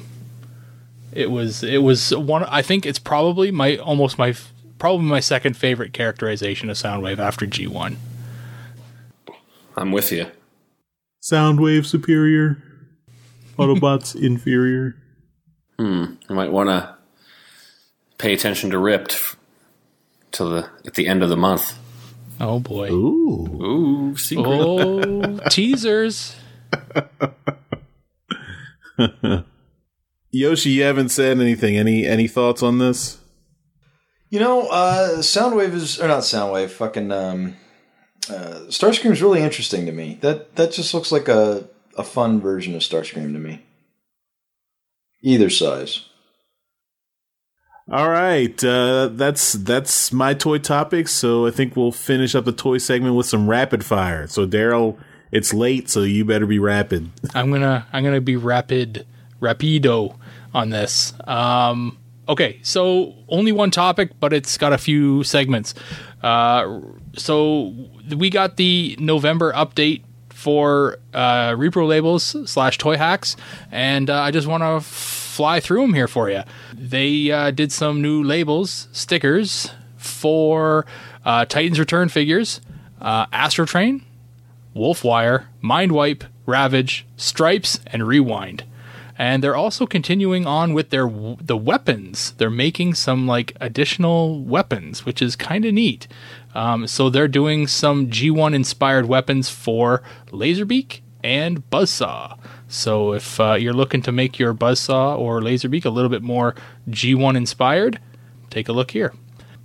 Speaker 6: It was it was one I think it's probably my almost my probably my second favorite characterization of Soundwave after G1.
Speaker 2: I'm with you.
Speaker 4: Soundwave superior. Autobots inferior.
Speaker 2: Hmm, you might want to pay attention to RIPT f- till the at the end of the month.
Speaker 6: Oh boy.
Speaker 4: Ooh.
Speaker 2: Ooh, secret.
Speaker 6: Oh, teasers.
Speaker 4: Yoshi, you haven't said anything. Any any thoughts on this?
Speaker 1: You know, uh, Soundwave is or not Soundwave. Fucking um, uh, Starscream's really interesting to me. That that just looks like a a fun version of Starscream to me. Either size.
Speaker 4: All right, uh, that's that's my toy topic. So I think we'll finish up the toy segment with some rapid fire. So Daryl, it's late, so you better be rapid.
Speaker 6: I'm gonna I'm gonna be rapid rapido on this. Um, okay, so only one topic, but it's got a few segments. Uh, so we got the November update for uh, repro labels slash Toyhax, and uh, I just want to fly through them here for you. They uh, did some new labels, stickers for uh, Titans Return figures, uh, Astrotrain, Wolfwire, Mindwipe, Ravage, Stripes, and Rewind. And they're also continuing on with their the weapons. They're making some like additional weapons, which is kind of neat. Um, so they're doing some G1 inspired weapons for Laserbeak and Buzzsaw. So if uh, you're looking to make your Buzzsaw or Laserbeak a little bit more G1 inspired, take a look here.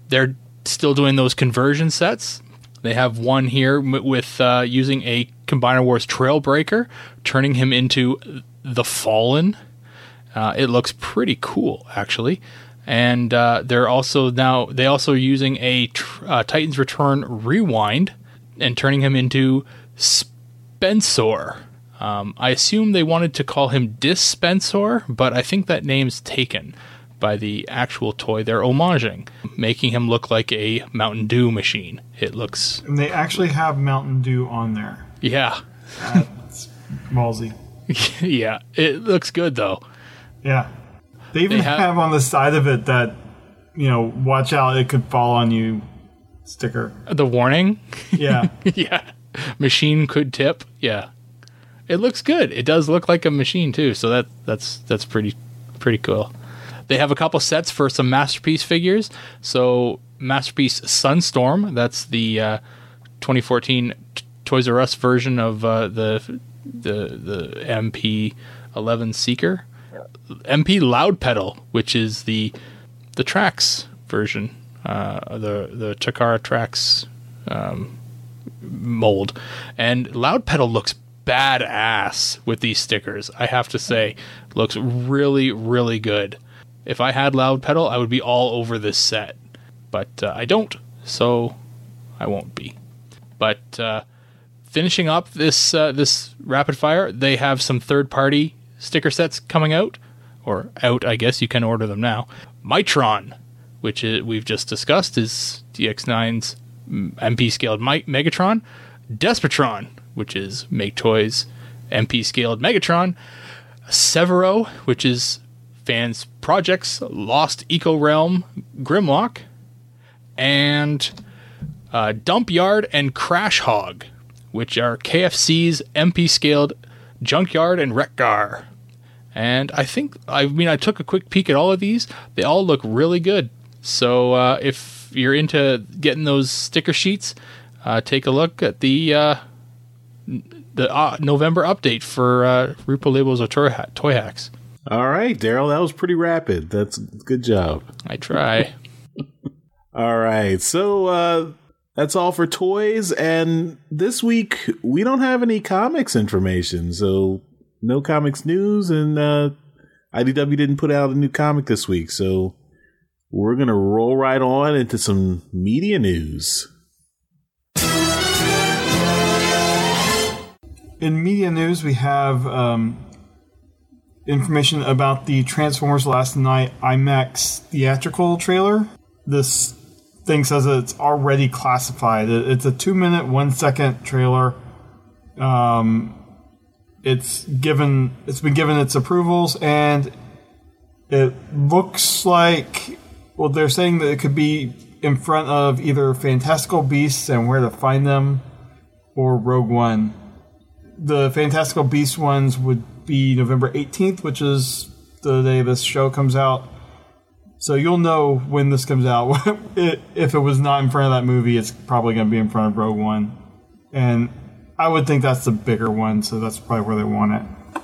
Speaker 6: They're still doing those conversion sets. They have one here with uh, using a Combiner Wars Trailbreaker, turning him into the Fallen. Uh, it looks pretty cool, actually. And uh, they're also now they also using a uh, Titans Return Rewind and turning him into Spensor. Um, I assume they wanted to call him Dispensor, but I think that name's taken by the actual toy they're homaging, making him look like a Mountain Dew machine. It looks,
Speaker 5: And they actually have Mountain Dew on there.
Speaker 6: yeah,
Speaker 5: That's ballsy.
Speaker 6: yeah, it looks good though.
Speaker 5: Yeah. They even
Speaker 6: They have-
Speaker 5: have, on the side of it that, you know, watch out, it could fall on you sticker.
Speaker 6: The warning,
Speaker 5: Yeah.
Speaker 6: yeah, machine could tip, yeah. It looks good. It does look like a machine too, so that that's that's pretty pretty cool. They have a couple sets for some masterpiece figures. So masterpiece Sunstorm, that's the uh, 2014 T- Toys R Us version of uh, the the the MP11 Seeker. MP Loud Pedal, which is the the Tracks version, uh, the the Takara tracks um, mold, and Loud Pedal looks badass with these stickers. I have to say, looks really really good. If I had Loud Pedal, I would be all over this set, but uh, I don't, so I won't be. But uh, finishing up this uh, this rapid fire, they have some third party sticker sets coming out, or out. I guess you can order them now. Mightron, which is, we've just discussed, is DX9's mm, MP scaled Megatron. Despotron, which is Make Toys MP scaled Megatron. Severo, which is fans projects Lost Exo Realm Grimlock, and uh, Dump Yard and Crash Hog, which are KFC's MP scaled Junkyard and Wreckgar. And I think, I mean, I took a quick peek at all of these. They all look really good. So uh, if you're into getting those sticker sheets, uh, take a look at the uh, the uh, November update for uh, Repro Labels or Toy, ha- Toyhax.
Speaker 4: All right, Daryl, that was pretty rapid. That's good job.
Speaker 6: I try.
Speaker 4: All right, so uh, that's all for toys. And this week we don't have any comics information, so no comics news. And uh, IDW didn't put out a new comic this week, so we're gonna roll right on into some media news.
Speaker 5: In media news, we have um, information about the Transformers Last Knight IMAX theatrical trailer. This thing says that it's already classified. It's a two minute, one second trailer. Um, it's given. It's been given its approvals, and it looks like. Well, they're saying that it could be in front of either Fantastical Beasts and Where to Find Them, or Rogue One the Fantastical Beast ones would be November 18th, which is the day this show comes out. So you'll know when this comes out. If it was not in front of that movie, it's probably going to be in front of Rogue One. And I would think that's the bigger one, so that's probably where they want it.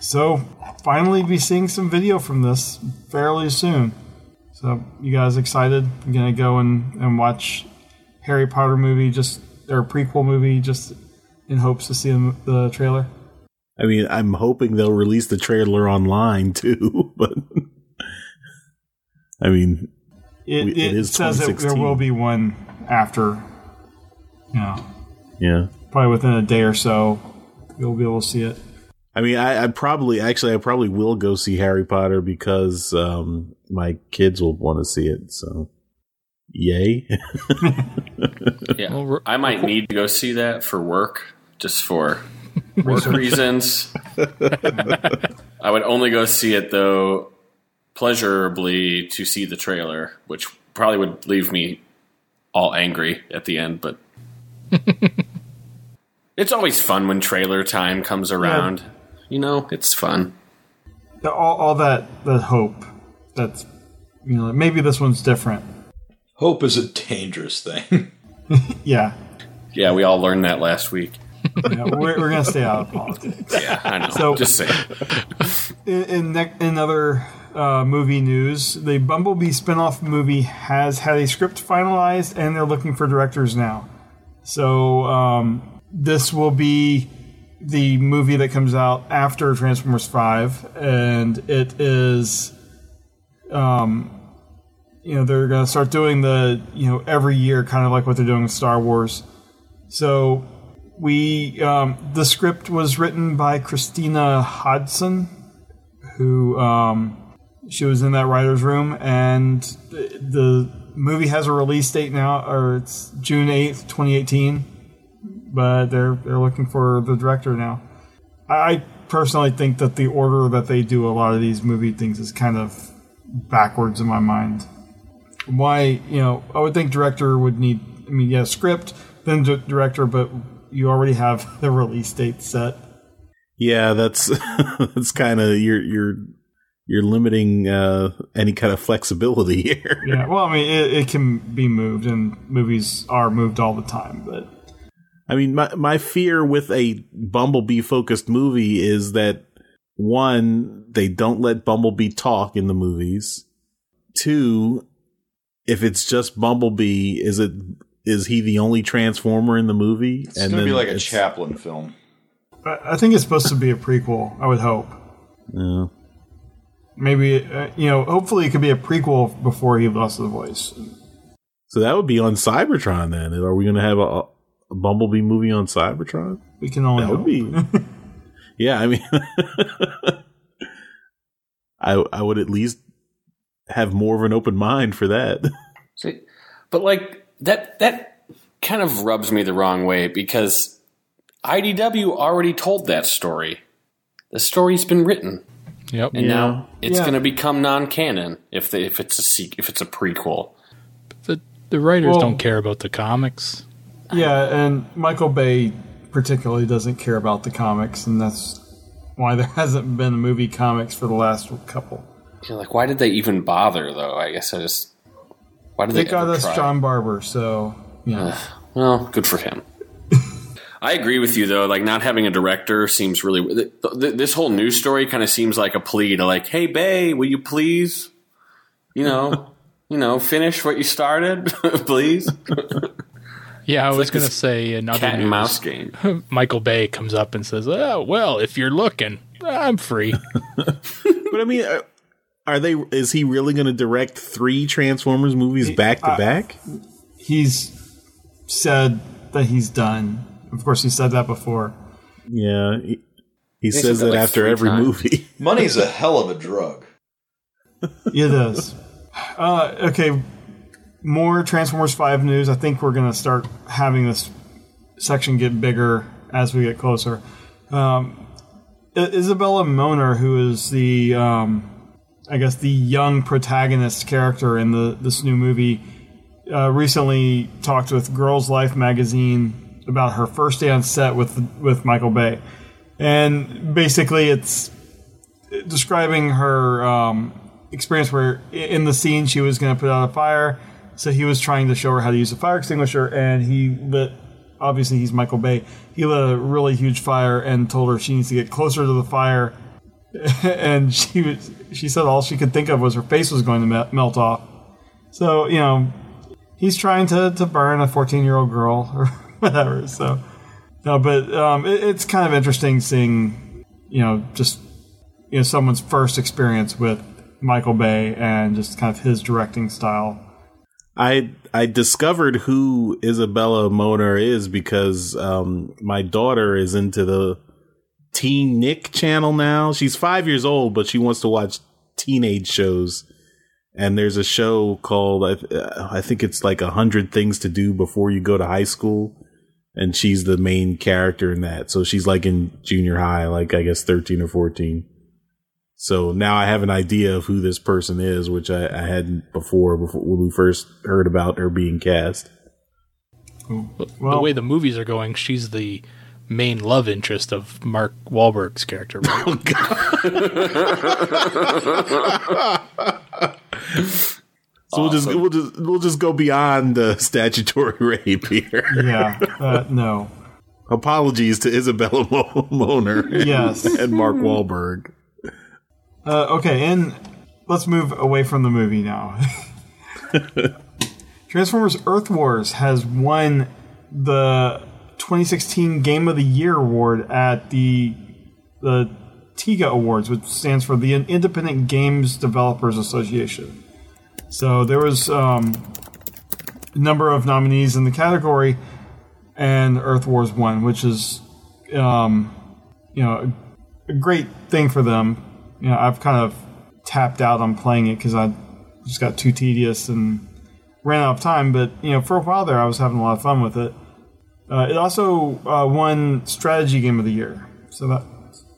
Speaker 5: So finally be seeing some video from this fairly soon. So you guys excited? I'm going to go and, and watch Harry Potter movie, just or prequel movie, just in hopes to see the, the trailer.
Speaker 4: I mean, I'm hoping they'll release the trailer online too, but I mean,
Speaker 5: It,
Speaker 4: We-
Speaker 5: it,
Speaker 4: it is
Speaker 5: says that there will be one after, you know,
Speaker 4: yeah.
Speaker 5: probably within a day or so, you'll be able to see it.
Speaker 4: I mean, I, I probably actually I probably will go see Harry Potter because um, my kids will want to see it. So, yay!
Speaker 2: Yeah,
Speaker 6: Well,
Speaker 2: I might need to go see that for work just for work reasons. I would only go see it though, pleasurably to see the trailer, which probably would leave me all angry at the end. But it's always fun when trailer time comes around. You know, it's fun.
Speaker 5: all, all that that hope. That's you know maybe this one's different.
Speaker 7: Hope is a dangerous thing.
Speaker 5: Yeah,
Speaker 2: Yeah, we all learned that last week.
Speaker 5: Yeah we're, we're gonna stay out of politics.
Speaker 2: Yeah, I know.
Speaker 5: So-
Speaker 2: just saying.
Speaker 5: In in, ne- in other uh, movie news, the Bumblebee spin-off movie has had a script finalized, and they're looking for directors now. So um, this will be the movie that comes out after Transformers Five, and it is, um, you know, they're going to start doing the you know every year, kind of like what they're doing with Star Wars. So we um, the script was written by Christina Hodson, who um, she was in that writers' room, and the, the movie has a release date now, or it's June eighth, twenty eighteen. But they're they're looking for the director now. I personally think that the order that they do a lot of these movie things is kind of backwards in my mind. Why, you know, I would think director would need, I mean, yeah, script, then di- director, but you already have the release date set.
Speaker 4: Yeah, that's that's kind of you're you're you're limiting uh, any kind of flexibility here.
Speaker 5: Yeah, well, I mean, it, it can be moved, and movies are moved all the time, but
Speaker 4: I mean, my my fear with a Bumblebee focused movie is that one, they don't let Bumblebee talk in the movies. Two, if it's just Bumblebee, is it is he the only Transformer in the movie?
Speaker 7: It's going to be like a Chaplin film.
Speaker 5: I I think it's supposed to be a prequel. I would hope.
Speaker 4: Yeah.
Speaker 5: Maybe uh, you know. Hopefully, it could be a prequel before he lost the voice.
Speaker 4: So that would be on Cybertron. Then are we going to have a, a Bumblebee movie on Cybertron?
Speaker 5: We can only
Speaker 4: That would be. yeah, I mean, I I would at least have more of an open mind for that.
Speaker 2: See, but like that that kind of rubs me the wrong way because IDW already told that story. The story's been written,
Speaker 6: Yep.
Speaker 2: and now it's
Speaker 5: Yeah.
Speaker 2: going to become non-canon if the, if it's a sequ- if it's a prequel.
Speaker 6: The the writers
Speaker 5: Well-
Speaker 6: don't care about the comics.
Speaker 5: Yeah, and Michael Bay particularly doesn't care about the comics, and that's why there hasn't been a movie comics for the last couple.
Speaker 2: You're like, why did they even bother? Though I guess I just why did they,
Speaker 5: They got
Speaker 2: ever
Speaker 5: us
Speaker 2: try?
Speaker 5: John Barber, so yeah.
Speaker 2: Well, good for him. I agree with you though. Like not having a director seems really. Th- th- this whole news story kind of seems like a plea to like, hey, Bay, will you please, you know, you know, finish what you started, please.
Speaker 6: Yeah, I was
Speaker 2: like
Speaker 6: going to say another
Speaker 2: Cat and mouse game.
Speaker 6: Michael Bay comes up and says, "Oh, well, if you're looking, I'm free."
Speaker 4: But I mean, uh, are they? Is he really going to direct three Transformers movies back to back?
Speaker 5: He's said that he's done. Of course, he said that before.
Speaker 4: Yeah, he, he
Speaker 2: said
Speaker 4: says
Speaker 2: that,
Speaker 4: that
Speaker 2: like,
Speaker 4: after every
Speaker 2: times.
Speaker 4: movie.
Speaker 7: Money's a hell of a drug.
Speaker 5: It is. Uh, okay, more Transformers 5 news. I think we're going to start having this section get bigger as we get closer. Um, Isabella Moner, who is the, um, I guess, the young protagonist character in the this new movie, uh, recently talked with Girls Life magazine about her first day on set with with Michael Bay, and basically it's describing her um, experience where in the scene she was going to put out a fire. So he was trying to show her how to use a fire extinguisher and he lit obviously he's michael bay. He lit a really huge fire and told her she needs to get closer to the fire and she was she said all she could think of was her face was going to me- melt off so you know he's trying to, to burn a 14 year old girl or whatever so no but um, it, it's kind of interesting seeing you know just you know someone's first experience with Michael Bay and just kind of his directing style.
Speaker 4: I I discovered who Isabella Moner is because um, my daughter is into the Teen Nick channel now. She's five years old, but she wants to watch teenage shows. And there's a show called I, th- I think it's like a hundred things to do before you go to high school. and she's the main character in that. So she's like in junior high, like I guess thirteen or fourteen. So now I have an idea of who this person is, which I, I hadn't before, before when we first heard about her being cast.
Speaker 6: the way the movies are going, she's the main love interest of Mark Wahlberg's character. Right?
Speaker 4: So we'll just we'll just we'll just go beyond the statutory rape here.
Speaker 5: Yeah, uh, no.
Speaker 4: Apologies to Isabella Mo- Moner
Speaker 5: Yes.
Speaker 4: and Mark Wahlberg.
Speaker 5: Uh, okay, and let's move away from the movie now. Transformers Earth Wars has won the 2016 Game of the Year award at the the TIGA Awards, which stands for the Independent Games Developers Association. So there was um, a number of nominees in the category, and Earth Wars won, which is um, you know a great thing for them. You know, I've kind of tapped out on playing it because I just got too tedious and ran out of time. But you know, for a while there, I was having a lot of fun with it. Uh, it also uh, won Strategy Game of the Year, so that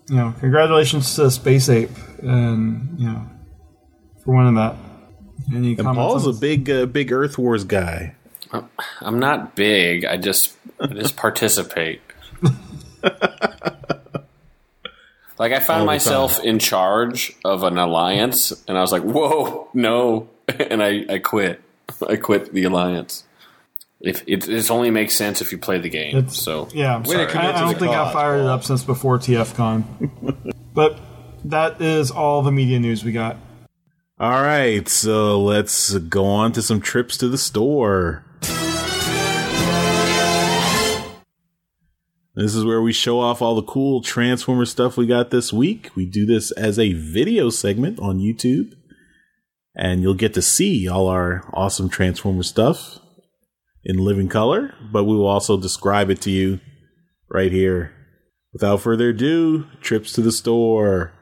Speaker 5: you know, congratulations to Space Ape and you know for winning that. Any
Speaker 4: And
Speaker 5: comments
Speaker 4: Paul's a big uh, big Earth Wars guy.
Speaker 2: I'm not big. I just I just participate. like I found
Speaker 4: All the
Speaker 2: myself in charge of an alliance, and I was like, "Whoa, no!" and I, I quit. I quit the alliance. If it, it only makes sense if you play the game.
Speaker 5: It's-
Speaker 2: so
Speaker 5: Yeah, I'm sorry.
Speaker 7: commit
Speaker 5: I, I don't
Speaker 7: the
Speaker 5: think I
Speaker 7: cause,
Speaker 5: fired it up since before TFCon. but that is all the media news we got.
Speaker 4: All right, so let's go on to some trips to the store. This is where we show off all the cool Transformer stuff we got this week. We do this as a video segment on YouTube, and you'll get to see all our awesome Transformer stuff in living color, but we will also describe it to you right here. Without further ado, trips to the store.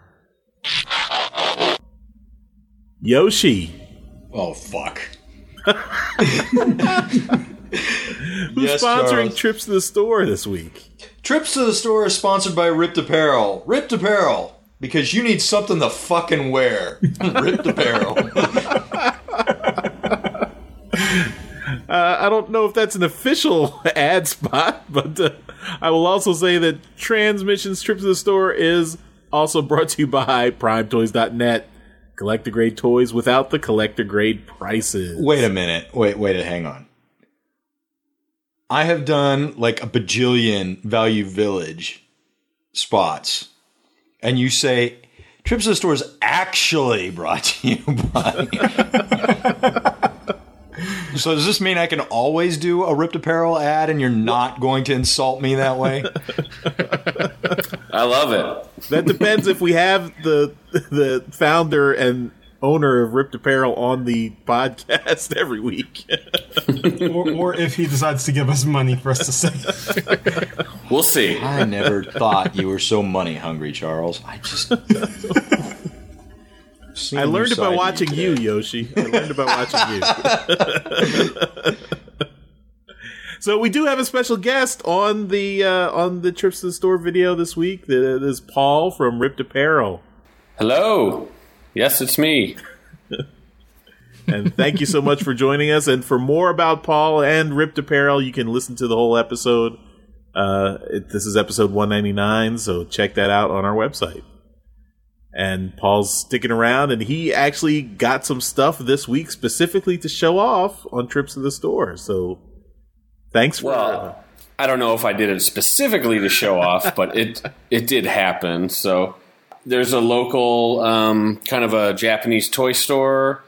Speaker 4: Yoshi.
Speaker 7: Oh fuck.
Speaker 4: Who's
Speaker 7: Yes,
Speaker 4: sponsoring
Speaker 7: Charles.
Speaker 4: trips to the store this week?
Speaker 7: Trips to the store is sponsored by RIPT Apparel. RIPT Apparel. Because you need something to fucking wear. RIPT Apparel.
Speaker 4: Uh, I don't know if that's an official ad spot, but uh, I will also say that Transmissions Trip to the Store is also brought to you by PrimeToys.net. Collector grade toys without the collector grade prices.
Speaker 7: Wait a minute. Wait, wait, hang on. I have done like a bajillion Value Village spots. And you say Trips to the Store is actually brought to you by. so does this mean I can always do a RIPT apparel ad and you're not going to insult me that way?
Speaker 2: I love it.
Speaker 4: That depends if we have the the founder and owner of RIPT Apparel on the podcast every week.
Speaker 5: or, or if he decides to give us money for us to say.
Speaker 2: We'll see.
Speaker 7: I never thought you were so money hungry, Charles. I just.
Speaker 4: I learned about watching you, Yoshi. I learned about watching you. so we do have a special guest on the uh, on the trips to the store video this week. That is Paul from RIPT Apparel,
Speaker 2: Hello. Yes, it's me.
Speaker 4: and thank you so much for joining us. And for more about Paul and RIPT Apparel, you can listen to the whole episode. Uh, it, this is episode one ninety nine, so check that out on our website. And Paul's sticking around, and he actually got some stuff this week specifically to show off on trips to the store. So thanks for.
Speaker 2: Well, I don't know if I did it specifically to show off, but it it did happen. So there's a local um, kind of a Japanese toy store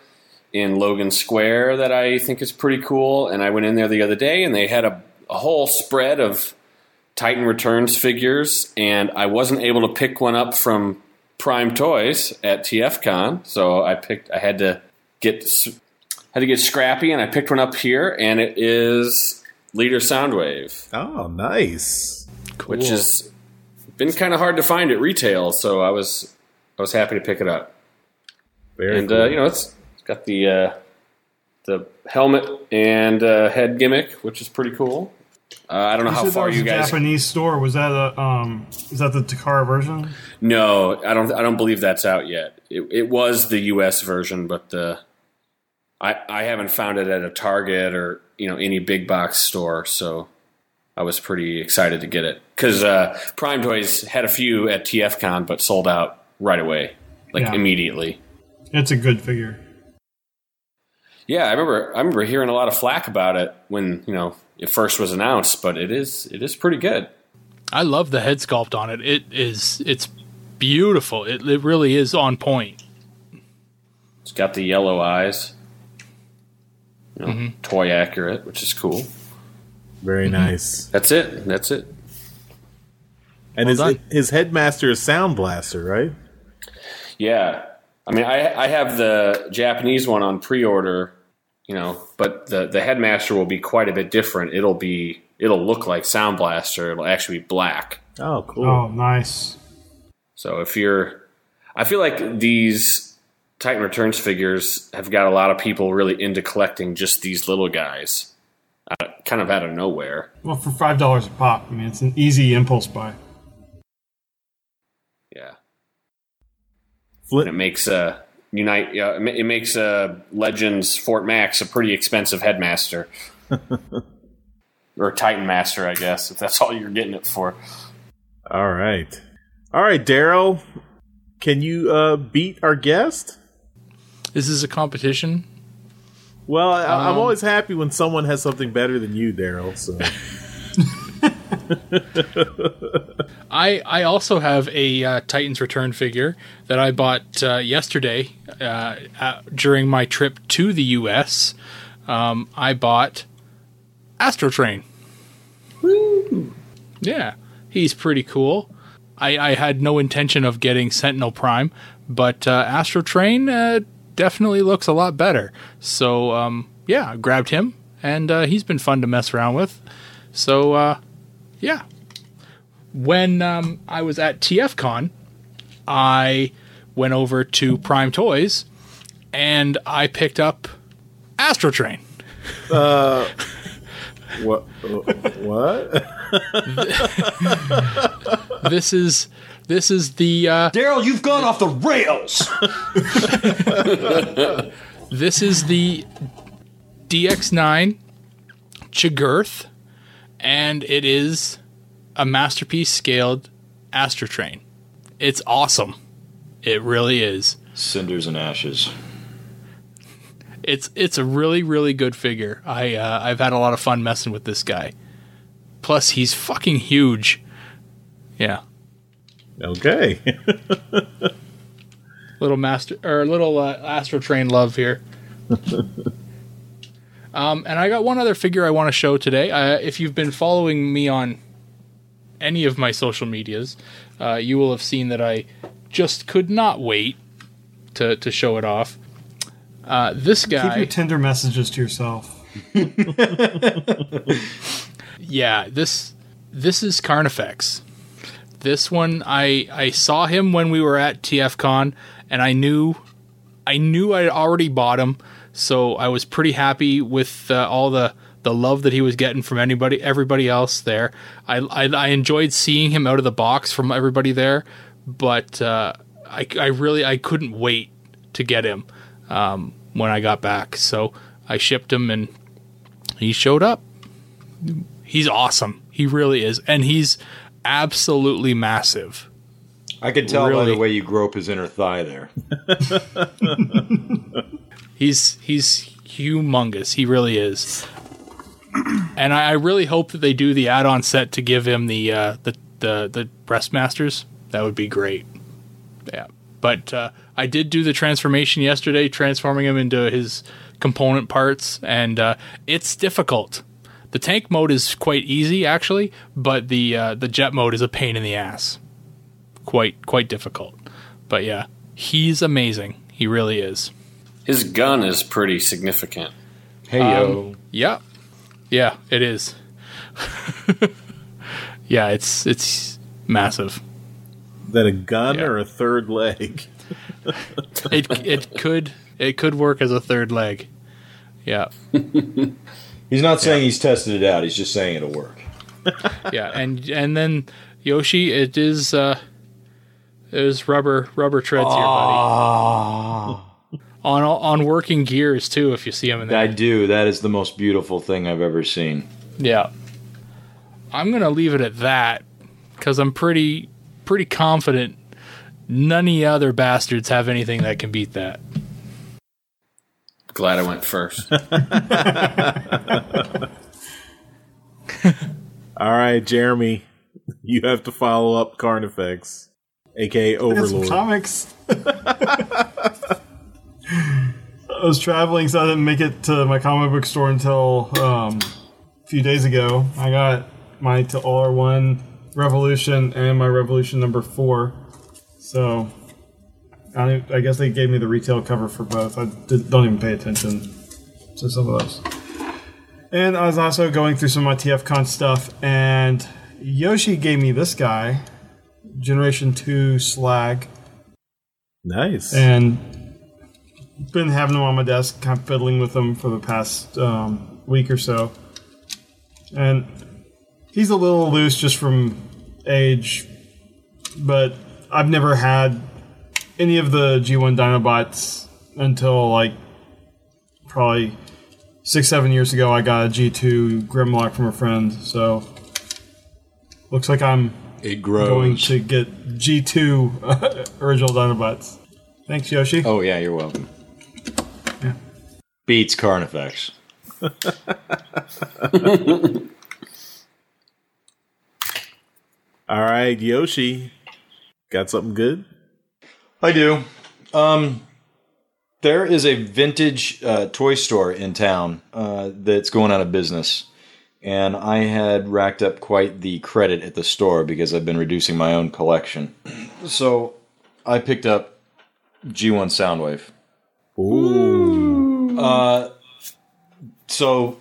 Speaker 2: in Logan Square that I think is pretty cool. And I went in there the other day, and they had a, a whole spread of Titan Returns figures, and I wasn't able to pick one up from Prime Toys at TFCon, so I picked. I had to get had to get scrappy, and I picked one up here, and it is Leader Soundwave,
Speaker 4: Oh, nice. Cool.
Speaker 2: which has been kind of hard to find at retail. So I was I was happy to pick it up,
Speaker 4: Very
Speaker 2: and
Speaker 4: cool.
Speaker 2: uh, you know it's it's got the uh, the helmet and uh, head gimmick, which is pretty cool. Uh, I don't know
Speaker 5: You
Speaker 2: how far
Speaker 5: was
Speaker 2: you guys.
Speaker 5: Japanese store. Was that a um? Is that the Takara version?
Speaker 2: No, I don't. I don't believe that's out yet. It, it was the U.S. version, but the I I haven't found it at a Target or you know any big box store. So I was pretty excited to get it because uh, Prime Toys had a few at TFCon, but sold out right away, like
Speaker 5: Yeah.
Speaker 2: immediately.
Speaker 5: It's a good figure.
Speaker 2: Yeah, I remember. I remember hearing a lot of flack about it when you know it first was announced, but it is it is pretty good.
Speaker 6: I love the head sculpt on it. It is it's beautiful. It, it really is on point.
Speaker 2: It's got the yellow eyes, you know, mm-hmm. toy accurate, which is cool.
Speaker 4: Very mm-hmm. nice.
Speaker 2: That's it. That's it.
Speaker 4: And
Speaker 6: Well
Speaker 4: his
Speaker 6: done.
Speaker 4: his headmaster is Sound Blaster, right?
Speaker 2: Yeah, I mean, I I have the Japanese one on pre-order, you know, but the the headmaster will be quite a bit different. It'll be it'll look like Soundblaster. It'll actually be black.
Speaker 4: Oh, cool.
Speaker 5: Oh, nice.
Speaker 2: So if you're, I feel like these Titan Returns figures have got a lot of people really into collecting just these little guys, uh, kind of out of nowhere.
Speaker 5: Well, for five dollars a pop, I mean, it's an easy impulse buy.
Speaker 2: Yeah,
Speaker 4: Flip-
Speaker 2: and it makes uh unite. Yeah, it makes uh Legends Fort Max a pretty expensive headmaster. Or Titan Master, I guess, if that's all you're getting it for.
Speaker 4: All right. All right, Daryl. Can you uh, beat our guest?
Speaker 6: This is a competition.
Speaker 4: Well, I, I'm
Speaker 6: Um,
Speaker 4: always happy when someone has something better than you, Daryl. So
Speaker 6: I I also have a uh, Titans Return figure that I bought uh, yesterday uh, uh, during my trip to the U.S. Um, I bought Astrotrain. Yeah, he's pretty cool. I, I had no intention of getting Sentinel Prime, but uh, Astrotrain uh, definitely looks a lot better. So um, yeah, I grabbed him, and uh, he's been fun to mess around with. So uh, yeah, when um, I was at TFCon, I went over to Prime Toys and I picked up Astrotrain. Uh,
Speaker 4: what? what?
Speaker 6: This is this is the uh,
Speaker 7: Daryl, you've gone off the rails.
Speaker 6: this is the DX9 Chigurh, and it is a masterpiece scaled Astrotrain. It's awesome. It really is.
Speaker 7: Cinders and ashes.
Speaker 6: It's it's a really really good figure. I uh, I've had a lot of fun messing with this guy. Plus, he's fucking huge. Yeah,
Speaker 4: Okay.
Speaker 6: little master or little uh, Astrotrain love here. um, and I got one other figure I want to show today. Uh, if you've been following me on any of my social medias, uh, you will have seen that I just could not wait to to show it off. Uh, this
Speaker 5: Keep your Tinder messages to yourself.
Speaker 6: yeah, this this is Carnifex. This one I I saw him when we were at TFCon and I knew I knew I'd already bought him, so I was pretty happy with uh, all the the love that he was getting from anybody everybody else there. I, I I enjoyed seeing him out of the box from everybody there, but uh, I I really I couldn't wait to get him um, when I got back. So I shipped him and he showed up he's awesome. He really is, and he's absolutely massive.
Speaker 7: I could tell by the way you grope his inner thigh there.
Speaker 6: He's he's humongous. He really is. And I, I really hope that they do the add-on set to give him the uh, the the the breastmasters. That would be great. Yeah, but uh, I did do the transformation yesterday, transforming him into his component parts, and uh, it's difficult. The tank mode is quite easy actually, but the uh, the jet mode is a pain in the ass. Quite quite difficult. But yeah, he's amazing. He really is.
Speaker 2: His gun is pretty significant.
Speaker 7: Hey yo.
Speaker 6: Yeah, yeah, it is. yeah, it's it's massive.
Speaker 4: That a gun
Speaker 6: Yeah.
Speaker 4: or a third leg?
Speaker 6: It it could it could work as a third leg. Yeah,
Speaker 1: He's not saying he's tested it out. He's just saying it'll work.
Speaker 6: yeah, and and then Yoshi, it is uh, it is rubber rubber treads here, buddy. On on working gears too, if you see them in there.
Speaker 1: I do. That is the most beautiful thing I've ever seen.
Speaker 6: Yeah. I'm gonna leave it at that because I'm pretty pretty confident none of the other bastards have anything that can beat that.
Speaker 2: Glad I went first.
Speaker 4: All right, Jeremy, you have to follow up Carnifex, aka
Speaker 5: Got some
Speaker 4: Overlord.
Speaker 5: comics. I was traveling, so I didn't make it to my comic book store until um, a few days ago. I got my Till All Are One Revolution and my Revolution number four. So I, I guess they gave me the retail cover for both. I did, don't even pay attention to some of those. And I was also going through some of my TFCon stuff, and Yoshi gave me this guy, Generation 2 Slag
Speaker 4: Nice.
Speaker 5: and been having them on my desk, kind of fiddling with them for the past um, week or so. And he's a little loose just from age, but I've never had any of the G1 Dinobots until like probably six, seven years ago. I got a G2 Grimlock from a friend, so looks like I'm
Speaker 1: It
Speaker 5: going to get G2 original Dinobots. Thanks, Yoshi.
Speaker 1: Oh yeah, you're welcome.
Speaker 5: Yeah.
Speaker 1: Beats Carnifex.
Speaker 4: All right, Yoshi, got something good?
Speaker 1: I do. Um, there is a vintage uh, toy store in town uh, that's going out of business, and I had racked up quite the credit at the store because I've been reducing my own collection. So I picked up G1 Soundwave.
Speaker 4: Ooh.
Speaker 1: Uh, so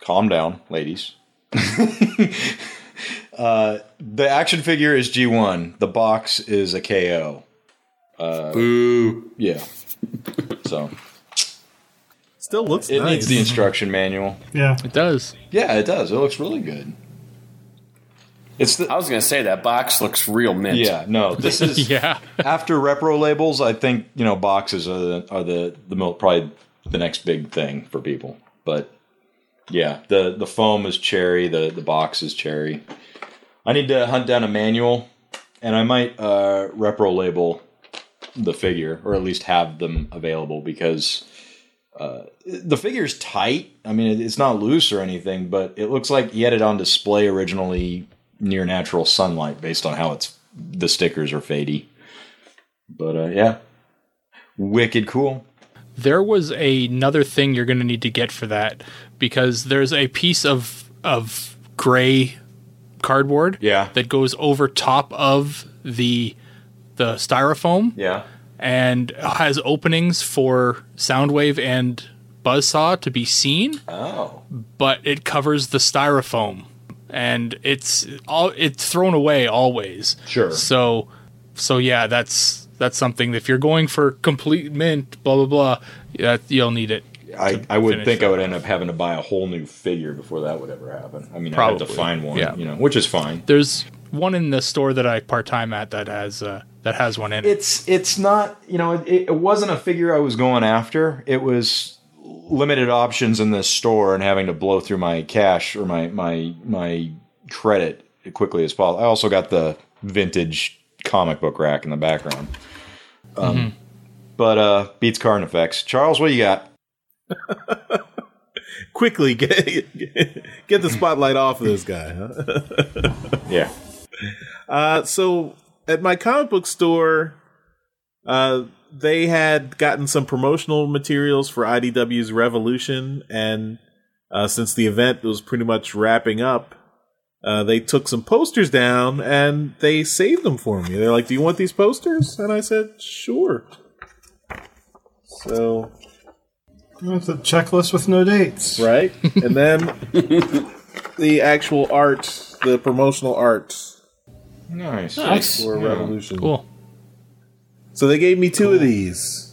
Speaker 1: calm down, ladies. uh, the action figure is G1. The box is a KO.
Speaker 2: Boo.
Speaker 1: Yeah. So
Speaker 4: Still looks
Speaker 1: it
Speaker 4: nice.
Speaker 1: needs the instruction manual.
Speaker 5: Yeah.
Speaker 6: It does.
Speaker 1: Yeah, it does. It looks really good. It's the
Speaker 2: I was gonna say that box looks real mint.
Speaker 1: yeah. No, this is
Speaker 6: Yeah.
Speaker 1: after repro labels. I think you know boxes are the are the the mo- probably the next big thing for people. But yeah, the the foam is cherry. The the box is cherry. I need to hunt down a manual, and I might uh, repro label the figure, or at least have them available because uh, the figure's tight. I mean, it- it's not loose or anything, but it looks like he had it on display originally near natural sunlight, based on how it's the stickers are fadey. But uh, yeah, wicked cool.
Speaker 6: There was another thing you're going to need to get for that because there's a piece of of gray cardboard
Speaker 1: Yeah.
Speaker 6: that goes over top of the the styrofoam
Speaker 1: Yeah.
Speaker 6: and has openings for Soundwave and Buzzsaw to be seen,
Speaker 1: Oh.
Speaker 6: but it covers the styrofoam and it's all it's thrown away always.
Speaker 1: Sure.
Speaker 6: So so yeah, that's that's something if you're going for complete mint, blah blah blah, that you'll need it.
Speaker 1: I, I would think I would end up having to buy a whole new figure before that would ever happen. I mean, I
Speaker 6: Probably.
Speaker 1: had to find one,
Speaker 6: Yeah.
Speaker 1: you know, which is fine.
Speaker 6: There's one in the store that I part time at that has uh, that has one in it.
Speaker 1: It's it's not you know it, it wasn't a figure I was going after. It was limited options in this store and having to blow through my cash or my my my credit as quickly as possible. I also got the vintage comic book rack in the background. Um, But uh, beats effects. Charles, what do you got?
Speaker 4: Quickly get get the spotlight off of this guy. Huh?
Speaker 1: Yeah.
Speaker 4: Uh, so at my comic book store, uh, they had gotten some promotional materials for IDW's Revolution, and uh, since the event was pretty much wrapping up, uh, they took some posters down and they saved them for me. They're like, "Do you want these posters?" And I said, "Sure." So
Speaker 5: It's a checklist with no dates.
Speaker 4: right, and then the actual art, the promotional art
Speaker 1: Nice.
Speaker 2: Nice.
Speaker 4: for Revolution.
Speaker 6: cool.
Speaker 4: So they gave me two of these.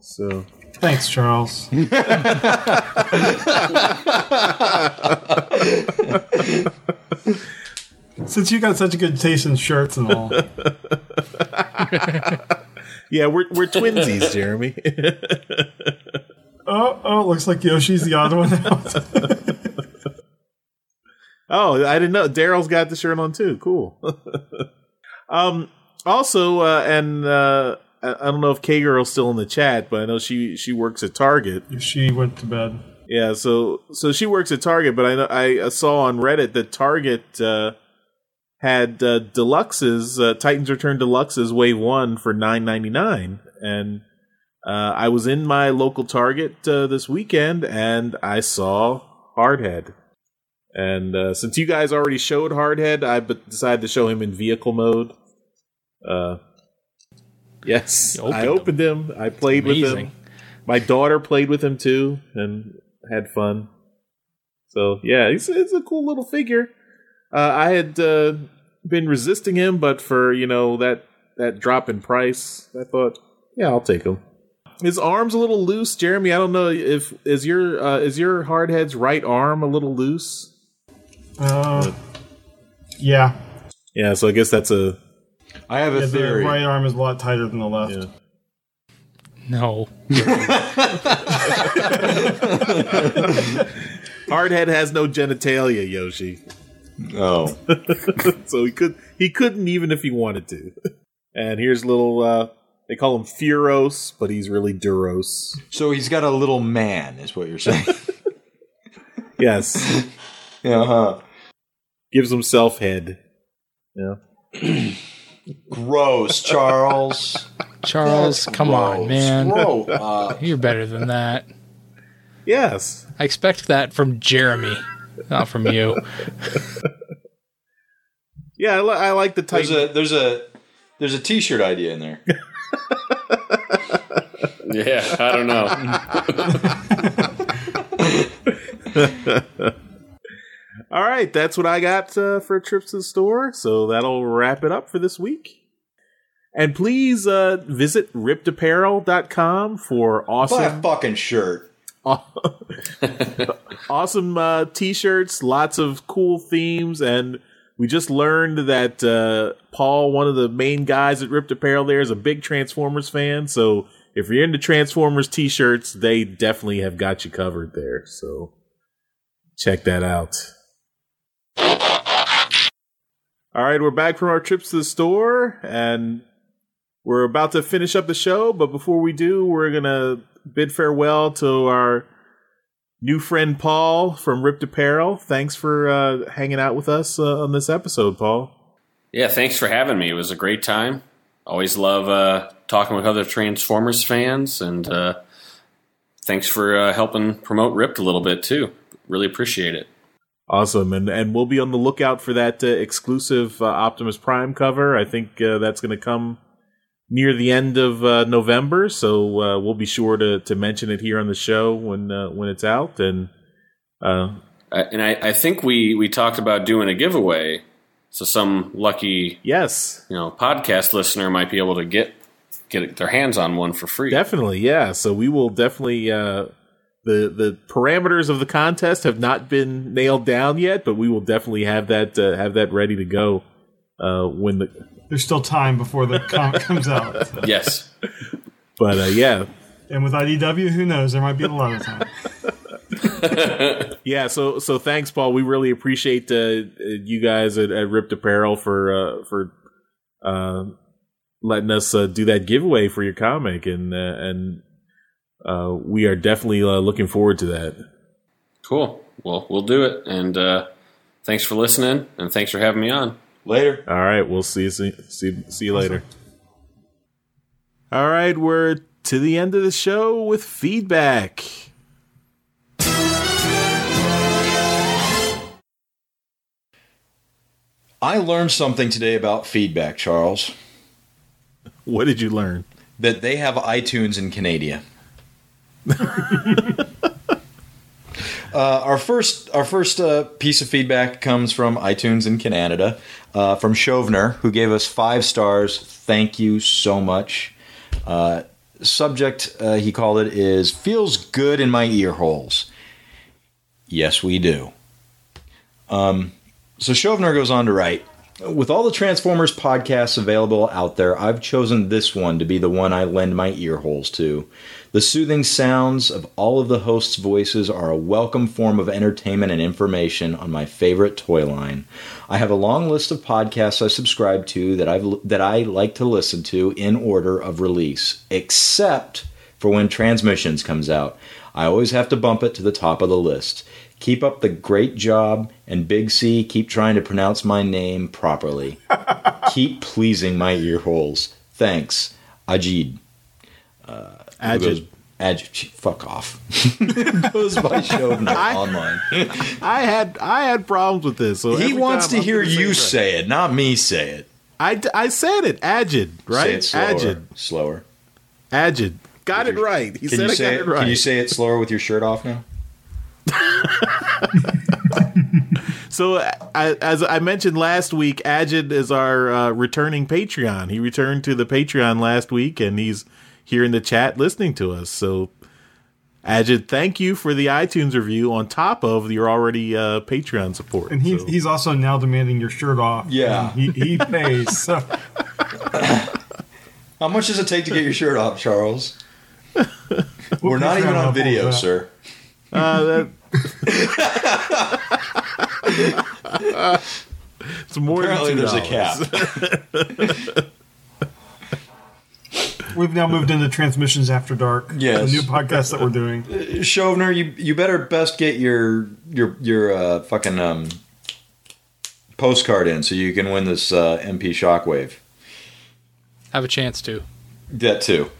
Speaker 4: So
Speaker 5: Thanks, Charles. Since you got such a good taste in shirts and all,
Speaker 4: Yeah, we're we're twinsies, Jeremy.
Speaker 5: oh, oh, it looks like Yoshi's the odd one out.
Speaker 4: oh, I didn't know. Daryl's got the shirt on too. Cool. um. Also, uh, and uh, I don't know if K Girl's still in the chat, but I know she she works at Target.
Speaker 5: she went to bed.
Speaker 4: Yeah, so so she works at Target, but I know I saw on Reddit that Target uh, had uh, deluxes, uh, Titans Return deluxes, Wave One for nine ninety nine, and uh, I was in my local Target uh, this weekend, and I saw Hardhead. And uh, since you guys already showed Hardhead, I decided to show him in vehicle mode. Uh, yes,
Speaker 6: You opened
Speaker 4: I
Speaker 6: him.
Speaker 4: opened him. I played with them. My daughter played with him too, and had fun. So yeah, it's it's a cool little figure. Uh, I had uh, been resisting him, but for you know that that drop in price, I thought, yeah, I'll take him. His arm's a little loose, Jeremy. I don't know if is your uh, is your hardhead's right arm a little loose.
Speaker 5: Uh, yeah,
Speaker 4: Yeah, so I guess that's a
Speaker 7: I have a
Speaker 5: yeah, the
Speaker 7: theory.
Speaker 5: right arm is a lot tighter than the left.
Speaker 4: yeah.
Speaker 6: No.
Speaker 4: hardhead has no genitalia, Yoshi.
Speaker 7: Oh,
Speaker 4: so he could he couldn't even if he wanted to. And here's little uh they call him Furos, but he's really Duros.
Speaker 7: so he's got a little man, is what you're saying?
Speaker 4: Yes.
Speaker 7: yeah. Huh.
Speaker 4: Gives himself head. Yeah.
Speaker 7: Gross, Charles.
Speaker 6: Charles, come on, man.
Speaker 7: Gross. Uh,
Speaker 6: You're better than that.
Speaker 4: Yes.
Speaker 6: I expect that from Jeremy, not from you.
Speaker 4: Yeah, I, li- I like the
Speaker 7: there's
Speaker 4: Titan.
Speaker 7: a there's a there's a t-shirt idea in there.
Speaker 2: Yeah, I don't know.
Speaker 4: All right, that's what I got uh, for trips to the store. So that'll wrap it up for this week. And please uh, visit riptapparel.com for
Speaker 7: Buy a
Speaker 4: awesome
Speaker 7: fucking shirt.
Speaker 4: awesome uh, t-shirts, lots of cool themes, and we just learned that uh, Paul, one of the main guys at RIPT Apparel, there is a big Transformers fan. So if you're into Transformers t-shirts, they definitely have got you covered there. So check that out. All right, we're back from our trips to the store, and we're about to finish up the show. But before we do, we're gonna bid farewell to our new friend Paul from RIPT Apparel. Thanks for uh, hanging out with us uh, on this episode, Paul.
Speaker 2: Yeah, thanks for having me. It was a great time. Always love uh, talking with other Transformers fans, and uh, thanks for uh, helping promote RIPT a little bit too. Really appreciate it.
Speaker 4: Awesome, and and we'll be on the lookout for that uh, exclusive uh, Optimus Prime cover. I think uh, that's going to come near the end of uh, November, so uh, we'll be sure to to mention it here on the show when uh, when it's out. And
Speaker 2: and I, I think we, we talked about doing a giveaway, so some lucky
Speaker 4: yes,
Speaker 2: you know podcast listener might be able to get get their hands on one for free.
Speaker 4: Definitely, yeah. So we will definitely uh the the parameters of the contest have not been nailed down yet, but we will definitely have that uh, have that ready to go uh when the
Speaker 5: There's still time before the comic comes out. so.
Speaker 2: Yes.
Speaker 4: but uh yeah.
Speaker 5: And with IDW, who knows? There might be a lot of time.
Speaker 4: Yeah, so so thanks Paul. We really appreciate uh, you guys at, at RIPT Apparel for uh for uh letting us uh, do that giveaway for your comic and uh, and uh we are definitely uh, looking forward to that.
Speaker 2: Cool. Well, we'll do it. And uh, thanks for listening, and thanks for having me on.
Speaker 7: Later.
Speaker 4: All right, we'll see you see see, see you later. All right, we're to the end of the show with feedback.
Speaker 7: I learned something today about feedback, Charles.
Speaker 4: What did you learn?
Speaker 7: That they have iTunes in Canada. Uh, our first, our first uh, piece of feedback comes from iTunes in Canada, uh, from Shovner, who gave us five stars. Thank you so much. Uh,
Speaker 1: subject uh, he called it is feels good in my ear holes. Yes, we do. Um, so Shovner goes on to write With all the Transformers podcasts available out there, I've chosen this one to be the one I lend my ear holes to. The soothing sounds of all of the hosts' voices are a welcome form of entertainment and information on my favorite toy line. I have a long list of podcasts I subscribe to that I've that I like to listen to in order of release, except for when Transmissions comes out. I always have to bump it to the top of the list. Keep up the great job, and Big C, keep trying to pronounce my name properly. keep pleasing my ear holes. Thanks, Ajid.
Speaker 4: Uh, Ajid.
Speaker 1: Ajid. Fuck off. goes by Shovner online.
Speaker 4: I had I had problems with this. So
Speaker 1: He wants to
Speaker 4: I'm
Speaker 1: hear
Speaker 4: gonna say
Speaker 1: you say it, not me say it.
Speaker 4: I, I said it. Ajid, right?
Speaker 1: Say it slower.
Speaker 4: Ajid.
Speaker 1: Slower.
Speaker 4: Ajid. Got it right. He said
Speaker 1: you
Speaker 4: I got
Speaker 1: it?
Speaker 4: it right.
Speaker 1: Can you say it slower with your shirt off now?
Speaker 4: So, I, as I mentioned last week, Ajit is our uh, returning Patreon. He returned to the Patreon last week, and he's here in the chat listening to us. So, Ajit, thank you for the iTunes review on top of your already uh, Patreon support.
Speaker 5: And he,
Speaker 4: So-
Speaker 5: he's also now demanding your shirt off.
Speaker 1: Yeah.
Speaker 5: He, he pays. So
Speaker 1: How much does it take to get your shirt off, Charles? We're not even on video, sir.
Speaker 4: Uh, that- it's more
Speaker 1: Apparently,
Speaker 4: than
Speaker 1: there's a
Speaker 4: $2.
Speaker 1: cap.
Speaker 5: We've now moved into Transmissions After Dark.
Speaker 1: Yes.
Speaker 5: The new podcast that we're doing.
Speaker 1: Shovner, you you better best get your your your uh, fucking um, postcard in so you can win this uh, MP Shockwave.
Speaker 6: Have a chance to.
Speaker 1: That too.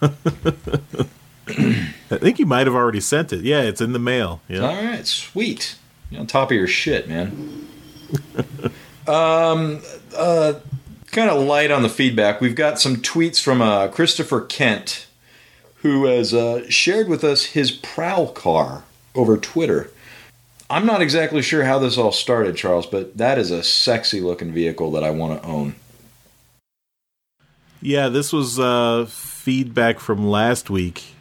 Speaker 4: I think you might have already sent it. Yeah, it's in the mail. Yeah.
Speaker 1: All right, sweet. You're on top of your shit, man. um, uh, kind of light on the feedback. We've got some tweets from uh, Christopher Kent, who has uh, shared with us his Prowl car over Twitter. I'm not exactly sure how this all started, Charles, but that is a sexy looking vehicle that I want to own.
Speaker 4: Yeah, this was uh, feedback from last week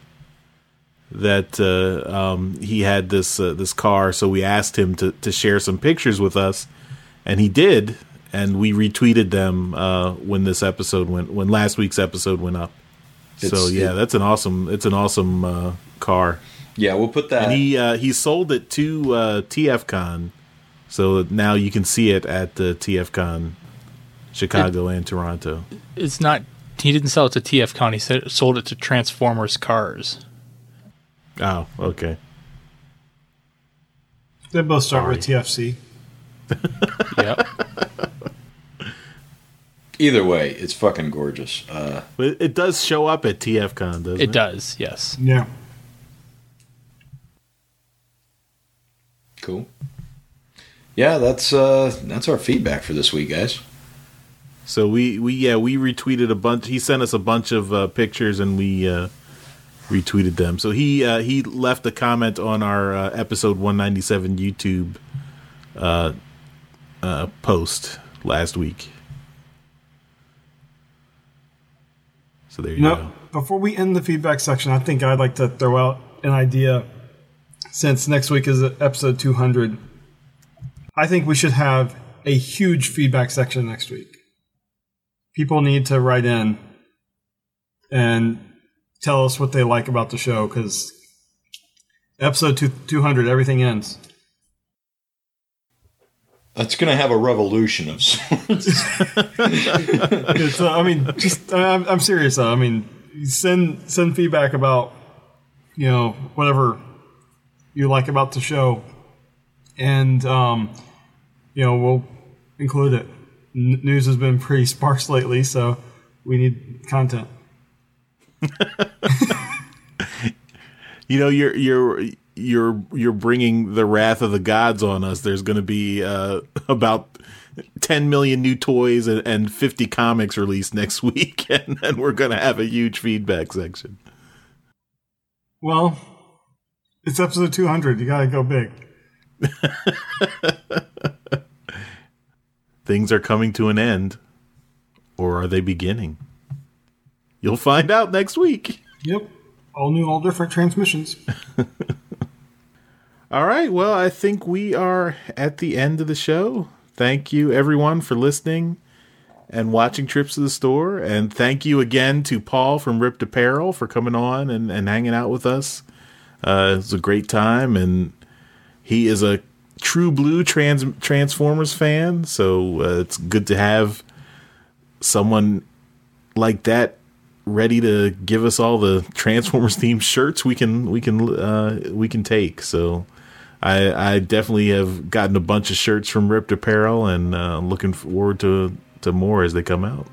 Speaker 4: that uh, um, he had this uh, this car, so we asked him to, to share some pictures with us, and he did, and we retweeted them uh, when this episode went when last week's episode went up. so yeah,
Speaker 1: it-
Speaker 4: that's an awesome it's an awesome uh, car,
Speaker 1: Yeah, we'll put that.
Speaker 4: and he uh, he sold it to uh, TFCon, so now you can see it at the TFCon, Chicago and Toronto.
Speaker 6: It's not. He didn't sell it to TFCon. He sold it to Transformers Cars.
Speaker 4: Oh, okay.
Speaker 5: They both start with TFC.
Speaker 6: Yep.
Speaker 1: Either way, it's fucking gorgeous. Uh,
Speaker 4: But it, it does show up at TFCon, doesn't it?
Speaker 6: it does. Yes.
Speaker 5: Yeah.
Speaker 1: cool. Yeah, that's uh, that's our feedback for this week, guys.
Speaker 4: So we, we yeah we retweeted a bunch. He sent us a bunch of uh, pictures and we uh, retweeted them. So he uh, he left a comment on our uh, episode 197 YouTube uh, uh, post last week. So there you
Speaker 5: No,
Speaker 4: go.
Speaker 5: before we end the feedback section, I think I'd like to throw out an idea. Since next week is episode 200, I think we should have a huge feedback section next week. People need to write in and tell us what they like about the show because episode two, 200, everything ends.
Speaker 1: That's gonna have a revolution of sorts.
Speaker 5: Uh, I mean, just I'm, I'm serious though. I mean, send send feedback about you know whatever you like about the show, and um, you know we'll include it. N- news has been pretty sparse lately, so we need content.
Speaker 4: You know you're you're you're you're bringing the wrath of the gods on us. There's going to be uh, about 10 million new toys and, and 50 comics released next week, and then we're going to have a huge feedback section.
Speaker 5: Well, it's episode 200. You gotta go big.
Speaker 4: Things are coming to an end, or are they beginning? You'll find out next week.
Speaker 5: Yep. All new, all different transmissions.
Speaker 4: All right. Well, I think we are at the end of the show. Thank you, everyone, for listening and watching Trips to the Store. And thank you again to Paul from RIPT Apparel for coming on and, and hanging out with us. Uh, it was a great time. And he is a true blue trans- Transformers fan. So uh, it's good to have someone like that ready to give us all the Transformers themed shirts we can we can uh, we can take. So I, I definitely have gotten a bunch of shirts from RIPT Apparel, and uh, looking forward to to more as they come out.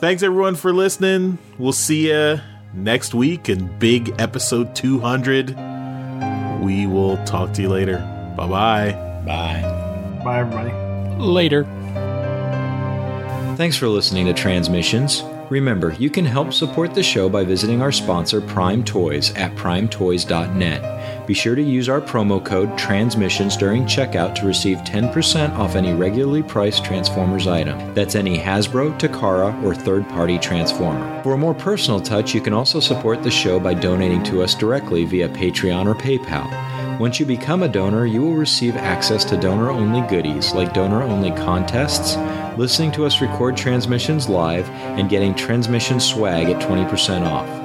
Speaker 4: Thanks everyone for listening. We'll see you next week in big episode 200. We will talk to you later. Bye bye.
Speaker 7: Bye.
Speaker 5: Bye, everybody.
Speaker 6: Later.
Speaker 1: Thanks for listening to Transmissions. Remember, you can help support the show by visiting our sponsor Prime Toys at primetoys.net. Be sure to use our promo code TRANSMISSIONS during checkout to receive 10% off any regularly priced Transformers item. That's any Hasbro, Takara, or third party Transformer. For a more personal touch, you can also support the show by donating to us directly via Patreon or PayPal. Once you become a donor, you will receive access to donor only goodies like donor only contests, listening to us record transmissions live, and getting transmission swag at 20% off.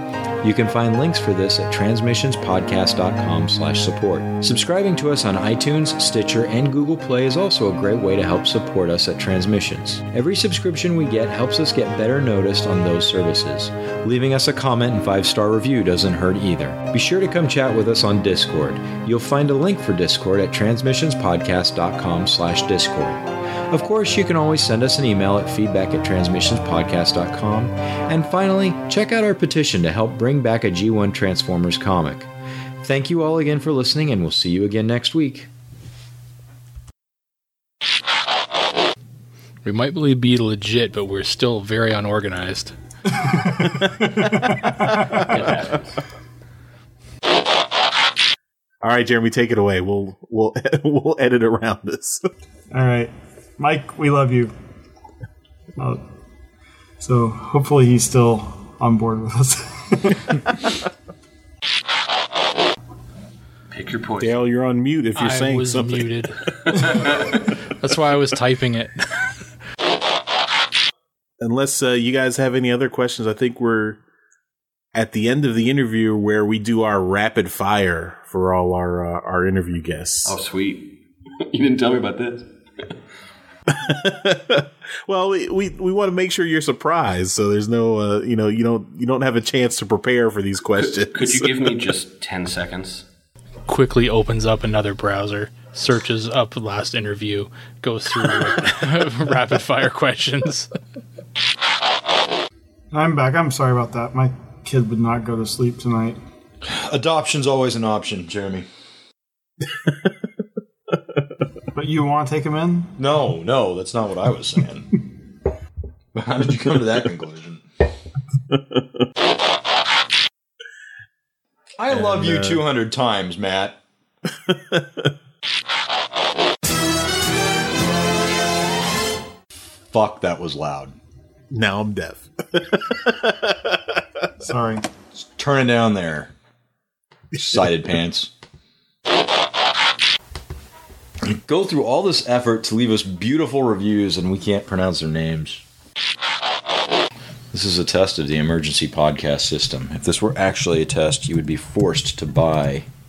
Speaker 1: You can find links for this at transmissionspodcast.com slash support. Subscribing to us on iTunes, Stitcher, and Google Play is also a great way to help support us at Transmissions. Every subscription we get helps us get better noticed on those services. Leaving us a comment and five-star review doesn't hurt either. Be sure to come chat with us on Discord. You'll find a link for Discord at transmissionspodcast.com slash discord. Of course, you can always send us an email at feedback at transmissionspodcast.com. And finally, check out our petition to help bring back a G1 Transformers comic. Thank you all again for listening, and we'll see you again next week.
Speaker 6: We might be legit, but we're still very unorganized.
Speaker 4: All right, Jeremy, take it away. We'll we'll we'll edit around this.
Speaker 5: All right. Mike, we love you. Uh, so hopefully he's still on board with us.
Speaker 2: Pick your poison.
Speaker 4: Dale, you're on mute if you're
Speaker 6: I
Speaker 4: saying
Speaker 6: was
Speaker 4: something.
Speaker 6: muted. That's why I was typing it.
Speaker 4: Unless uh, you guys have any other questions, I think we're at the end of the interview where we do our rapid fire for all our uh, our interview guests.
Speaker 2: Oh, sweet. you didn't tell me about this.
Speaker 4: well, we, we, we want to make sure you're surprised, so there's no uh, you know you don't you don't have a chance to prepare for these questions.
Speaker 2: Could you give me just 10 seconds?
Speaker 6: Quickly opens up another browser, searches up last interview, goes through rapid fire questions.
Speaker 5: I'm back. I'm sorry about that. My kid would not go to sleep tonight.
Speaker 7: Adoption's always an option, Jeremy.
Speaker 5: But you want to take him in?
Speaker 7: No, no, that's not what I was saying. How did you come to that conclusion? I love you
Speaker 4: uh,
Speaker 7: 200 times, Matt. Fuck, that was loud.
Speaker 4: now I'm deaf.
Speaker 5: Sorry.
Speaker 7: Turn it down there. Sided pants. Go through all this effort to leave us beautiful reviews and we can't pronounce their names. This is a test of the emergency podcast system. If this were actually a test, you would be forced to buy